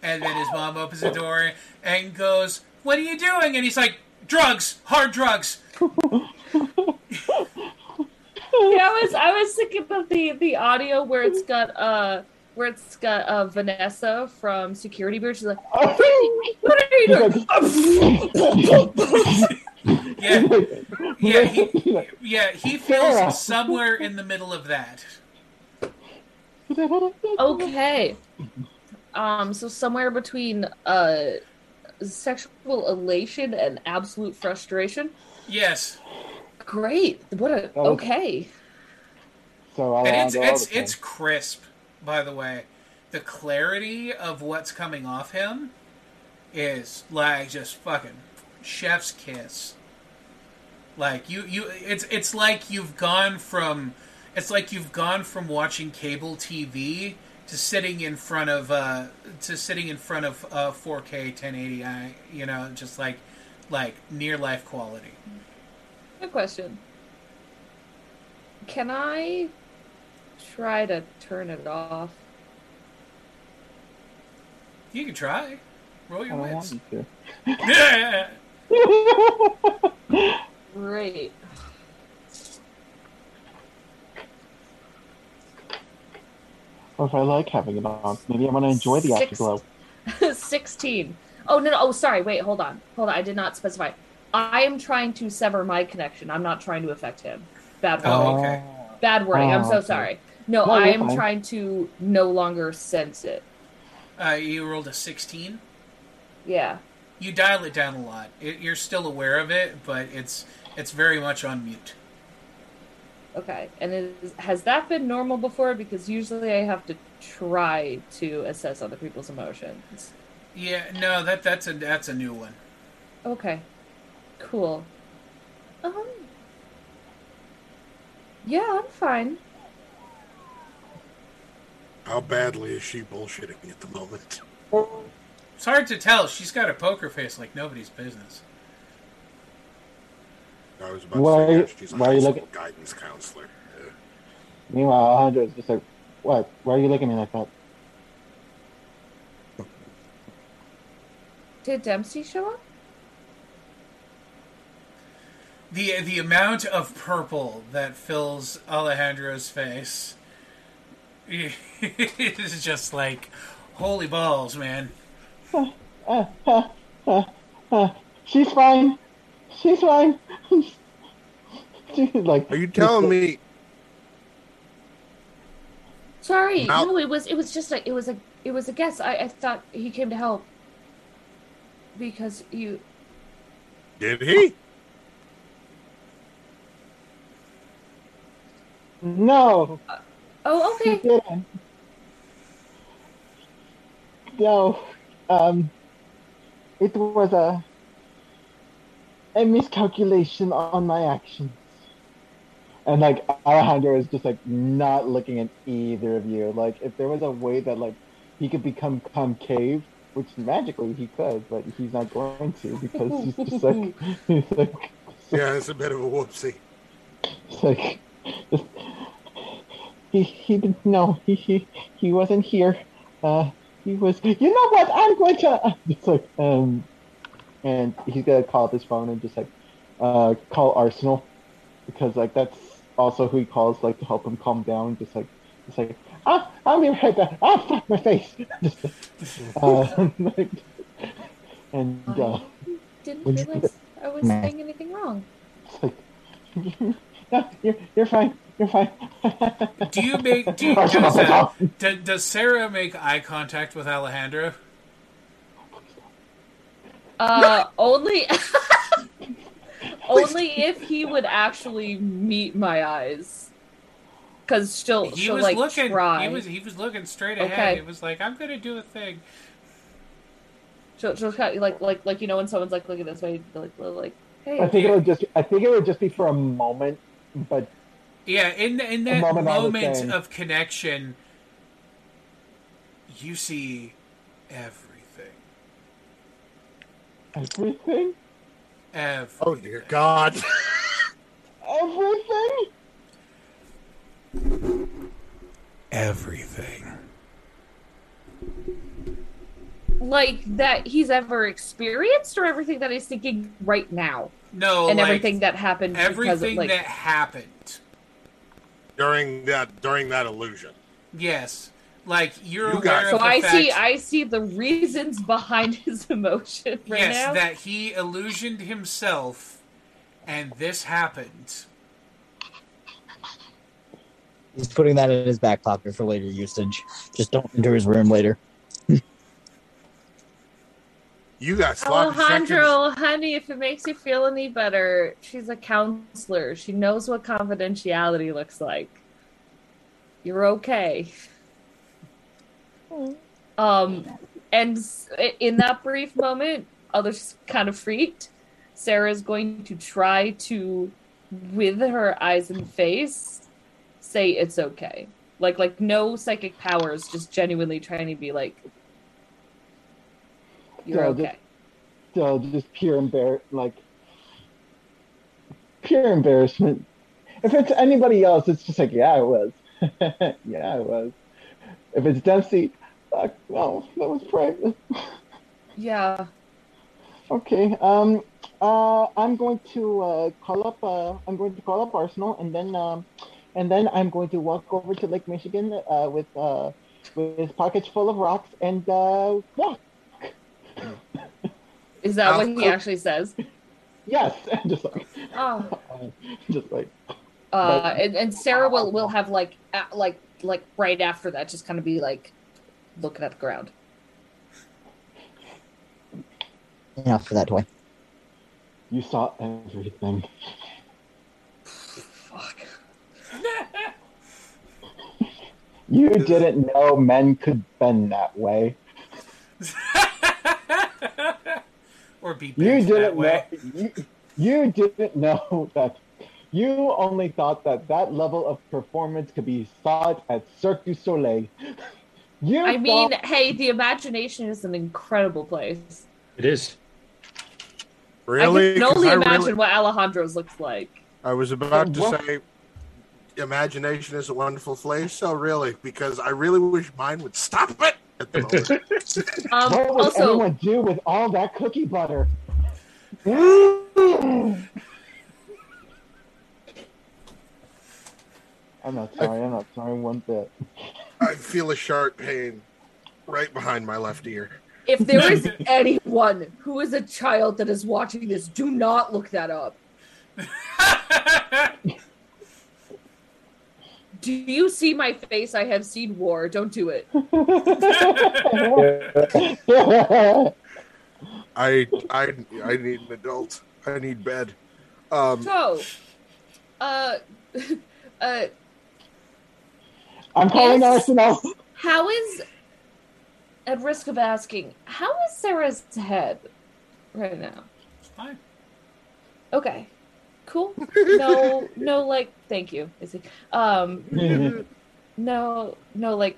and then his mom opens the door and goes, "What are you doing?" and he's like, "Drugs, hard drugs."
yeah, I was I was thinking of the the audio where it's got uh where it's got uh Vanessa from Security Breach. She's like, "What are you doing?" [laughs]
Yeah, yeah, he, yeah, he feels somewhere in the middle of that. [laughs]
okay. Um, so somewhere between uh sexual elation and absolute frustration.
Yes,
Great. What a okay.
So
and it's
Alejandro,
it's
okay.
it's crisp. By the way, the clarity of what's coming off him is like just fucking chef's kiss. Like you, you, it's it's like you've gone from, it's like you've gone from watching cable TV to sitting in front of uh to sitting in front of uh 4K 1080i. You know, just like like near life quality.
Good question. Can I try to turn it off?
You can try. Roll your
don't
wits. [laughs] Yeah.
Great.
Or if I like having it on, maybe I want to enjoy the
Six.
afterglow. [laughs]
16. Oh, no, no. Oh, sorry. Wait, hold on. Hold on. I did not specify. I am trying to sever my connection. I'm not trying to affect him. Bad wording.
Oh, okay.
Bad wording. I'm
Oh,
so
okay.
sorry. No,
No,
I
you're
am
fine.
trying to no longer sense it.
Uh, you rolled a 16.
Yeah.
You dial it down a lot. It, you're still aware of it, but it's it's very much on mute.
Okay. And is, has that been normal before? Because usually I have to try to assess other people's emotions.
Yeah, no, that that's a that's a new one.
Okay. Cool. Um. Yeah, I'm fine.
How badly is she bullshitting me at the moment?
It's hard to tell. She's got a poker face like nobody's business.
I was about
Why-
to say, yeah, she's a
why are you
school
looking-
guidance counselor. Yeah.
Meanwhile, Alejandro's just like, what? Why are you looking at me like that?
Did Dempsey show up?
The the amount of purple that fills Alejandro's face [laughs] is just like holy balls, man.
Uh, uh, uh, uh, she's fine. She's fine. [laughs] She's like,
Are you telling me
Sorry,
Mal-
no, it was it was just a it was a it was a guess. I, I thought he came to help because you.
did he?
No,
Oh,
he
okay.
didn't. No, um, it was a a miscalculation on my actions. And like Alejandro is just like not looking at either of you. Like if there was a way that like he could become concave, which magically he could, but he's not going to because he's just like [laughs] he's like
Yeah, it's a bit of a whoopsie.
It's like just, he he didn't know he he he wasn't here. Uh, he was. You know what? I'm going to. [laughs] It's like um, and he's gonna call up his phone and just like uh call Arsenal because like that's also who he calls like to help him calm down. Just like just like ah, I'll be right back. Ah, fuck my face. [laughs] Just, uh, [laughs] like, and uh,
Didn't
Would you-
realize I was
Nah.
saying anything wrong.
it's like. [laughs] No, you're, you're fine. You're fine.
Do you make do,
Arsenal,
does, uh, does Sarah make eye contact with Alejandro?
Uh, [laughs] only, [laughs] only if he would actually meet my eyes. Because she'll,
He
she'll
was
like
looking.
try.
He was he was looking straight ahead.
Okay.
He was like, "I'm gonna do a thing."
She'll, she'll kind of like, like, like you know, when someone's like looking this way, like, like, hey,
I think it would just. I think it would just be for a moment, but
Yeah, in in that
moment
moment,
I was saying-
of connection, you see everything.
Everything,
Everything.
Oh dear God. [laughs]
everything.
Everything.
like that he's ever experienced, or everything that he's thinking right now,
No,
and
like,
everything that happened because of
everything
like,
that happened.
during that during that illusion.
Yes, like you're
You
aware
got-
of
so
the
I
fact.
see, I see the reasons [laughs] behind his emotion right
yes,
now.
that he illusioned himself, and this happened.
He's putting that in his back pocket for later usage. Just don't enter his room later. [laughs]
You got sloppy seconds.
Alejandro, honey, if it makes you feel any better, she's a counselor. She knows what confidentiality looks like. You're okay. Um, and in that brief moment, others kind of freaked. Sarah's going to try to, with her eyes and face, say it's okay. Like, like no psychic powers, just genuinely trying to be like, you're okay.
So just pure embar like pure embarrassment. If it's anybody else, it's just like, yeah, it was. [laughs] yeah, it was. If it's Dempsey, fuck, no, that was private.
Yeah.
Okay. Um. Uh. I'm going to uh, call up. Uh. I'm going to call up Arsenal, and then um, and then I'm going to walk over to Lake Michigan uh, with uh, with his pockets full of rocks and uh, walk. [laughs]
Is that what he actually says?
Yes, [laughs] just like,
Oh. [laughs]
just like.
Uh, and, and Sarah will will have like a like like right after that, just kind of be like looking at the ground.
Enough for that toy.
You saw everything.
Fuck. [laughs]
You didn't know men could bend that way. [laughs]
or be
You
bent that
didn't know.
way.
You, you didn't know [laughs] that. You only thought that that level of performance could be sought at Cirque du Soleil. You
I mean,
thought-
hey, the imagination is an incredible place.
It is.
Really?
I can only
I
imagine
really-
what Alejandro's looks like.
I was about to
Well-
say, imagination is a wonderful place. So really, because I really wish mine would stop it at the moment. [laughs]
Um,
what would
also,
anyone do with all that cookie butter? [gasps] I'm not sorry. I'm not sorry one bit.
I feel a sharp pain right behind my left ear.
if there is anyone who is a child that is watching this, do not look that up. [laughs] Do you see my face? I have seen war. Don't do it. [laughs]
I I I need an adult. I need bed. Um,
So, uh, [laughs] uh,
I'm calling
Yes.
Arsenal.
how is, at risk of asking, how is Sarah's head right now?
It's fine.
Okay, cool. [laughs] No, no, like, thank you. Is it? Um, [laughs] no, no, like,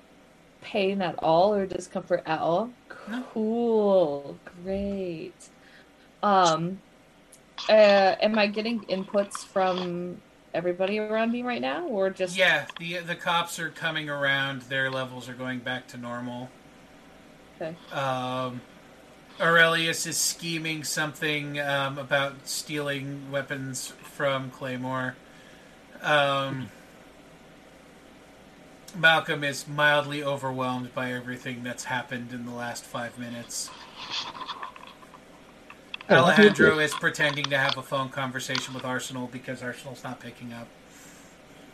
pain at all or discomfort at all. Cool, great. Um, uh, am I getting inputs from everybody around me right now, or just
Yeah, the the cops are coming around. Their levels are going back to normal.
Okay.
Um, Aurelius is scheming something um, about stealing weapons from Claymore. Um, Malcolm is mildly overwhelmed by everything that's happened in the last five minutes. Alejandro is pretending to have a phone conversation with Arsenal because Arsenal's not picking up.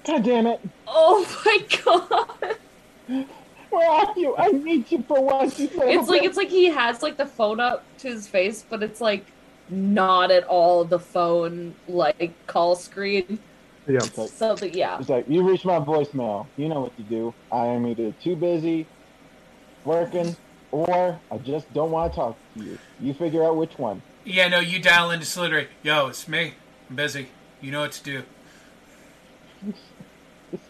God damn it!
Oh my god!
Where are you? I need you for once. You
It's like
a-
it's like he has like the phone up to his face, but it's like not at all the phone like call screen.
Yeah. It's like,
Something, yeah.
it's like you reach my voicemail. You know what to do. I am either too busy working or I just don't want to talk to you. You figure out which one.
Yeah, no, you dial into Slithery. Yo, it's me. I'm busy. You know what to do. [laughs]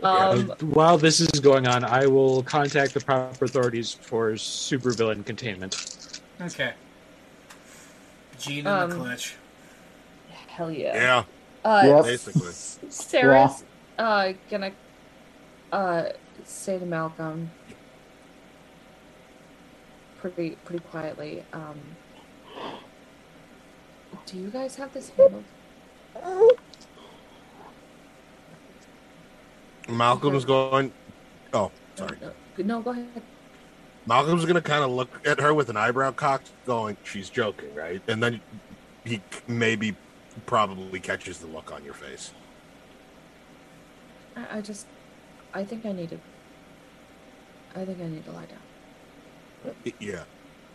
Um,
While this is going on, I will contact the proper authorities for supervillain containment.
Okay. Gene in
Um,
the clutch.
hell yeah.
yeah,
Uh,
Yep.
basically.
Sarah's uh gonna uh say to Malcolm pretty pretty quietly, um Do you guys have this handled?
Malcolm's going. Oh, sorry.
No, no, go ahead.
Malcolm's gonna kind of look at her with an eyebrow cocked, going, "She's joking, right?" And then he maybe, probably catches the look on your face.
I, I just I think I need to I think I need to lie down.
Yeah.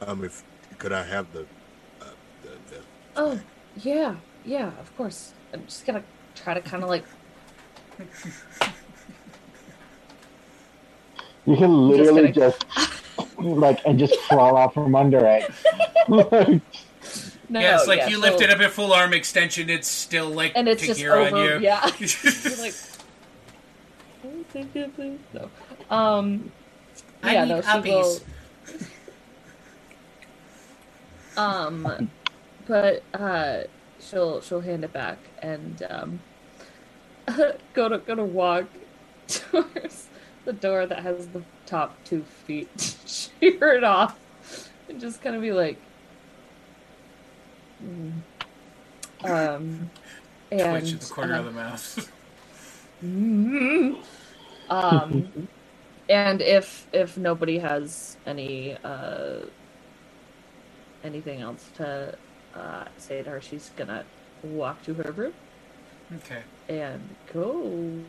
Um. If could I have uh, the
Oh, yeah, yeah, of course. I'm just gonna try to kinda like
You can literally
kidding.
just, [laughs] like and just crawl out from under it. [laughs]
No,
yeah, it's like
yeah,
you
so-
lift it up at full arm extension. It's still like
and it's
to
just
gear on you.
Yeah, [laughs] You're like. "Oh, thank you, please." No. Um.
I
yeah,
need
no, she
puppies.
will. Um, but uh, she'll she'll hand it back and um, [laughs] go to go to walk [laughs] towards the door that has the top two feet [laughs] sheared off, and just kind of be like, mm. um, and
Twitch at the corner
uh,
of the mouth.
Mhm. um, and if if nobody has any uh, anything else to uh, say to her, she's gonna walk to her room
okay.
and go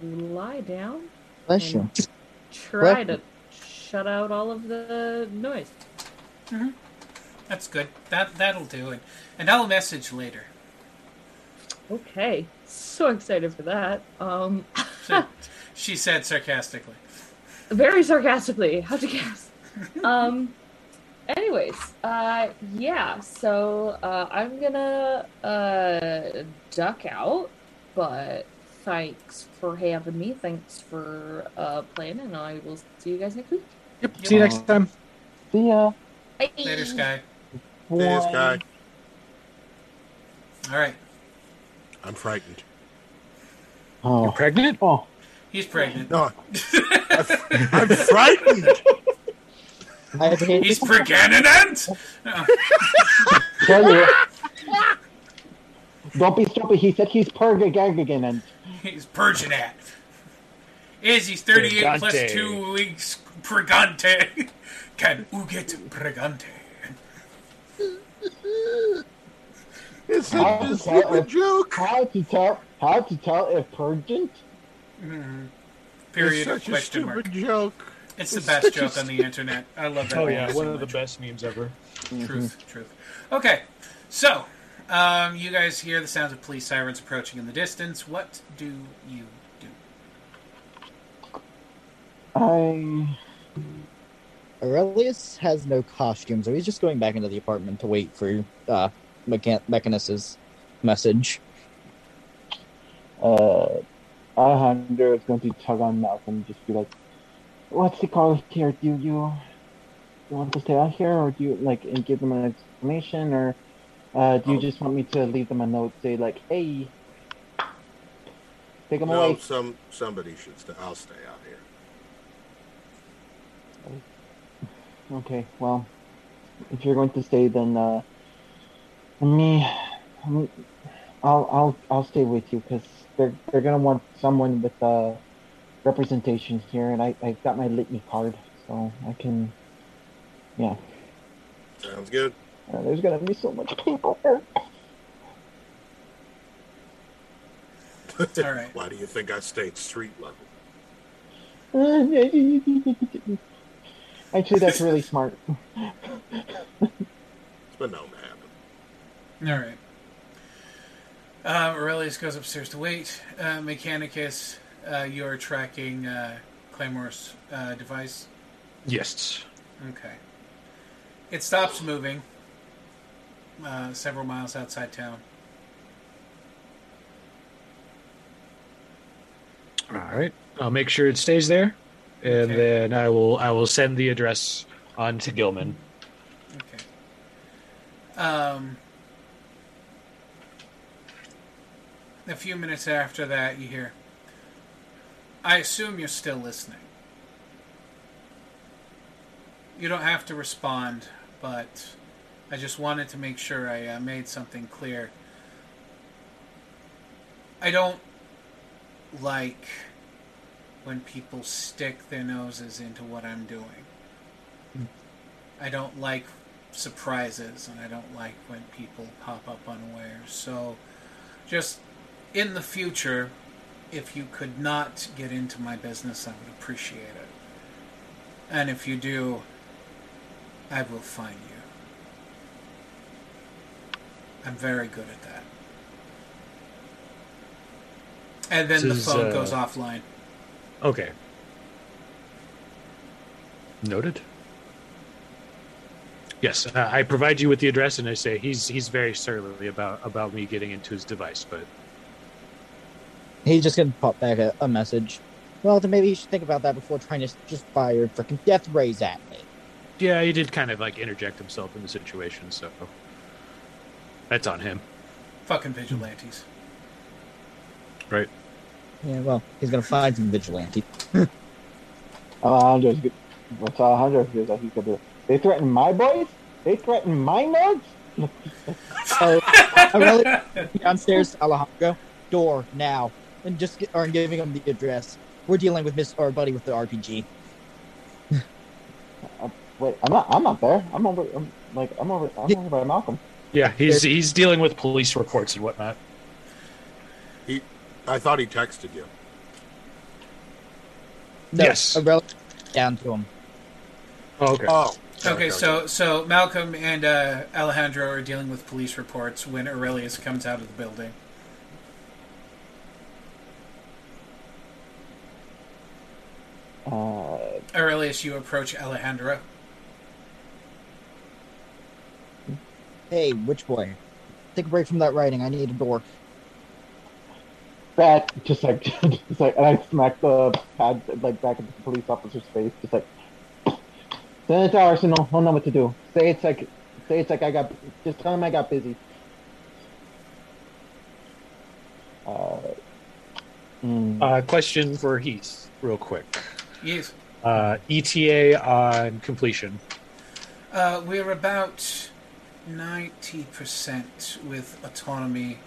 lie down.
Bless you.
and Try to shut out all of the noise.
That's good. That that'll do it. And I'll message later.
Okay, so excited for that. Um, [laughs]
So, [laughs] she said sarcastically.
very sarcastically. How'd you guess? [laughs] um. Anyways, uh, yeah. So uh, I'm gonna uh duck out, but thanks for having me. Thanks for uh playing, and I will see you guys next week.
Yep. See you next time.
See ya.
Bye.
Later, Sky.
this guy.
All right.
I'm frightened.
Oh,
You're pregnant?
oh,
He's pregnant.
No, [laughs] I'm frightened. [laughs]
I have hate
He's [laughs] pregnant.
tell you. Don't be stupid. He said he's purgagagan and
He's purging at. Is he's 38
Pregante.
two weeks pregante? Can you get pregante?
It's a, it's a
tell
joke.
how to tell how to tell if purgent.
It's
Period.
such a
Question
stupid
mark.
joke.
It's the [laughs] best
such a
joke on the internet. I love that.
Oh
one
yeah,
so
one of the best memes ever.
Truth, truth. Okay, so um, you guys hear the sounds of police sirens approaching in the distance. What do you do?
I
Aurelius has no costume, so he's just going back into the apartment to wait for uh, Mechan- Mechanus's message.
uh Alejandro is going to tug on Malcolm and just be like, "What's the call here? Do you you want to stay out here, or do you like and give them an explanation, or uh, do you
Oh.
just want me to leave them a note, say like, hey, take them
No,
away?
some somebody should stay. I'll stay out here.
Okay, well, if you're going to stay, then uh, me, me- I'll I'll I'll stay with you because they're they're gonna want someone with uh representation here, and I I've got my litany card, so I can. Yeah,
Sounds good.
uh, there's gonna be so much paperwork.
All right. [laughs]
Why do you think I stayed street level? [laughs]
Actually, that's really smart.
It's been known to happen.
All right. Uh, Aurelius goes upstairs to wait. Uh, Mechanicus, uh, you're tracking uh, Claymore's uh, device.
Yes.
Okay. It stops moving uh, several miles outside town.
All right. I'll make sure it stays there, and
Okay.
then I will I will send the address on to Gilman.
Okay. Um, a few minutes after that, you hear. I assume you're still listening. You don't have to respond, but I just wanted to make sure I uh, made something clear. I don't like when people stick their noses into what I'm doing. I don't like surprises and I don't like when people pop up unawares. So, just in the future, if you could not get into my business, I would appreciate it. And if you do, I will find you. I'm very good at that. And then
This
the
is,
phone
uh,
goes offline.
Okay. Noted. Yes, uh, I provide you with the address, and I say he's he's very surly about about me getting into his device, but
He's just gonna pop back a, a message. Well, then maybe you should think about that before trying to just fire freaking death rays at me.
yeah, he did kind of like interject himself in the situation, so that's on him,
Fucking vigilantes.
right?
Yeah, well, he's gonna find some vigilante. [laughs]
Uh, Alejandro's good. What's Alejandro feels like he could do? They threaten my boys. They threaten my nerds.
So, [laughs] oh, I really downstairs, Alejandro, door now, and just get, or giving him the address. We're dealing with Miss or Buddy with the RPG.
Wait, I'm not. I'm not there. I'm over. I'm like I'm over. I'm over by Malcolm.
Yeah, he's he's dealing with police reports and whatnot.
He, I thought he texted you.
No,
Yes.
Aurel- down to him.
Oh, okay.
Oh.
Okay, so so Malcolm and uh, Alejandro are dealing with police reports when Aurelius comes out of the building.
Uh,
Aurelius, you approach Alejandro.
Hey, witch boy, take a break from that writing. I need a door.
That just like, [laughs] just like, and I smack the pad like back at the police officer's face, just like. [clears throat] Send it to Arsenal. I'll know what to do. Say it's like, say it's like I got. Just tell him I got busy. Uh, mm.
uh question for Heath, real quick.
Yes.
Uh, ETA on completion.
Uh, we're about 90% with autonomy.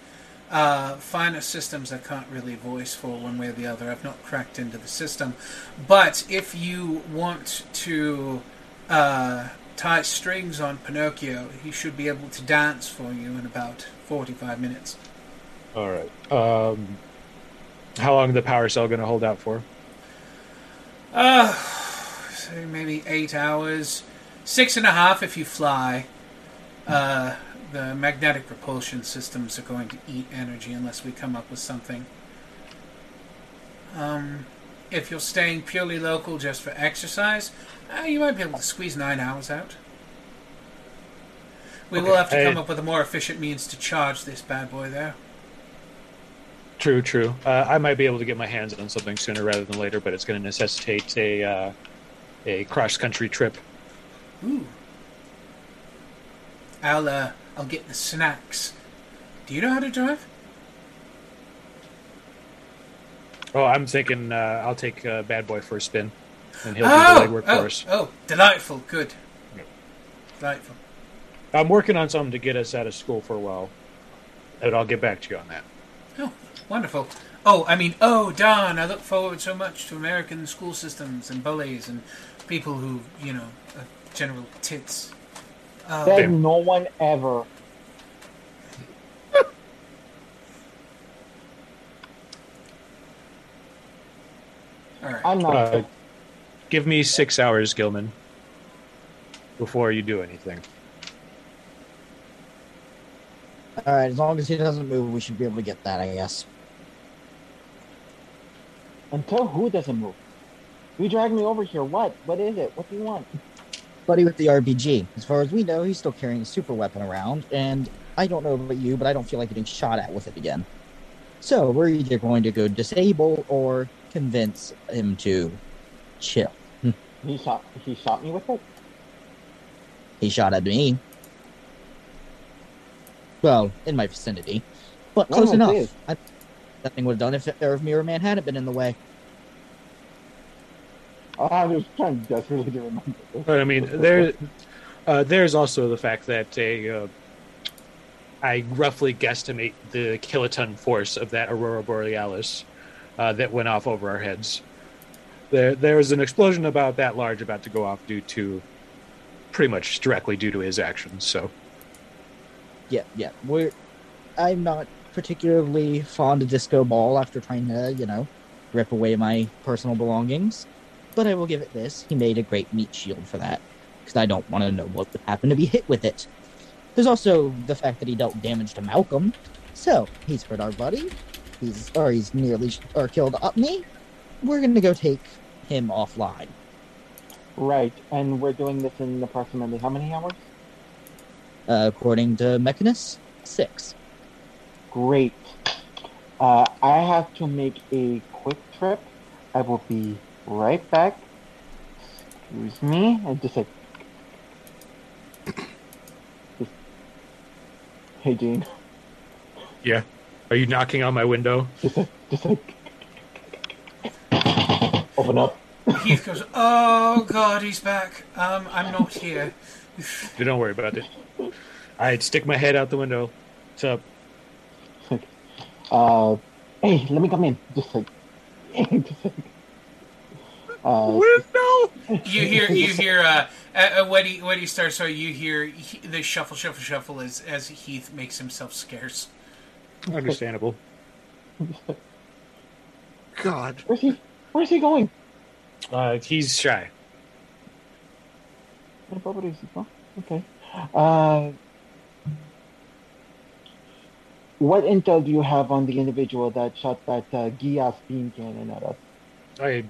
Uh, finer systems I can't really voice for one way or the other. I've not cracked into the system. But if you want to uh, tie strings on Pinocchio, he should be able to dance for you in about 45 minutes.
All right. Um, how long the power cell going to hold out for?
Uh, say maybe eight hours. Six and a half if you fly. Uh, the magnetic propulsion systems are going to eat energy unless we come up with something. Um, if you're staying purely local just for exercise, uh, you might be able to squeeze nine hours out. We will have to come
I-
up with a more efficient means to charge this bad boy there.
True, true. Uh, I might be able to get my hands on something sooner rather than later, but it's going to necessitate a uh, a cross country trip.
Ooh. I'll uh, I'll get the snacks. Do you know how to drive?
Oh, I'm thinking uh, I'll take uh, Bad Boy for a spin, and he'll
oh,
do the legwork
oh,
for us.
oh, delightful, good, delightful.
I'm working on something to get us out of school for a while, and I'll get back to you on that.
Oh, wonderful. Oh, I mean, oh, Don, I look forward so much to American school systems and bullies and people who, you know, are general tits. Oh,
Said no one ever.
all right.
I'm not.
Uh, give me six hours, Gilman, before you do anything.
All right, as long as he doesn't move, we should be able to get that, I guess.
Until who doesn't move? You drag me over here. What? What is it? What do you want?
Buddy with the RPG. As far as we know, he's still carrying a super weapon around, and I don't know about you, but I don't feel like getting shot at with it again. So we're either going to go disable or convince him to chill. [laughs]
He shot. He shot me with it.
He shot at me. Well, in my vicinity, but
No,
close enough. I, that thing would have done if, if Mirror Man hadn't been in the way.
I was trying desperately to remember. This.
But I mean, there, uh, there's also the fact that a, uh, I roughly guesstimate the kiloton force of that aurora borealis uh, that went off over our heads. There, there was an explosion about that large about to go off due to, pretty much directly due to his actions. So
Yeah, yeah. We're. I'm not particularly fond of Disco Ball after trying to, you know, rip away my personal belongings. But I will give it this. He made a great meat shield for that. Because I don't want to know what would happen to be hit with it. There's also the fact that he dealt damage to Malcolm. So, he's hurt our buddy. He's or he's nearly or killed up me. We're gonna go take him offline.
Right, and we're doing this in approximately how many hours?
Uh, according to Mechanus, six.
Great. Uh, I have to make a quick trip. I will be right back. Excuse me. I just like. Just- [coughs] Hey, Gene.
yeah, are you knocking on my window?
Just like, just like. [coughs] Open up.
Heath goes, "Oh God, he's back. Um, I'm not here."
Don't worry about it. I'd stick my head out the window. What's up?
Uh, hey, let me come in. Just like. [laughs] just like. Uh,
Window.
You hear, you [laughs] hear, uh, uh, uh, when he when he starts, so you hear he, the shuffle, shuffle, shuffle as as Heath makes himself scarce.
Understandable.
God.
where's he? Where's he going?
Uh, he's shy.
Hey, Bubba, is he going? Okay. Uh, what intel do you have on the individual that shot that uh, Gias beam cannon at us?
I,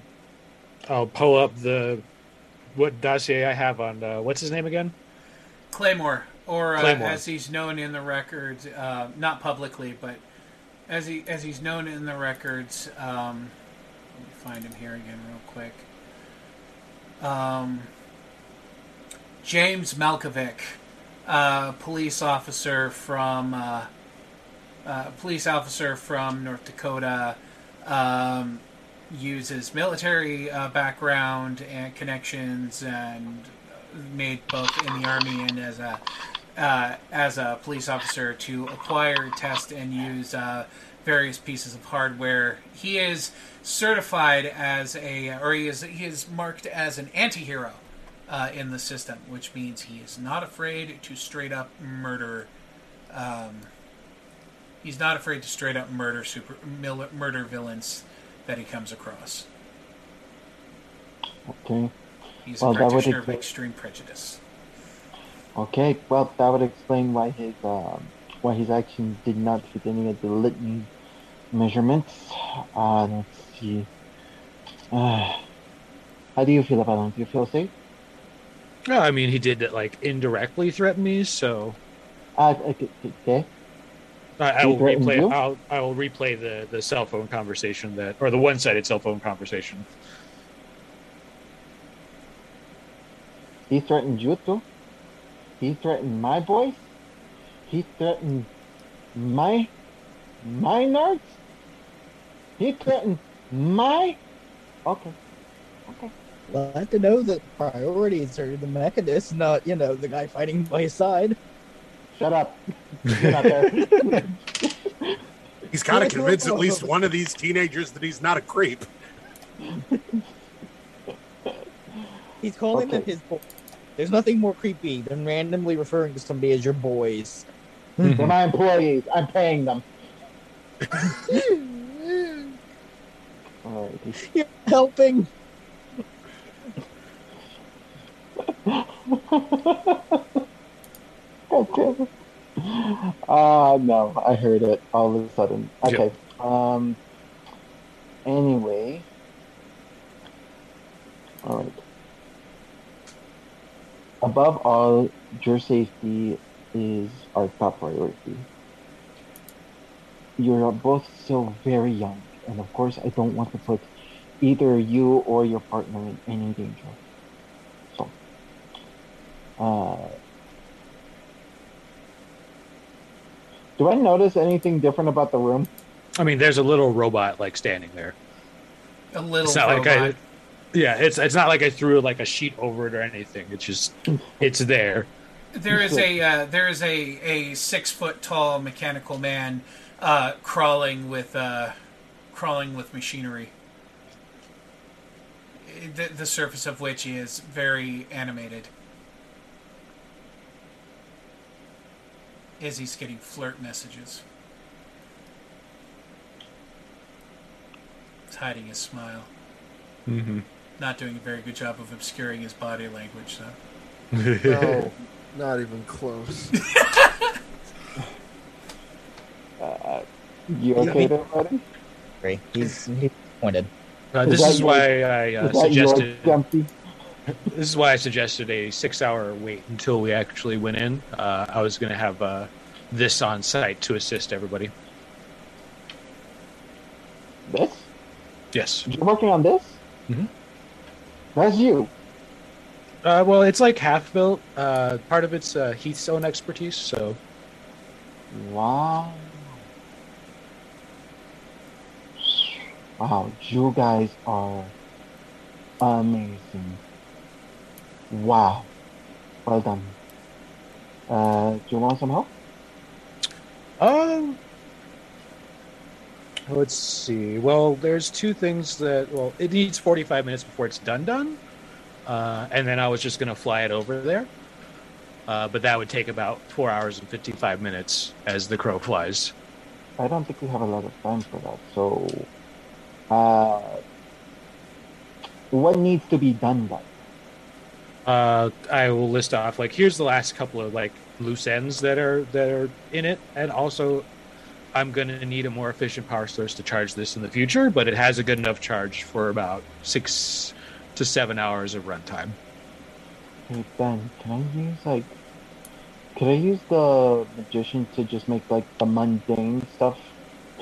I'll pull up the what dossier I have on uh, what's his name again?
Claymore, or uh,
Claymore.
as he's known in the records, uh, not publicly, but as he as he's known in the records. Um, let me find him here again, real quick. Um, James Malkovich, uh, police officer from uh, police officer from North Dakota. um, uses military uh, background and connections, and made both in the army and as a uh, as a police officer to acquire, test, and use uh, various pieces of hardware. He is certified as a, or he is he is marked as an anti-hero uh, in the system, which means he is not afraid to straight up murder. Um, he's not afraid to straight up murder super mil- murder villains that he comes across.
Okay.
He's
Well,
a
that would
practitioner of extreme prejudice.
Okay, well, that would explain why his um, why his actions did not fit any of the litany measurements. Uh, let's see. Uh, how do you feel about him? Do you feel safe?
No, I mean he did like indirectly threaten me, so
Uh, okay. Okay.
I, I will replay. I'll I will replay the the cell phone conversation that, or the one sided cell phone conversation.
He threatened you too. He threatened my boys. He threatened my my nerds. He threatened my. Okay. Okay.
Glad to know that priorities are the mechanist, not you know the guy fighting by his side.
Shut up. You're not there.
He's got to convince at least one of these teenagers that he's not a creep.
He's calling them his boys. There's nothing more creepy than randomly referring to somebody as your boys.
They're mm-hmm. my employees. I'm paying them. [laughs] All right.
You're helping. [laughs]
okay. [laughs] Uh no, I heard it all of a sudden. Okay. Um anyway. Alright. Above all, your safety is our top priority. You're both still very young, and of course I don't want to put either you or your partner in any danger. So uh Do I notice anything different about the room?
I mean, there's a little robot like standing there.
A little
It's not
robot.
like I. Yeah, it's it's not like I threw like a sheet over it or anything. It's just it's there.
There is a uh, there is a, a six foot tall mechanical man uh, crawling with uh, crawling with machinery. The, the surface of which is very animated. Izzy's getting flirt messages. He's hiding his smile.
Mm-hmm.
Not doing a very good job of obscuring his body language, though. [laughs]
No, not even close.
Uh, [laughs] you okay there, buddy?
Great. He's he's pointed.
Uh,
Is
this
that
is
your-
why I uh,
Is that yours,
suggested. This is why I suggested a six-hour wait until we actually went in. Uh, I was going to have uh, this on site to assist everybody.
This?
Yes.
You're working on this?
Mhm.
That's you.
Uh, well, it's like half built. Uh, part of it's uh, Heath's own expertise. So
Wow. Wow, you guys are amazing. Wow. Well done. Uh, do you want some help?
Um, let's see. Well, there's two things that. Well, it needs 45 minutes before it's done. Done, uh, and then I was just gonna fly it over there. Uh, but that would take about four hours and 55 minutes as the crow flies.
I don't think we have a lot of time for that. So, uh, what needs to be done then?
Uh, I will list off like here's the last couple of like loose ends that are that are in it, and also I'm gonna need a more efficient power source to charge this in the future, but it has a good enough charge for about six to seven hours of runtime.
Hey Ben, can I use like, could I use the magician to just make like the mundane stuff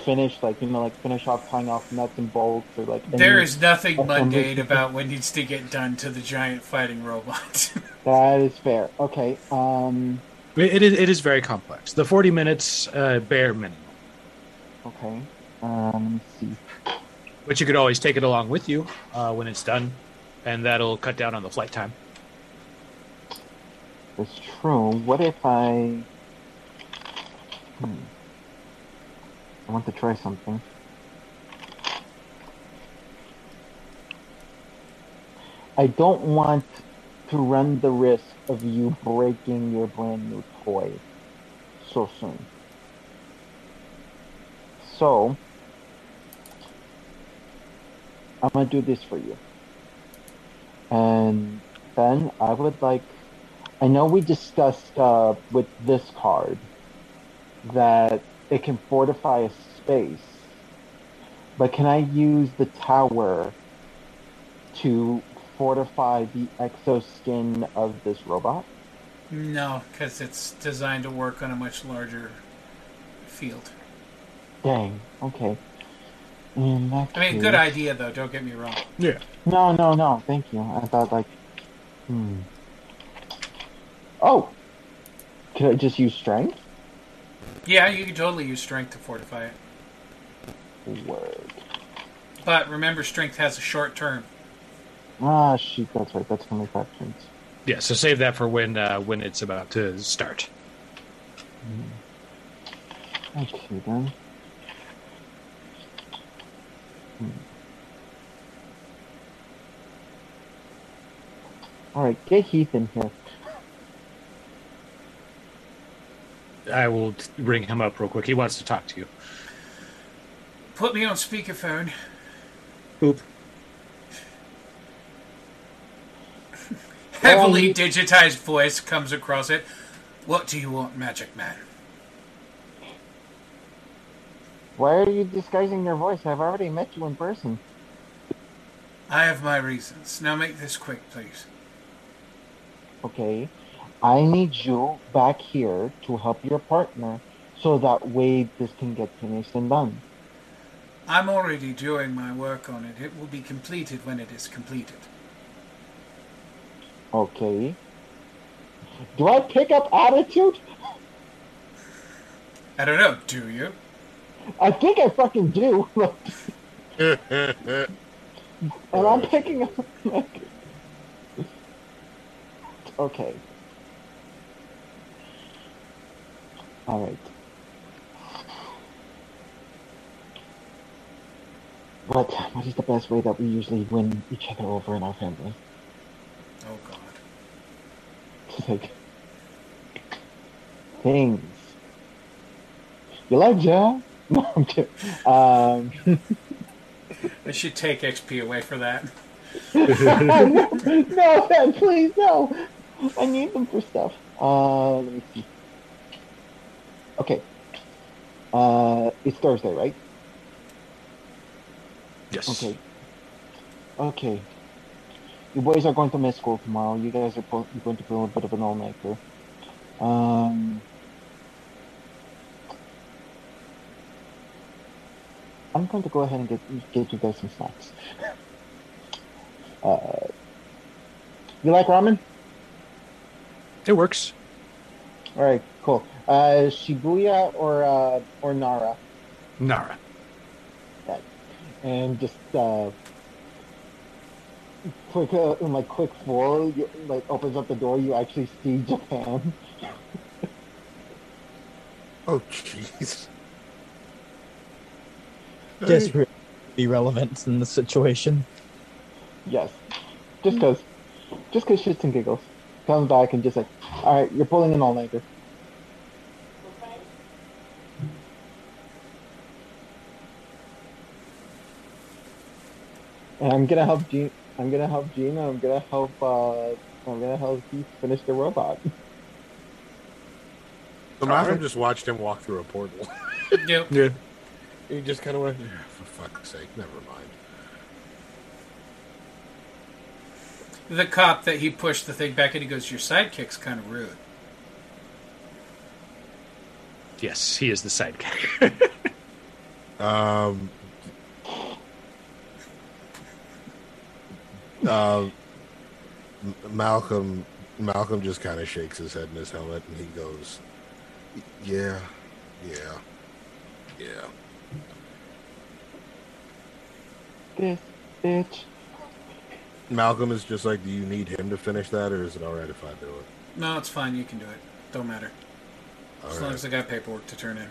finish, like you know, like finish off tying off nuts and bolts or like.
There is nothing mundane about what needs to get done to the giant fighting robot. [laughs]
That is fair. Okay. Um.
It, it is it is very complex. The 40 minutes uh, bare minimum.
Okay. Um. Let me see.
But you could always take it along with you uh, when it's done, and that'll cut down on the flight time.
That's true. What if I? Hmm. I want to try something. I don't want to run the risk of you breaking your brand new toy so soon. So, I'm gonna do this for you. And Ben, I would like. I know we discussed uh, with this card that it can fortify a space, but can I use the tower to fortify the exoskin of this robot?
No, because it's designed to work on a much larger field.
Dang. Okay. In that
I mean,
case-
good idea though. Don't get me wrong.
Yeah.
No, no, no. Thank you. I thought like, hmm. Oh, could I just use strength?
Yeah, you can totally use strength to fortify it.
Word.
But remember, strength has a short term.
Ah, shoot. That's right. That's only five turns.
Yeah, so save that for when uh, when it's about to start.
Okay then. Hmm. All right, get Heath in here.
I will t- ring him up real quick. He wants to talk to you.
Put me on speakerphone.
Boop.
Heavily digitized voice comes across it. What do you want, Magic Man?
Why are you disguising your voice? I've already met you in person.
I have my reasons. Now make this quick, please.
Okay, I need you back here to help your partner, so that way this can get finished and done.
I'm already doing my work on it. It will be completed when it is completed.
Okay. Do I pick up attitude?
I don't know, do you?
I think I fucking do. [laughs] and I'm picking up. [laughs] okay. All right. What? What is the best way that we usually win each other over in our family?
Oh God.
It's [laughs] like things. You like jazz? [laughs] No, I'm kidding. Um, [laughs]
I should take XP away for that.
no, man, please, no. I need them for stuff. Uh, let me see. Okay. Uh, it's Thursday, right?
Yes.
Okay. Okay. You boys are going to miss school tomorrow. You guys are po- going to be a bit of an all-nighter. Um, I'm going to go ahead and get get you guys some snacks. Uh, you like ramen?
It works.
All right, cool. Uh, Shibuya or uh, or Nara,
Nara. Okay.
and just uh, quick uh, in like quick four, you, like opens up the door. You actually see Japan. [laughs]
Oh, jeez.
Just for be relevant in the situation.
Yes, just cause, just cause shits and giggles. Comes back and just like, all right, you're pulling an all I'm gonna help Gina. I'm gonna help Gina. I'm gonna help. Uh, I'm gonna help Keith finish the robot.
So Malcolm just watched him walk through a portal. [laughs]
Yep.
Yeah.
he just kind of went, "Yeah, for fuck's sake, never mind.
The cop that he pushed the thing back and he goes, Your sidekick's kind of rude.
Yes, he is the sidekick. [laughs]
Um, uh, Malcolm Malcolm just kind of shakes his head in his helmet and he goes, "Yeah, yeah, yeah."
this, bitch.
Malcolm is just like, do you need him to finish that, or is it all right if I do it?
No, it's fine. You can do it. Don't matter.
All
as
right.
long as I got paperwork to turn in.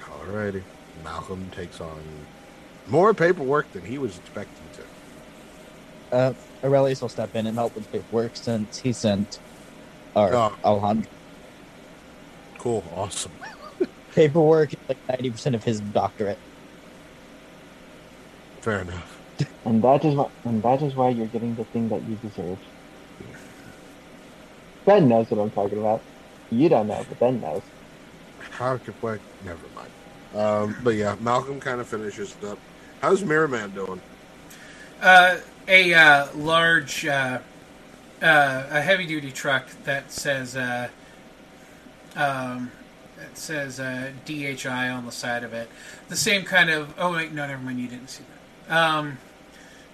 Alrighty. Malcolm takes on more paperwork than he was expecting to.
Uh, Aurelius will step in and help with paperwork since he sent our
Oh.
Alejandro.
Cool. Awesome.
Paperwork is like 90% of his doctorate.
Fair enough.
And that is why, and that is why you're getting the thing that you deserve. Ben knows what I'm talking about. You don't know, but Ben knows.
How could wait? Never mind. Um, but yeah, Malcolm kind of finishes it up. How's Mirrorman doing?
Uh, a uh, large, uh, uh, a heavy duty truck that says, uh, um, it says uh, DHI on the side of it. The same kind of. Oh wait, no, never mind. You didn't see that. Um,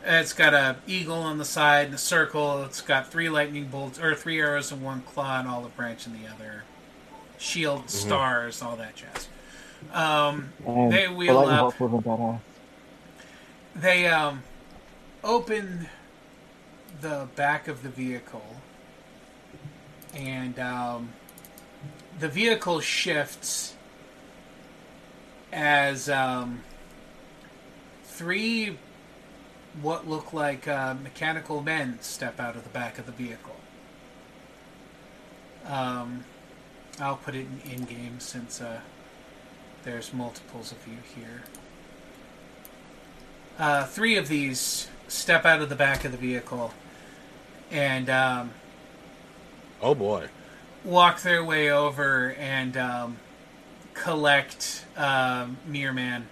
it's got a eagle on the side and a circle. It's got three lightning bolts or three arrows in one claw and olive branch in the other. Shield, stars, all that jazz. Um, they wheel
lightning
up.
bolts wasn't badass.
They um, open the back of the vehicle, and um, the vehicle shifts as um, three what look like uh, mechanical men step out of the back of the vehicle. Um, I'll put it in, in game since uh, there's multiples of you here. Uh, three of these step out of the back of the vehicle and um,
Oh boy.
walk their way over and um, collect um, Mere Man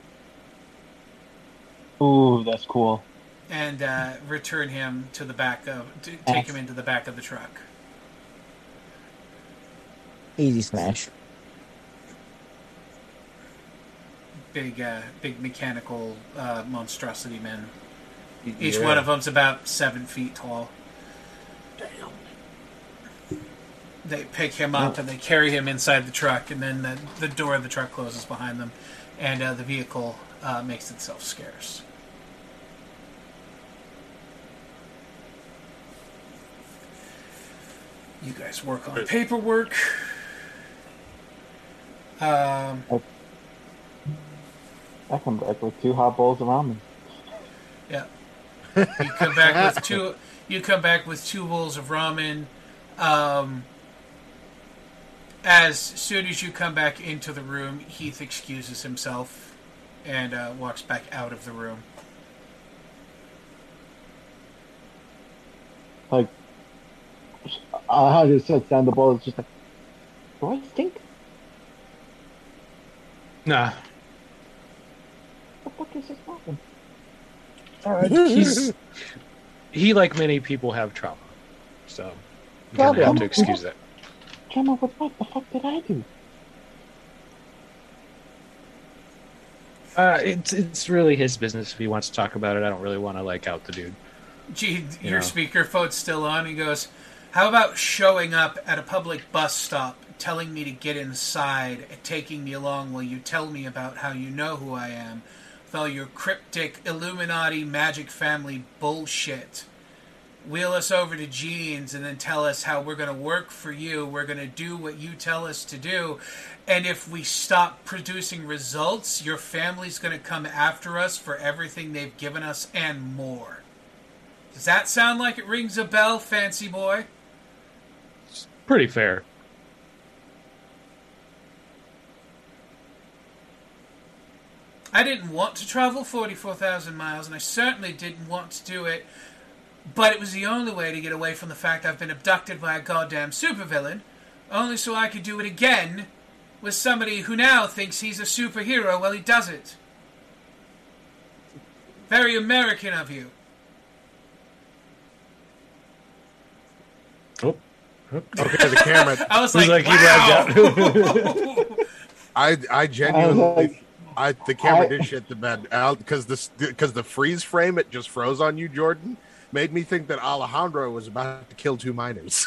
Ooh, that's cool.
and uh, return him to the back of to take him into the back of the truck.
Easy smash.
Big, uh, big mechanical uh, monstrosity men. Each
Yeah.
one of them's about seven feet tall. Damn. They pick him up and they carry him inside the truck, and then the, the door of the truck closes behind them, and uh, the vehicle uh, makes itself scarce. You guys work on paperwork. Um,
I come back with two hot bowls of ramen.
Yeah. You come back with [laughs] two. You come back with two bowls of ramen. Um, as soon as you come back into the room, Heath excuses himself and uh, walks back out of the room.
Like, I just sits down the bowl. It's just like, do I stink?
Nah,
What the fuck is this ramen? [laughs]
he's he like many people have trauma, so you kind of have to excuse that.
Drama with what the fuck did I do?
Uh, it's it's really his business if he wants to talk about it. I don't really want to like out the dude.
Gee,
You
your
know.
speakerphone's still on. He goes, "How about showing up at a public bus stop, telling me to get inside, and taking me along while you tell me about how you know who I am, with all your cryptic Illuminati magic family bullshit? Wheel us over to Jeans and then tell us how we're going to work for you. We're going to do what you tell us to do." And if we stop producing results, your family's going to come after us for everything they've given us and more. Does that sound like it rings a bell, fancy boy?
It's Pretty fair.
I didn't want to travel 44,000 miles, and I certainly didn't want to do it, but it was the only way to get away from the fact I've been abducted by a goddamn supervillain, only so I could do it again with somebody who now thinks he's a superhero while he doesn't. Very American of you.
Oh, oh
Okay, the camera. [laughs]
I was
Who's
like,
like, he
wow. [laughs] [laughs]
I I genuinely.
like-
I, the camera
I-
did shit the bed out because this because the freeze frame it just froze on you, Jordan. Made me think that Alejandro was about to kill two miners.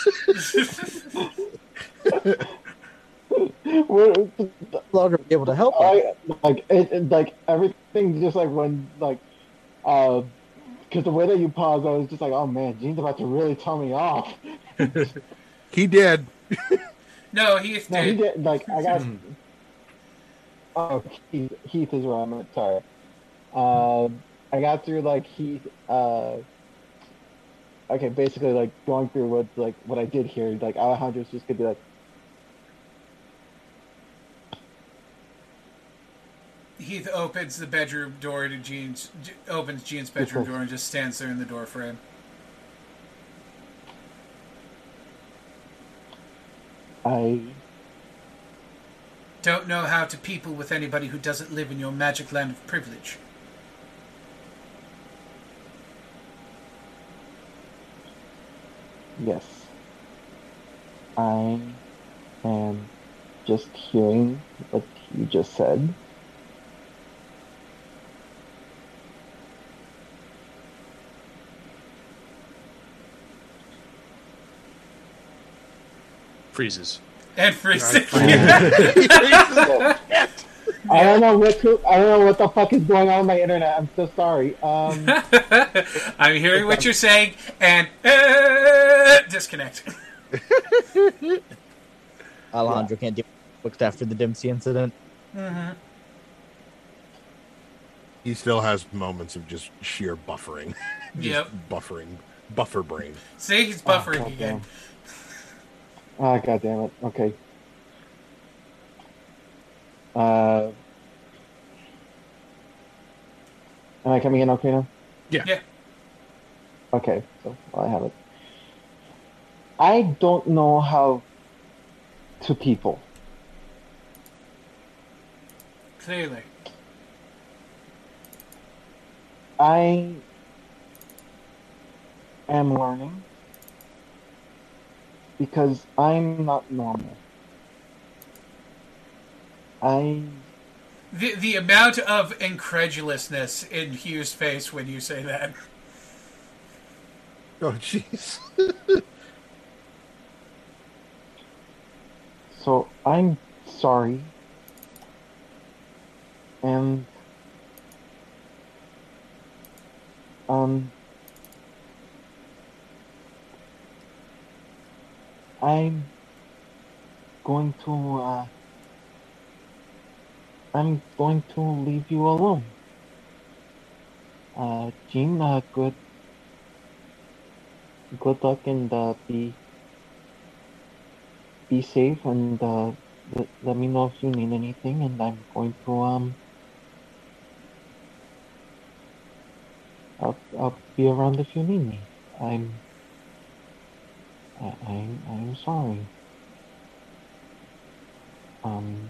We're, [laughs]
Longer be able to help.
I like it, it. Like everything, just like when like uh, Because the way that you paused, I was just like, oh man, Gene's about to really tell me off. [laughs]
He did.
No, Heath
No, he
did.
did. Like, I got. Oh, Heath, Heath is where I'm at. Sorry. Um, I got through, like, Heath. Uh, okay, basically, like, going through what, like, what I did here. Like, Alejandro's just gonna be like,
Heath opens the bedroom door to Jean's. Opens Jean's bedroom door and just stands there in the door frame.
I.
Don't know how to people with anybody who doesn't live in your magic land of privilege.
Yes. I am just hearing what you just said.
Freezes.
And freezes. [laughs]
I don't know what to, I don't know what the fuck is going on with my internet. I'm so sorry. Um, [laughs]
I'm hearing what you're saying and uh, disconnect. [laughs]
Alejandro can't deal with after the Dempsey incident.
Mm-hmm.
He still has moments of just sheer buffering. just
Yep.
buffering. Buffer brain.
See, he's
Oh,
buffering
goddamn.
again.
Ah, god damn it. Okay. Uh, am I coming in okay now?
Yeah.
Yeah.
Okay, so I have it. I don't know how to people.
Clearly.
I am learning because I'm not normal. I
The, the amount of incredulousness in Hugh's face when you say that.
Oh, jeez. [laughs]
so I'm sorry. And um I'm going to uh I'm going to leave you alone. Uh Jean, uh good good luck and uh be be safe and uh let, let me know if you need anything and I'm going to um I'll I'll be around if you need me. I'm I, I'm I'm sorry. Um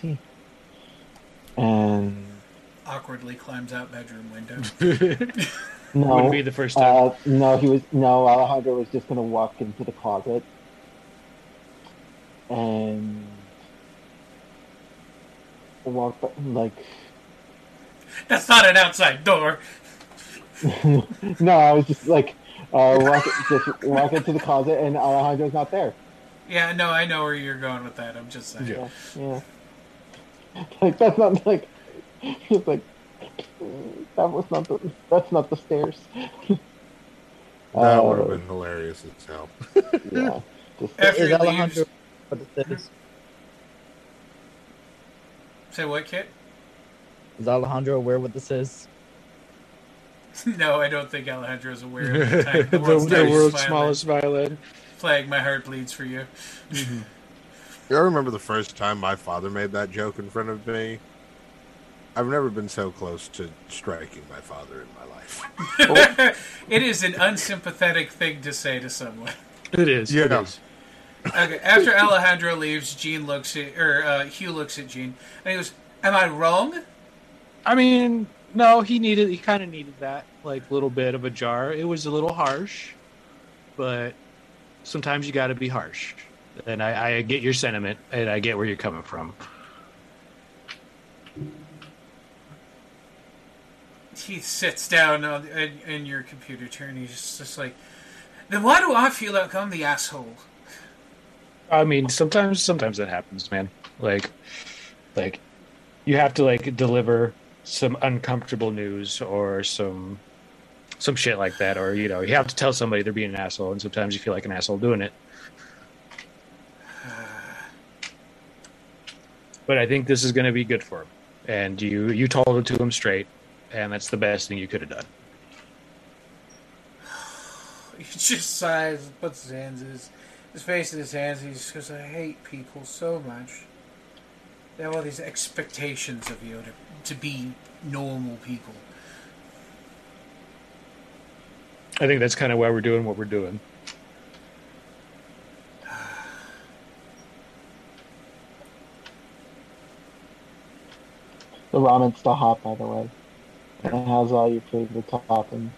see. And
Awkwardly climbs out bedroom window. [laughs]
no
Wouldn't be the first time.
Uh, no, he was no Alejandro was just gonna walk into the closet and walk ba- like
That's not an outside door. [laughs]
no, I was just like uh, walk just walk into the closet and Alejandro's not there.
Yeah, no, I know where you're going with that. I'm just saying.
Yeah, yeah. Like [laughs] that's not like it's like that was not the that's not the stairs.
That
Uh,
would have been hilarious as hell. [laughs]
yeah. Just,
After
Is Alejandro
leaves,
what this is?
say what, kid?
Is Alejandro aware what this is? [laughs]
no, I don't think Alejandro's aware of the, [laughs] time,
the,
the world's,
the world's smallest violin.
Flag, my heart bleeds for you. [laughs]
I remember the first time my father made that joke in front of me. I've never been so close to striking my father in my life.
it is an unsympathetic thing to say to someone.
It is. It
Yeah.
is.
Okay, after Alejandro leaves, Gene looks at, or uh, Hugh looks at Gene, and he goes, "Am I wrong?"
I mean, no, he needed. He kind of needed that, like, little bit of a jar. It was a little harsh, but sometimes you got to be harsh. And I, I get your sentiment, and I get where you're coming from.
He sits down on, in, in your computer chair, and he's just, just like, "Then why do I feel like I'm the asshole?"
I mean, sometimes, sometimes that happens, man. Like, like you have to like deliver some uncomfortable news or some some shit like that, or you know, you have to tell somebody they're being an asshole, and sometimes you feel like an asshole doing it. But I think this is going to be good for him, and you you told it to him straight, and that's the best thing you could have done. [sighs]
He just sighs puts his hands in his, his face in his hands. And he just goes, I hate people so much. They have all these expectations of you to, to be normal people.
I think that's kind of why we're doing what we're doing.
The ramen's still hot, by the way. And it has all your favorite toppings.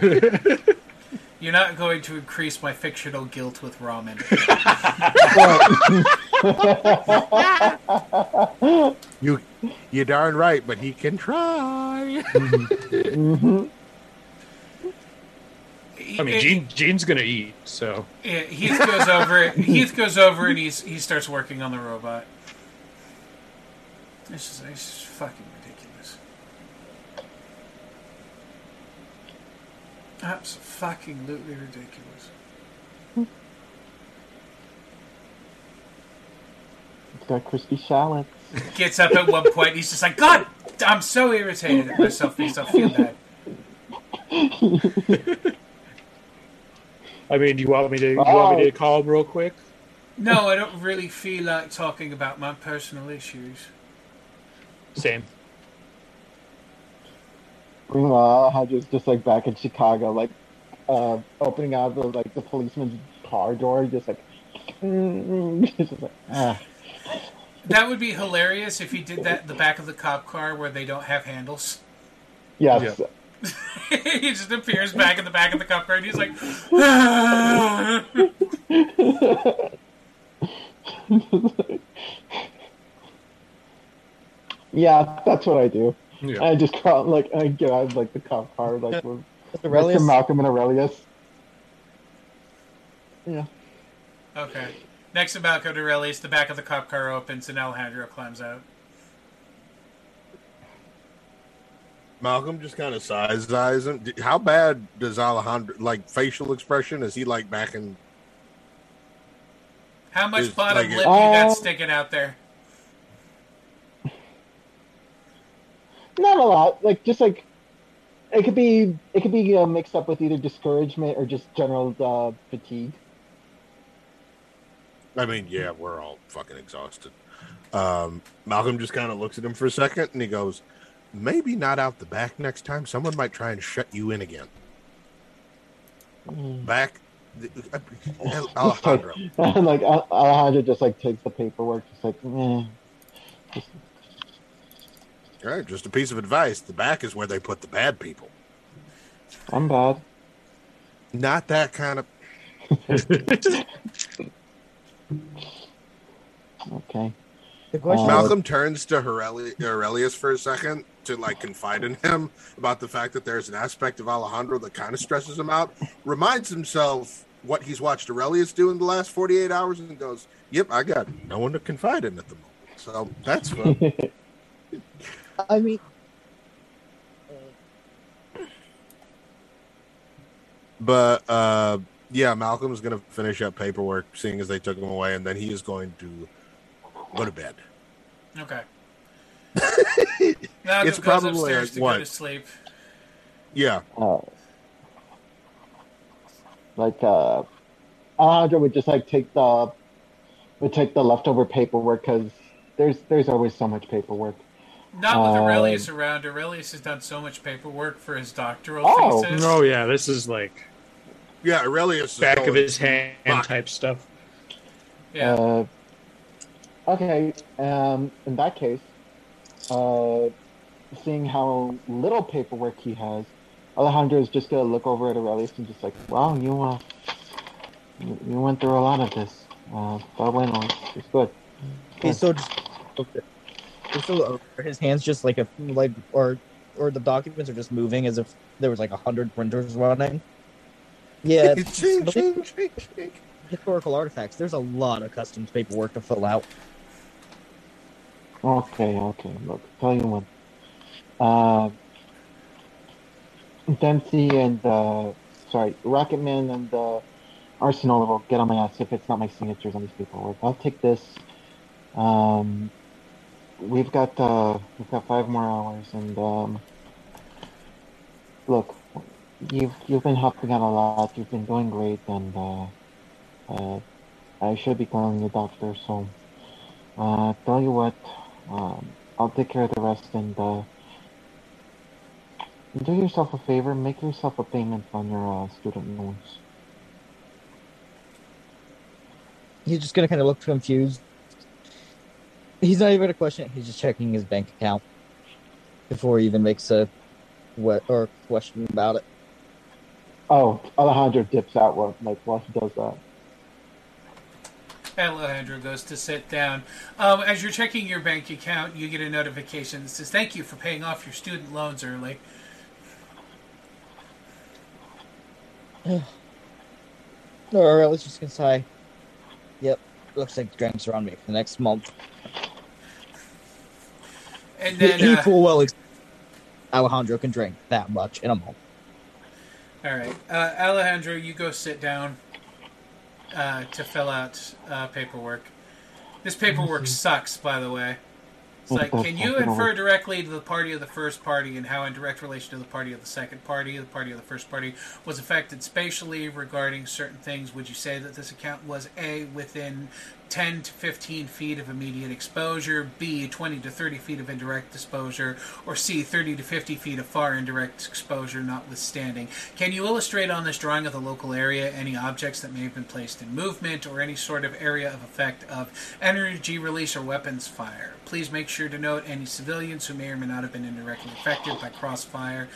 [laughs]
You're not going to increase my fictional guilt with ramen. [laughs]
You, you darn right, but he can try.
hmm
I mean, Gene, Gene's gonna eat, so
Yeah, Heath goes over. [laughs] Heath goes over and he's he starts working on the robot. This is it's just fucking ridiculous. Absolutely ridiculous.
It's got crispy shallots.
Gets up at one point. He's just like, God, I'm so irritated at myself. These I feel bad.
I mean, do you want me to? You want me to call him real quick?
No, I don't really feel like talking about my personal issues.
Same.
Meanwhile, Alejandro's just like back in Chicago, like uh, opening out the like the policeman's car door, just like, [laughs] just like ah.
That would be hilarious if he did that in the back of the cop car where they don't have handles.
Yes. [laughs]
he just appears back in the back of the cop car and he's like, [laughs]
yeah, that's what I do.
Yeah.
I just call like I get out of like the cop car like with
Aurelius?
Mr. Malcolm and Aurelius. Yeah.
okay. Next to Malcolm Aurelius, the back of the cop car opens and Alejandro climbs out.
Malcolm just kind of sighs eyes him. How bad does Alejandro like facial expression? Is he like back in?
How much
Is,
bottom
like,
lip you got
Uh,
sticking out there?
Not a lot. Like just like it could be it could be uh, mixed up with either discouragement or just general uh, fatigue.
I mean, yeah, we're all fucking exhausted. Um, Malcolm just kind of looks at him for a second and he goes, "Maybe not out the back next time. Someone might try and shut you in again. Back, uh, [laughs] Alejandro."
and [laughs] like Alejandro just like takes the paperwork, just like eh.
All right, just a piece of advice. The back is where they put the bad people.
I'm bad.
Not that kind of. [laughs]
Okay.
The question
Uh,
Malcolm turns to Aureli- Aurelius for a second to like confide in him about the fact that there's an aspect of Alejandro that kind of stresses him out. Reminds himself what he's watched Aurelius do in the last 48 hours and goes, Yep, I got no one to confide in at the moment. So that's fun. [laughs]
I mean,
but uh, yeah, Malcolm's going to finish up paperwork, seeing as they took him away, and then he is going to go to bed.
Okay. [laughs] Malcolm
It's
goes
probably
upstairs
like
to
what?
go to sleep.
Yeah.
Uh, like uh, Alejandro would just like take the would take the leftover paperwork because there's there's always so much paperwork.
Not with
Um,
Aurelius around. Aurelius has done so much paperwork for his doctoral
Oh.
thesis.
Oh yeah, this is like
Yeah, Aurelius is
back of his hand
Fuck.
type stuff.
Yeah.
Uh, okay. Um, in that case, uh, seeing how little paperwork he has, Alejandro is just gonna look over at Aurelius and just like, "Wow, you uh, you, you went through a lot of this. Uh, but bueno, it's good."
okay, so just just so over, his hands just like a like or or the documents are just moving as if there was like a hundred printers running. Yeah,
Ching, ching, ching, ching.
historical artifacts. There's a lot of customs paperwork to fill out.
Okay, okay. Look, tell you what. Uh, Dempsey and uh, sorry, Rocketman and uh, Arsenal will get on my ass if it's not my signatures on these paperwork. I'll take this. Um, we've got uh, we've got five more hours, and um, look, you've you've been helping out a lot. You've been doing great, and uh, uh, I should be calling the doctor. So, uh, tell you what, um, I'll take care of the rest, and uh, do yourself a favor. Make yourself a payment on your uh, student loans.
He's just gonna kind of look confused. He's not even gonna question it. He's just checking his bank account before he even makes a what or question about it.
Oh, Alejandro dips out what like while he does that.
Alejandro goes to sit down. Um, as you're checking your bank account, you get a notification that says, "Thank you for paying off your student loans early." [sighs]
Or let's just gonna say, yep, looks like drinks are on me for the next month.
And
He,
then,
he
uh,
full well ex- Alejandro can drink that much in a month.
All right, uh, Alejandro, you go sit down uh, to fill out uh, paperwork. This paperwork sucks, by the way. It's like, can you [laughs] infer directly to the party of the first party and how in direct relation to the party of the second party, the party of the first party, was affected spatially regarding certain things? Would you say that this account was A, within 10 to 15 feet of immediate exposure, B, 20 to 30 feet of indirect exposure, or C, 30 to 50 feet of far indirect exposure notwithstanding? Can you illustrate on this drawing of the local area any objects that may have been placed in movement or any sort of area of effect of energy release or weapons fire? Please make sure to note any civilians who may or may not have been indirectly affected by crossfire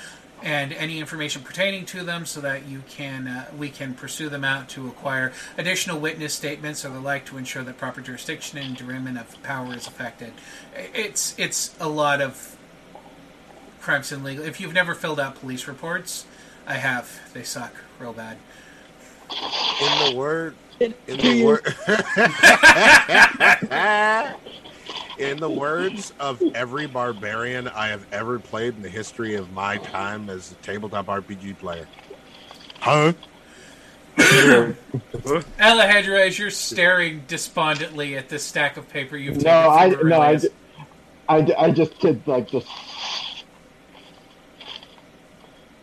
and any information pertaining to them so that you can uh, we can pursue them out to acquire additional witness statements or the like to ensure that proper jurisdiction and derivation of power is affected. It's it's a lot of crimes and legal. If you've never filled out police reports, I have. They suck real bad.
In the word, in the word, [laughs] [laughs] in the words of every barbarian I have ever played in the history of my time as a tabletop RPG player. Huh? [coughs]
Alejandro, as you're staring despondently at this stack of paper you've taken
No, I no, I, I, I just did like just.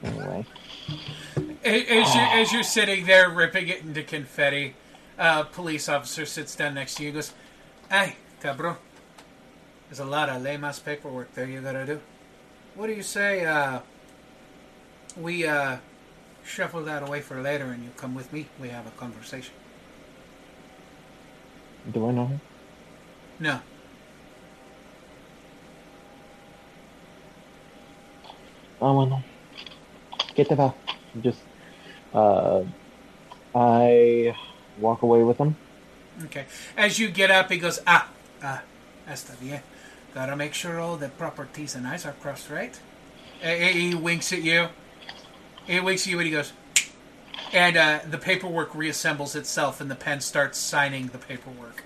Anyway,
As you're, [sighs] as you're sitting there ripping it into confetti, a police officer sits down next to you and goes, Hey, cabron, there's a lot of lame ass paperwork there you gotta do. What do you say, uh, we, uh, shuffle that away for later and you come with me? We have a conversation.
do I know him?
No.
Oh well, get the bell. Just, uh, I walk away with him.
Okay. As you get up, he goes, Ah, ah, está bien. Gotta make sure all the proper T's and I's are crossed, right? Eh, He he winks at you. He winks at you and he goes, and uh, the paperwork reassembles itself and the pen starts signing the paperwork.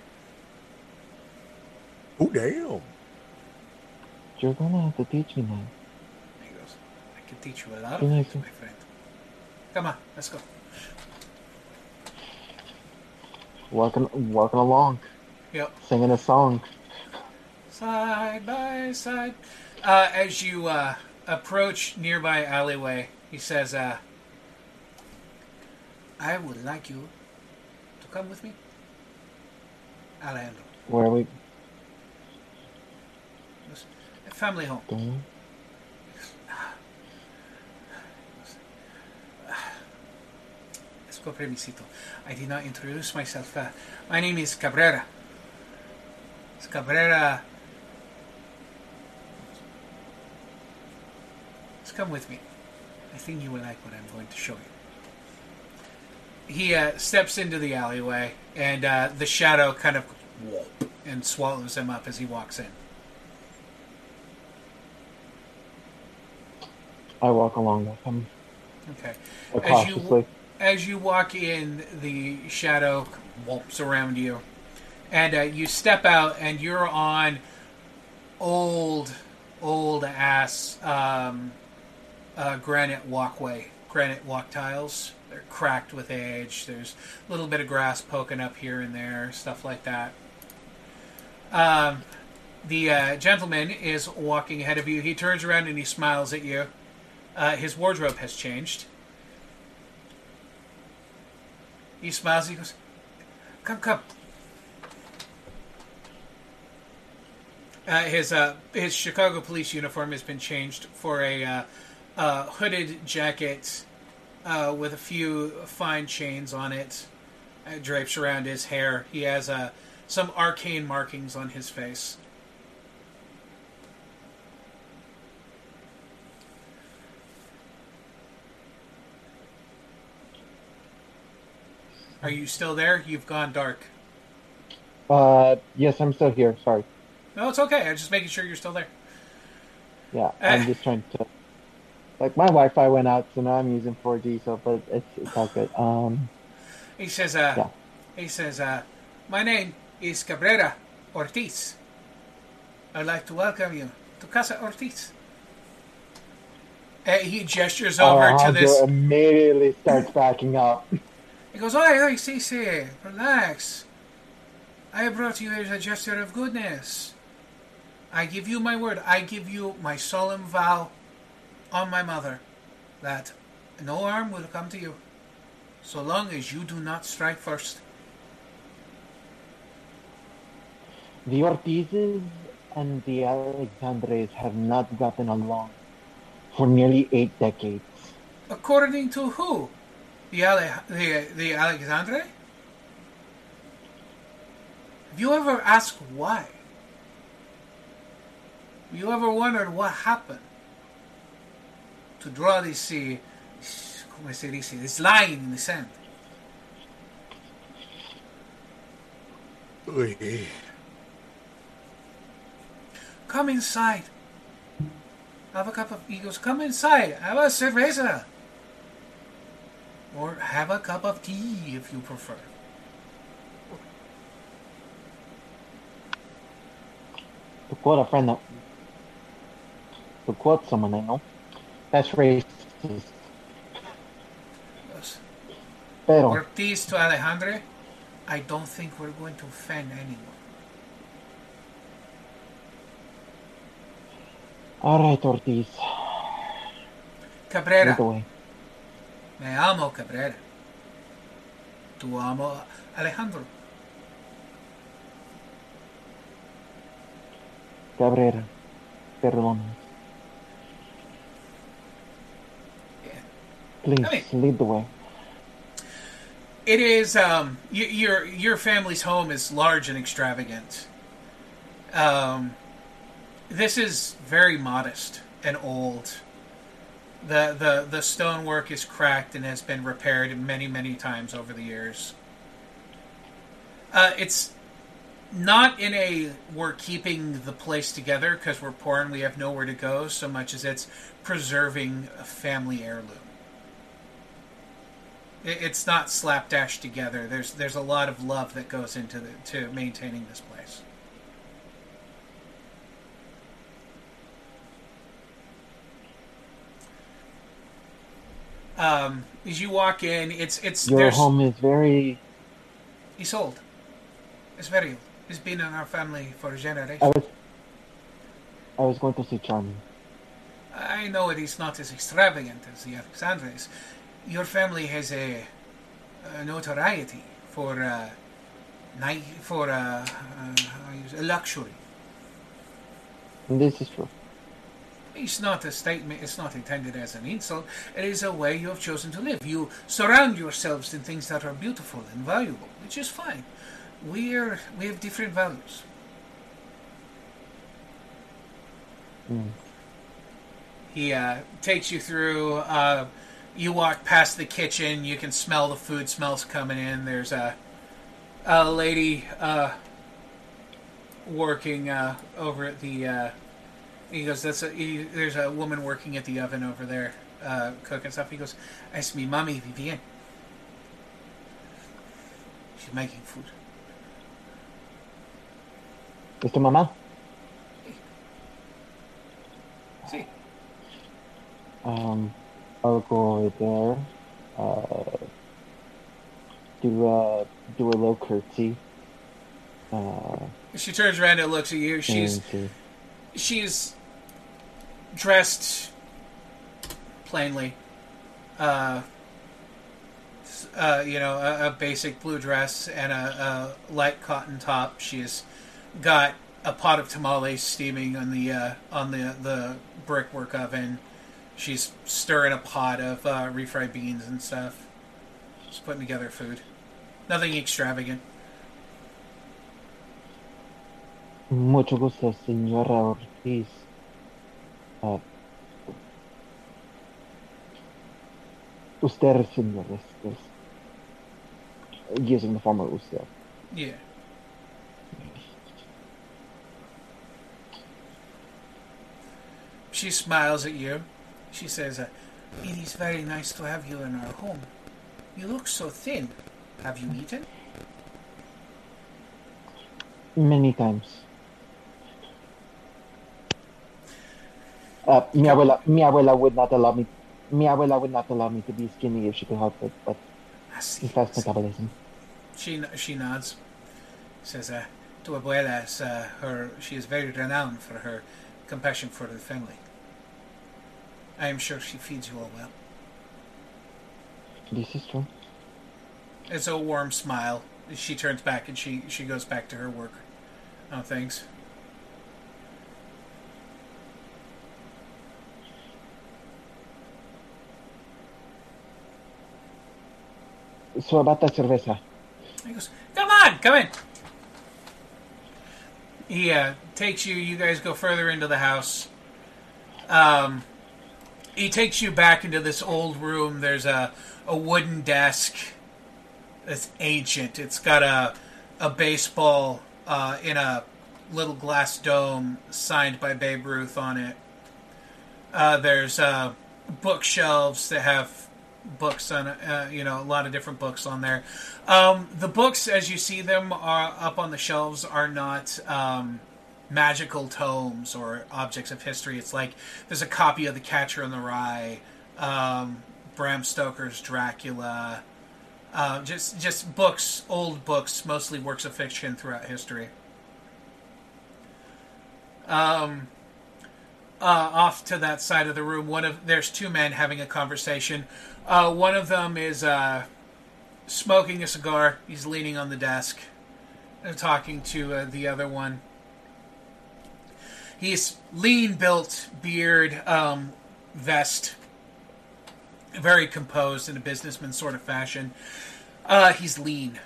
Oh damn!
You're gonna have to teach me now.
He goes, I can teach you a lot
Be
of
nice.
things, my friend. Come on, let's go.
Walking, walking along,
Yep.
singing a song.
Side by side. Uh, as you uh, approach nearby alleyway, he says, uh, I would like you to come with me. Alejandro.
Where are we
family home. Let's go. I did not introduce myself. Uh, my name is Cabrera. It's Cabrera. Come with me. I think you will like what I'm going to show you. He uh, steps into the alleyway, and uh, the shadow kind of whoop, and swallows him up as he walks in.
I walk along with him
Okay. As you as you walk in, the shadow whoops around you, and uh, you step out, and you're on old, old ass um, uh, granite walkway, granite walk tiles. They're cracked with age. There's a little bit of grass poking up here and there, stuff like that. Um, the uh, gentleman is walking ahead of you. He turns around and he smiles at you. Uh, his wardrobe has changed. He smiles. He goes, "Come, come." Uh, his uh, his Chicago police uniform has been changed for a uh, uh, hooded jacket uh, with a few fine chains on it, uh, drapes around his hair. He has uh, some arcane markings on his face. Are you still there? You've gone dark.
Uh, yes, I'm still here. Sorry.
No, it's okay. I'm just making sure you're still there.
Yeah, I'm just trying to. Like my Wi-Fi went out, so now I'm using 4G. So, but it's it's all good. Um,
He says, uh,
Yeah.
he says, uh, my name is Cabrera Ortiz. I'd like to welcome you to Casa Ortiz. Uh, he gestures over to
Alejandro
this.
immediately starts backing up.
He goes, Oi, oi, Cece, relax. I brought you as a gesture of goodness. I give you my word. I give you my solemn vow on my mother that no harm will come to you so long as you do not strike first.
The Ortizes and the Alexandres have not gotten along for nearly eight decades.
According to who? The, Ale- the, the Alexandre? Have you ever asked why? Have you ever wondered what happened to draw this, uh, como se dice, this line in the sand?
Uy.
Come inside. Have a cup of Eagles. Come inside. Have a cerveza. Or have a cup of tea if you prefer.
To quote a friend that, to quote someone I know, that's racist. Pero,
Ortiz to Alejandre, I don't think we're going to offend anyone.
alright Ortiz,
Cabrera. Me amo Cabrera. Tu amo Alejandro.
Cabrera, perdón. Please,
I
lead the way.
It is um, y- your your family's home is large and extravagant. Um, this is very modest and old. the the The stonework is cracked and has been repaired many many times over the years. Uh, it's not in a we're keeping the place together because we're poor and we have nowhere to go so much as it's preserving a family heirloom. It- It's not slapdash together. There's there's a lot of love that goes into the, to maintaining this place. Um, as you walk in, it's it's
Your home is very.
he's old. It's very old. He's been in our family for generations.
I was. I was going to say charming.
I know it is not as extravagant as the Alexandres. Your family has a, a notoriety for uh, for uh, uh, how you say- a
luxury. This is true.
It's not a statement. It's not intended as an insult. It is a way you have chosen to live. You surround yourselves in things that are beautiful and valuable, which is fine. We are we have different values.
Mm.
He uh, takes you through you walk past the kitchen, you can smell the food smells coming in. There's a, a lady uh, working uh, over at the. Uh, he goes, "That's a." He, there's a woman working at the oven over there, uh, cooking stuff. He goes, "Es me mami Vivian." She's making food.
Mr. mamá? See. Um. I'll go over there. Uh, do a do a low curtsy. Uh,
She turns around and looks at you. She's she's dressed plainly. Uh, uh, you know, a, a basic blue dress and a, a light cotton top. She's got a pot of tamales steaming on the uh, on the the brickwork oven. She's stirring a pot of uh, refried beans and stuff. She's putting together food. Nothing extravagant.
Mucho gusto, señora Ortiz. Uh, usted, señor, es, es using the former usted.
Yeah. She smiles at you. She says, uh, It is very nice to have you in our home. You look so thin. Have you eaten?
Many times. Uh, mi abuela, mi abuela would not allow me. Mi abuela would not allow me to be skinny if she could help it, but
see.
fast metabolism.
She, she nods. Says, uh, Tu abuela is, uh, her, she is very renowned for her compassion for the family. I am sure she feeds you all well.
This is true.
It's a warm smile. She turns back and she, she goes back to her work on things.
So about that cerveza.
He goes, "Come on, come in." He uh, takes you. You guys go further into the house. Um, he takes you back into this old room. There's a a wooden desk. It's ancient. It's got a a baseball uh, in a little glass dome signed by Babe Ruth on it. Uh, there's uh, bookshelves that have books on uh, you know a lot of different books on there um, the books as you see them are up on the shelves are not um, magical tomes or objects of history it's like there's a copy of the catcher in the rye um, bram stoker's dracula uh, just just books old books mostly works of fiction throughout history um, uh, off to that side of the room. One of there's two men having a conversation. Uh, one of them is uh, smoking a cigar. He's leaning on the desk, and talking to uh, the other one. He's lean built, beard, um, vest, very composed in a businessman sort of fashion. Uh, he's lean.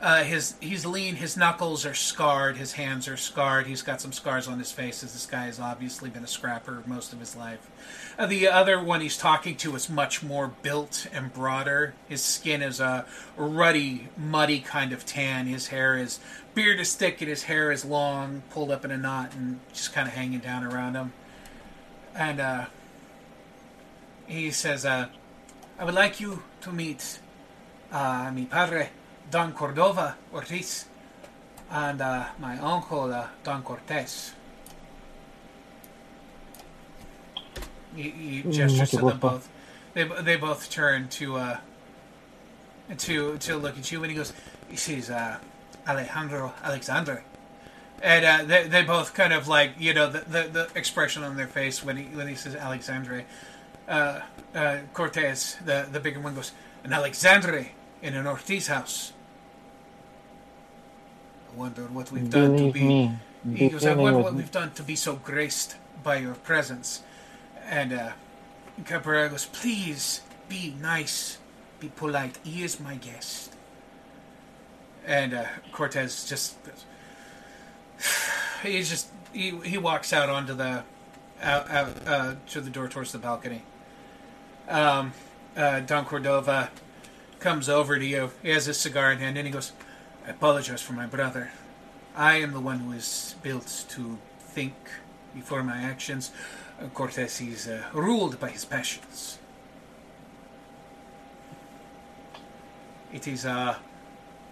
Uh, his he's lean. His knuckles are scarred. His hands are scarred. He's got some scars on his face, as this guy has obviously been a scrapper most of his life. Uh, the other one he's talking to is much more built and broader. His skin is a ruddy, muddy kind of tan. His hair is beard is thick and his hair is long, pulled up in a knot and just kind of hanging down around him. And uh, he says, uh, "I would like you to meet uh, mi padre." Don Cordova Ortiz and uh, my uncle uh, Don Cortez. He, he gestures to them both. They they both turn to uh, to to look at you, and he goes, "This is uh, Alejandro Alexandre." And uh, they, they both kind of like you know the, the, the expression on their face when he when he says Alexandre, uh, uh, Cortez the the bigger one goes an Alexandre in an Ortiz house. I wonder what we've done to be.
me,
He goes, I wonder what we've done to be so graced by your presence. And uh, goes, please be nice, be polite. He is my guest. And uh, Cortez just [sighs] he just he, he walks out onto the out, out uh, to the door towards the balcony. Um, uh, Don Cordova comes over to you. He has his cigar in hand, and he goes, "I apologize for my brother. I am the one who is built to think before my actions. Cortez is uh, ruled by his passions. It is a,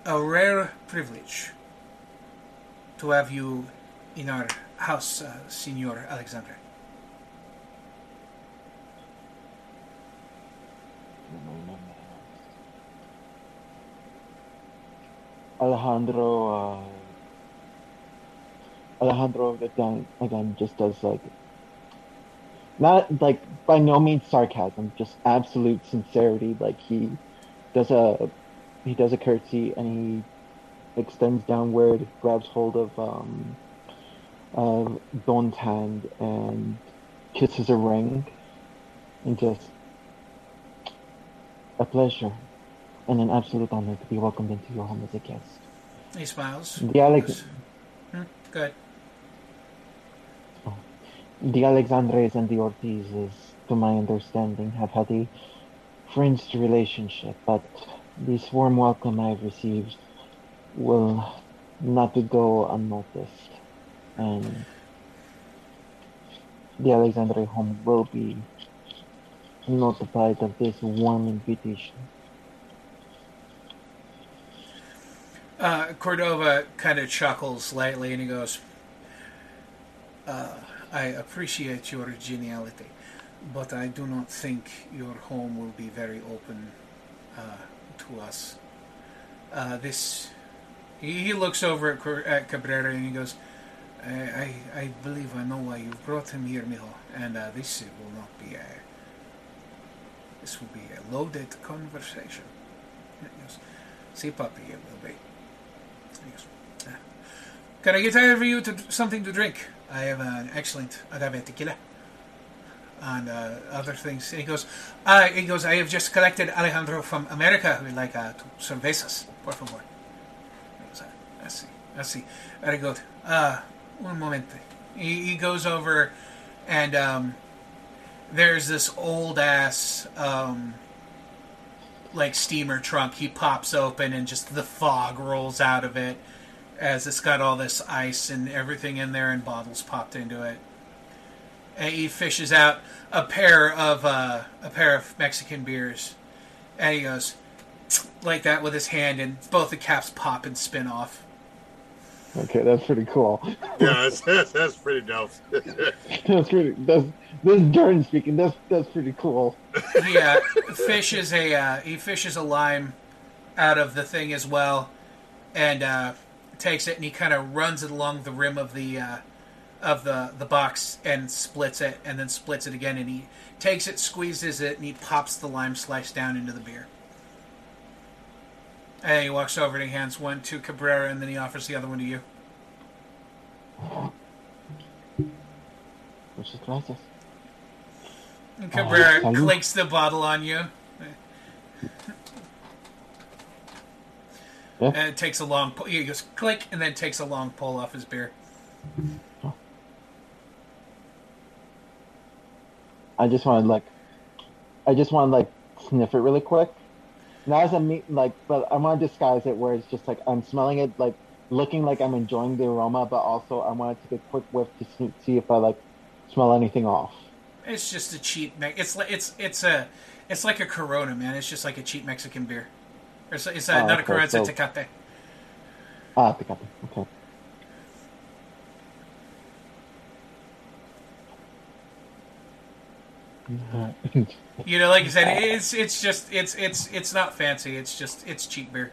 a rare privilege to have you in our house, uh, Signor Alexandre.
Alejandro, uh, Alejandro again, again just does like not like by no means sarcasm, just absolute sincerity. Like he does a, he does a curtsy and he extends downward, grabs hold of um, of Don's hand and kisses a ring, and just a pleasure and an absolute honor to be welcomed into your home as a guest.
He smiles.
The Alex,
Hmm, good.
The Alexandres and the Ortizes, to my understanding, have had a fringed relationship, but this warm welcome I've received will not go unnoticed, and the Alexandre home will be notified of this warm invitation.
Uh, Cordova kind of chuckles lightly and he goes, uh, I appreciate your geniality, but I do not think your home will be very open uh, to us. Uh, this. He, looks over at, at Cabrera and he goes, I, I, I believe I know why you brought him here, mijo, and uh, this will not be a. This will be a loaded conversation. Goes, See, puppy, it will be. Goes, "Ah. Can I get over you to something to drink? I have an excellent agave tequila and uh, other things. He goes, uh, he goes. I have just collected Alejandro from America would like uh, cervezas, por favor. Goes, "Ah, I see. Very good. Uh, un momento. He, he goes over, and um, there's this old ass. Um, like steamer trunk he pops open and just the fog rolls out of it as it's got all this ice and everything in there and bottles popped into it and he fishes out a pair of uh, a pair of mexican beers and he goes [tsk] like that with his hand and both the caps pop and spin off
Okay, that's pretty cool. [laughs]
Yeah, that's, that's, that's pretty dope. [laughs]
that's pretty. That's this is Jordan speaking. That's that's pretty cool. [laughs]
he uh, fishes a uh, he fishes a lime out of the thing as well, and uh, takes it and he kind of runs it along the rim of the uh, of the the box and splits it, and then splits it again, and he takes it, squeezes it, and he pops the lime slice down into the beer. And he walks over and he hands one to Cabrera, and then he offers the other one to you.
Muchas gracias.
And Cabrera
salud.
clinks the bottle on you.
Yeah.
And it takes a long pull. He goes click, and then takes a long pull off his beer.
I just want to like, I just want to like sniff it really quick. Not as a meat like, but I want to disguise it where it's just like I'm smelling it like looking like I'm enjoying the aroma, but also I want to take a quick whiff to see, see if I like smell anything off.
It's just a cheap. Me- it's like it's it's a it's like a Corona, man. It's just like a cheap Mexican beer. Or It's, it's a,
Oh,
not a
okay.
It's a
so-
Tecate.
Ah, Tecate. Okay. [laughs]
You know, like I said, it's it's just it's it's it's not fancy. It's just it's cheap beer.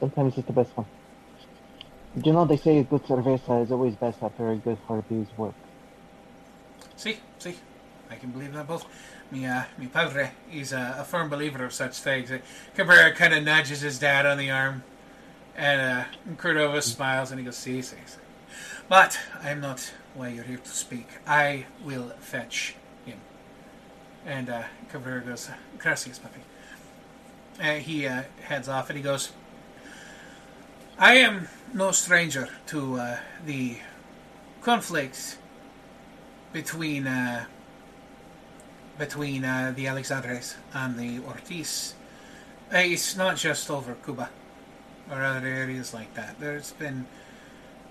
Sometimes it's the best one. You know, they say a good cerveza is always best after a good hard day's work.
See, see, I can believe that both. Mi, uh, padre, he's a, a firm believer of such things. Cabrera kind of nudges his dad on the arm, and uh, Cordova smiles and he goes, "See, see, see." But I'm not why you're here to speak. I will fetch him. And uh, Cabrera goes, "Gracias, papi." And he uh, heads off, and he goes, "I am no stranger to uh, the conflict between uh, between uh, the Alexandres and the Ortiz. Uh, it's not just over Cuba or other areas like that. There's been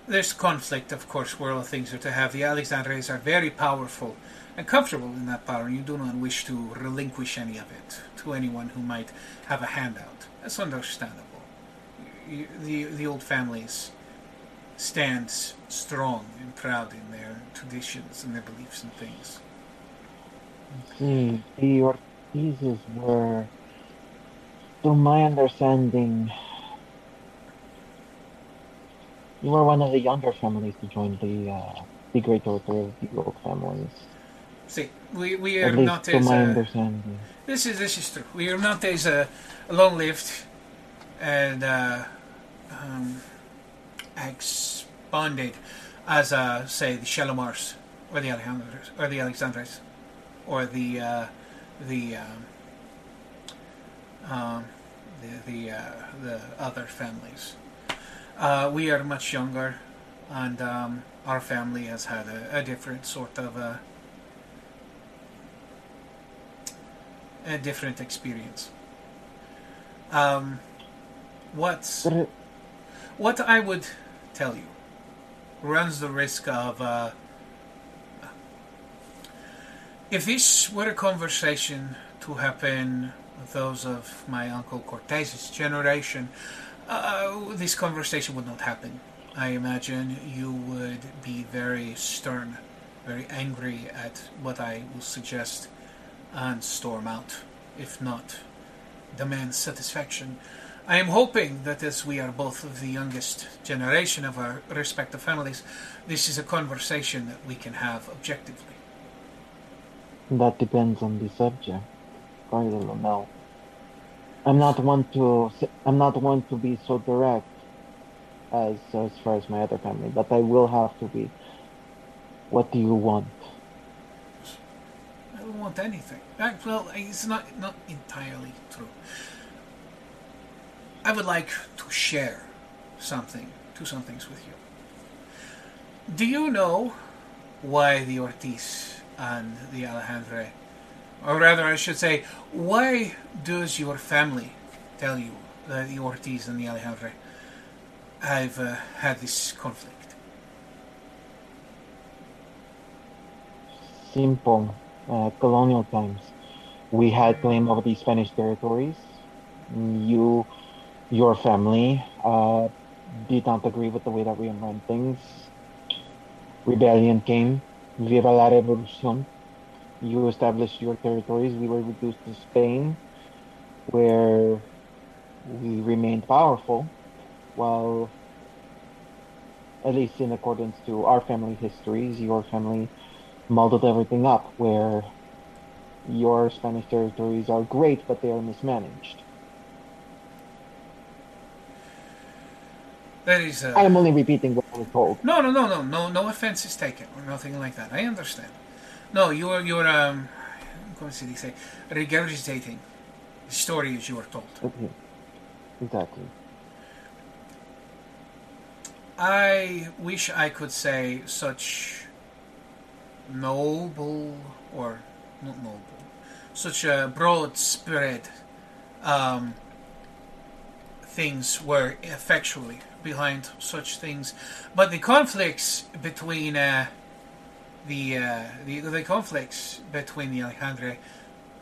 there's conflict, of course, where all things are to have. The Alexandres are very powerful and comfortable in that power, and you do not wish to relinquish any of it to anyone who might have a handout. That's understandable. The the old families stand strong and proud in their traditions and their beliefs and things.
See, the Ortizes were, to my understanding, You were one of the younger families to join the uh, the great order of the old families.
See, we, we are not as
my
uh,
understanding.
this is this is true. We are not as uh, long-lived and uh, um, expanded as uh, say the Shalomars or the Alejandros or the Alexandres or the uh, the um, um, the the, uh, the other families. Uh, we are much younger, and um, our family has had a, a different sort of uh, a different experience. Um, what what I would tell you runs the risk of uh, if this were a conversation to happen with those of my uncle Cortez's generation, uh, this conversation would not happen. I imagine you would be very stern, very angry at what I will suggest, and storm out, if not demand satisfaction. I am hoping that as we are both of the youngest generation of our respective families, this is a conversation that we can have objectively.
That depends on the subject. I don't know. I'm not one to I'm not one to be so direct as as far as my other family, but I will have to be. What do you want?
I don't want anything. Well, it's not not entirely true. I would like to share something, two some things with you. Do you know why the Ortiz and the Alejandre, or rather, I should say, why does your family tell you that the Ortiz and the Alejandre have uh, had this conflict?
Simple. Uh, colonial times. We had claim over the Spanish territories. You, your family, uh, did not agree with the way that we run things. Rebellion came. Viva la revolución. You established your territories. We were reduced to Spain, where we remained powerful, while, at least in accordance to our family histories, your family muddled everything up, where your Spanish territories are great, but they are mismanaged.
That is. Uh,
I am only repeating what I was told.
No, no, no, no, no, no offense is taken or nothing like that. I understand. No, you're you're um, como se dice, regurgitating the story as you were told.
Okay. Exactly.
I wish I could say such noble or not noble, such a broad spread um, things were effectually behind such things, but the conflicts between uh, the, uh, the the conflicts between the Alejandre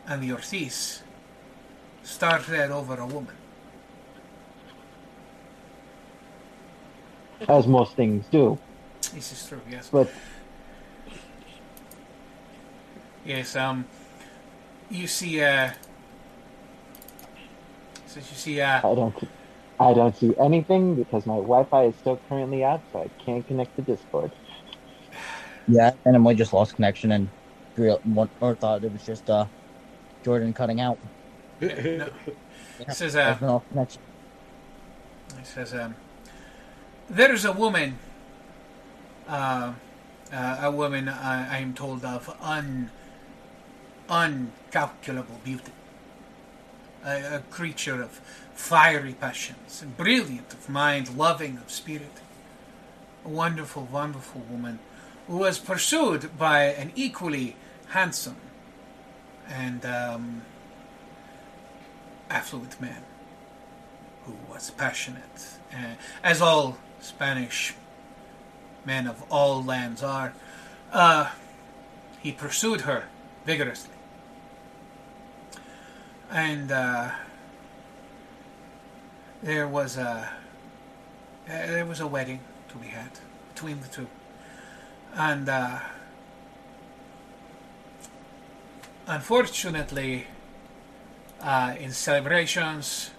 and the Ortiz started over a woman.
As most things do.
This is true, yes.
But
Yes, um, you see, uh, since you see, uh,
I don't see, I don't see anything because my Wi-Fi is still currently out, so I can't connect to Discord.
Yeah, and then we just lost connection and real one or thought it was just uh Jordan cutting out. [laughs]
no,
Yeah,
it says,
I've
uh,
off connection.
it says, um, there's a woman, uh, uh, a woman I, I am told of un, uncalculable beauty, a, a creature of fiery passions, and brilliant of mind, loving of spirit, a wonderful, wonderful woman who was pursued by an equally handsome and um, affluent man who was passionate, uh, as all Spanish men of all lands are. Uh, he pursued her vigorously. And uh, there was a uh, there was a wedding to be had between the two, and uh, unfortunately, uh, in celebrations,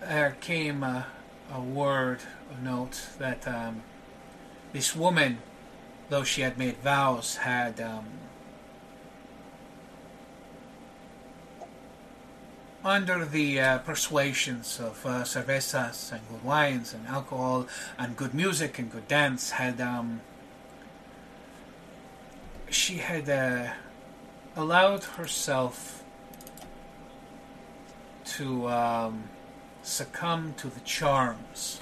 there came a, a word of note that um, this woman, though she had made vows, had um, under the uh, persuasions of uh, cervezas and good wines and alcohol and good music and good dance, had um, she had uh, allowed herself to um, succumb to the charms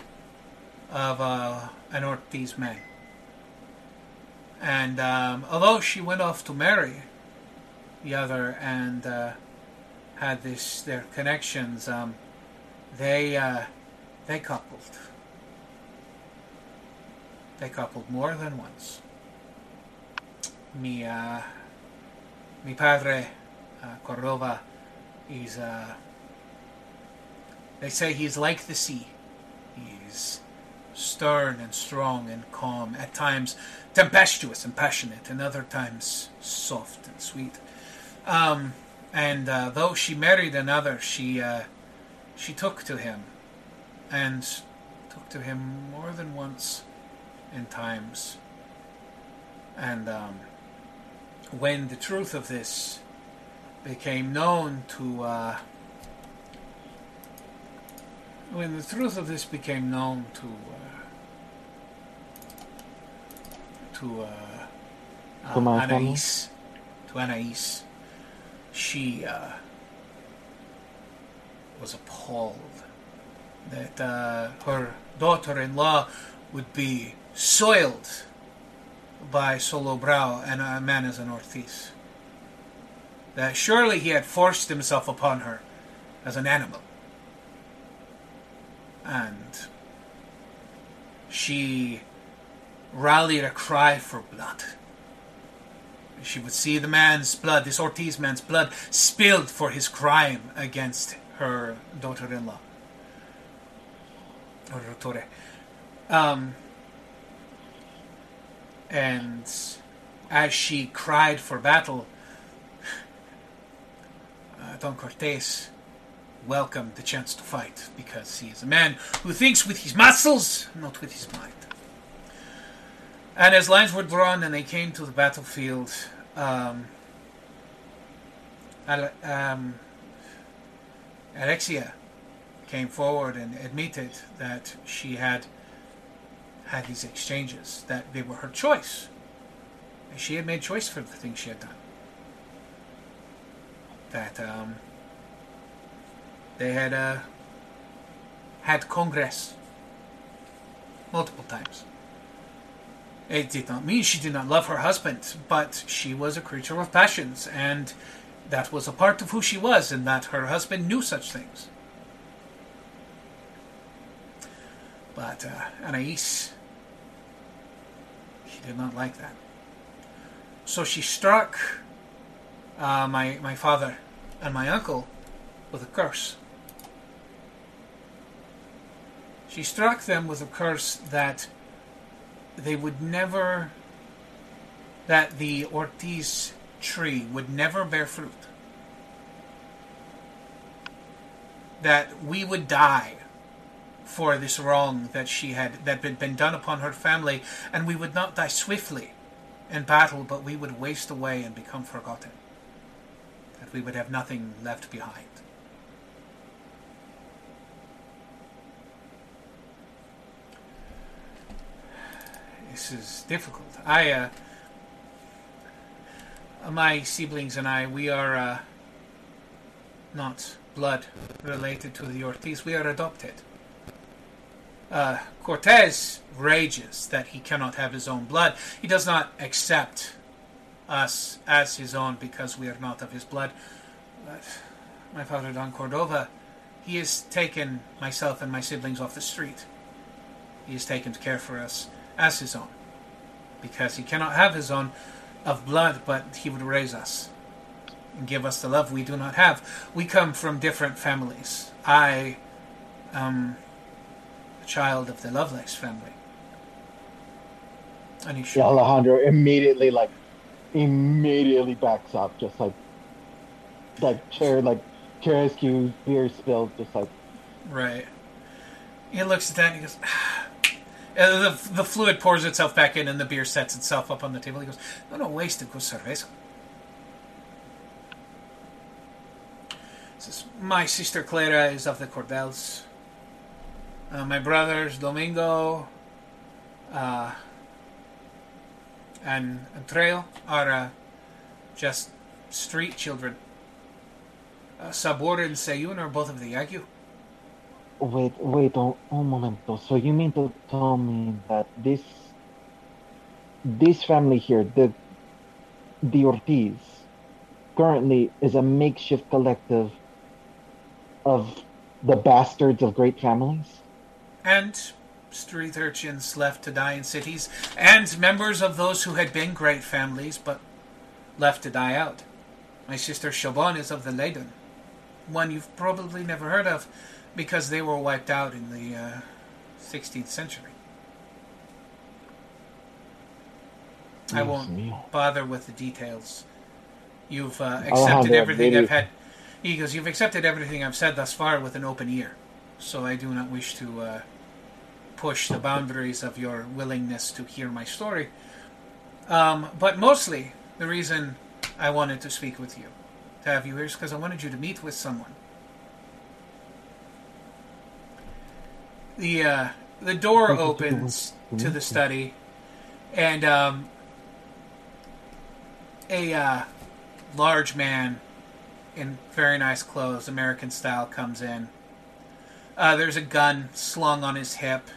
of uh, an Ortiz man. And um, although she went off to marry the other and uh, had this their connections, um, they uh, they coupled. They coupled more than once. Mi uh, mi padre uh, Cordova is uh, they say he's like the sea. He's stern and strong and calm, at times tempestuous and passionate, and other times soft and sweet. Um, and uh, though she married another, she uh, she took to him, and took to him more than once, in times. And um, when the truth of this became known to uh, when the truth of this became known to uh, to uh,
To
uh,
family?
Anais, to Anais, she uh, was appalled that uh, her daughter-in-law would be soiled by Solo Brau and a man as an Ortiz. That surely he had forced himself upon her as an animal. And she rallied a cry for blood. She would see the man's blood, this Ortiz man's blood, spilled for his crime against her daughter-in-law. Um, and as she cried for battle, uh, Don Cortez welcomed the chance to fight because he is a man who thinks with his muscles, not with his mind. And as lines were drawn and they came to the battlefield, um, Ale- um, Alexia came forward and admitted that she had had these exchanges, that they were her choice. And she had made choice for the things she had done. That um, they had uh, had Congress multiple times. It did not mean she did not love her husband, but she was a creature of passions, and that was a part of who she was, and that her husband knew such things. But uh, Anais, she did not like that. So she struck uh, my my father and my uncle with a curse. She struck them with a curse that they would never, that the Ortiz tree would never bear fruit. That we would die for this wrong that she had that had been done upon her family, and we would not die swiftly in battle, but we would waste away and become forgotten. That we would have nothing left behind. This is difficult. I, uh, my siblings and I, we are uh, not blood related to the Ortiz. We are adopted. Uh, Cortez rages that he cannot have his own blood. He does not accept us as his own because we are not of his blood. But my father, Don Cordova, he has taken myself and my siblings off the street. He has taken care for us as his own because he cannot have his own of blood, but he would raise us and give us the love we do not have. We come from different families. I am a child of the Lovelace family. And he
Yeah, Alejandro immediately like immediately backs up, just like like chair like chair beer spilled, just like
Right. He looks at that and he goes, ah, uh, the, the fluid pours itself back in and the beer sets itself up on the table. He goes, no, no, waste it, cerveza. Says, my sister Clara is of the Cordels. Uh, my brothers Domingo uh, and Trail are uh, just street children. Uh, Sabor and Sayun are both of the Yagu.
Wait, wait, un, un momento. So you mean to tell me that this this family here, the the Ortiz, currently is a makeshift collective of the bastards of great families?
And street urchins left to die in cities, and members of those who had been great families but left to die out. My sister Chobon is of the Leiden, one you've probably never heard of because they were wiped out in the uh, 16th century. I won't bother with the details. You've uh, accepted everything. I've had. He goes, You've accepted everything I've said thus far with an open ear. So I do not wish to uh, push the boundaries of your willingness to hear my story. Um, but mostly, the reason I wanted to speak with you, to have you here, is because I wanted you to meet with someone. The uh, the door opens to the study, and um, a uh, large man in very nice clothes, American style, comes in. Uh, there's a gun slung on his hip.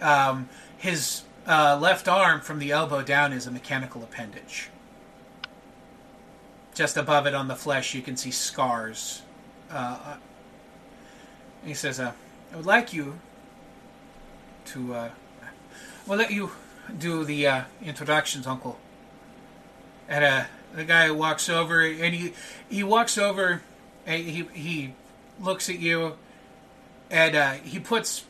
Um, his uh, left arm from the elbow down is a mechanical appendage. Just above it on the flesh, you can see scars. Uh, he says, uh, I would like you to. Uh, we'll let you do the uh, introductions, Uncle. And uh, the guy walks over, and he he walks over, and he he looks at you, and uh, he puts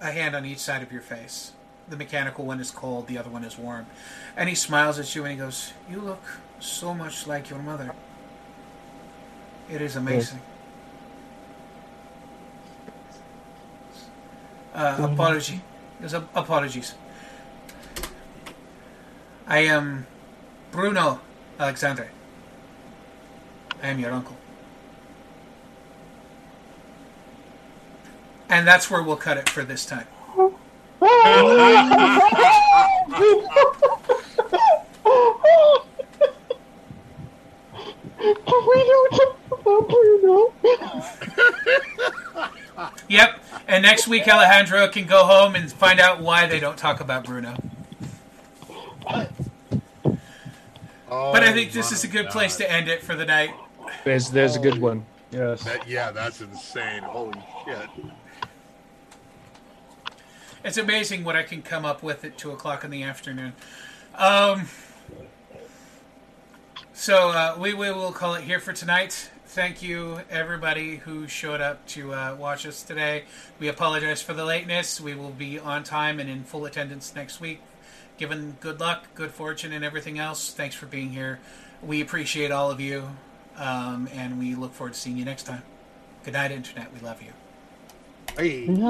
a hand on each side of your face. The mechanical one is cold, the other one is warm, and he smiles at you and he goes, "You look so much like your mother. It is amazing." Uh, apology. Yes, ap- apologies. I am Bruno Alexandre. I am your uncle. And that's where we'll cut it for this time. Yep. And next week, Alejandro can go home and find out why they don't talk about Bruno. But I think this is a good place to end it for the night.
There's there's a good one. Yes.
That, yeah, that's insane. Holy shit.
It's amazing what I can come up with at two o'clock in the afternoon. Um, so uh, we, we will call it here for tonight. Thank you, everybody who showed up to uh, watch us today. We apologize for the lateness. We will be on time and in full attendance next week. Given good luck, good fortune, and everything else, thanks for being here. We appreciate all of you, um, and we look forward to seeing you next time. Good night, Internet. We love you.
Hey.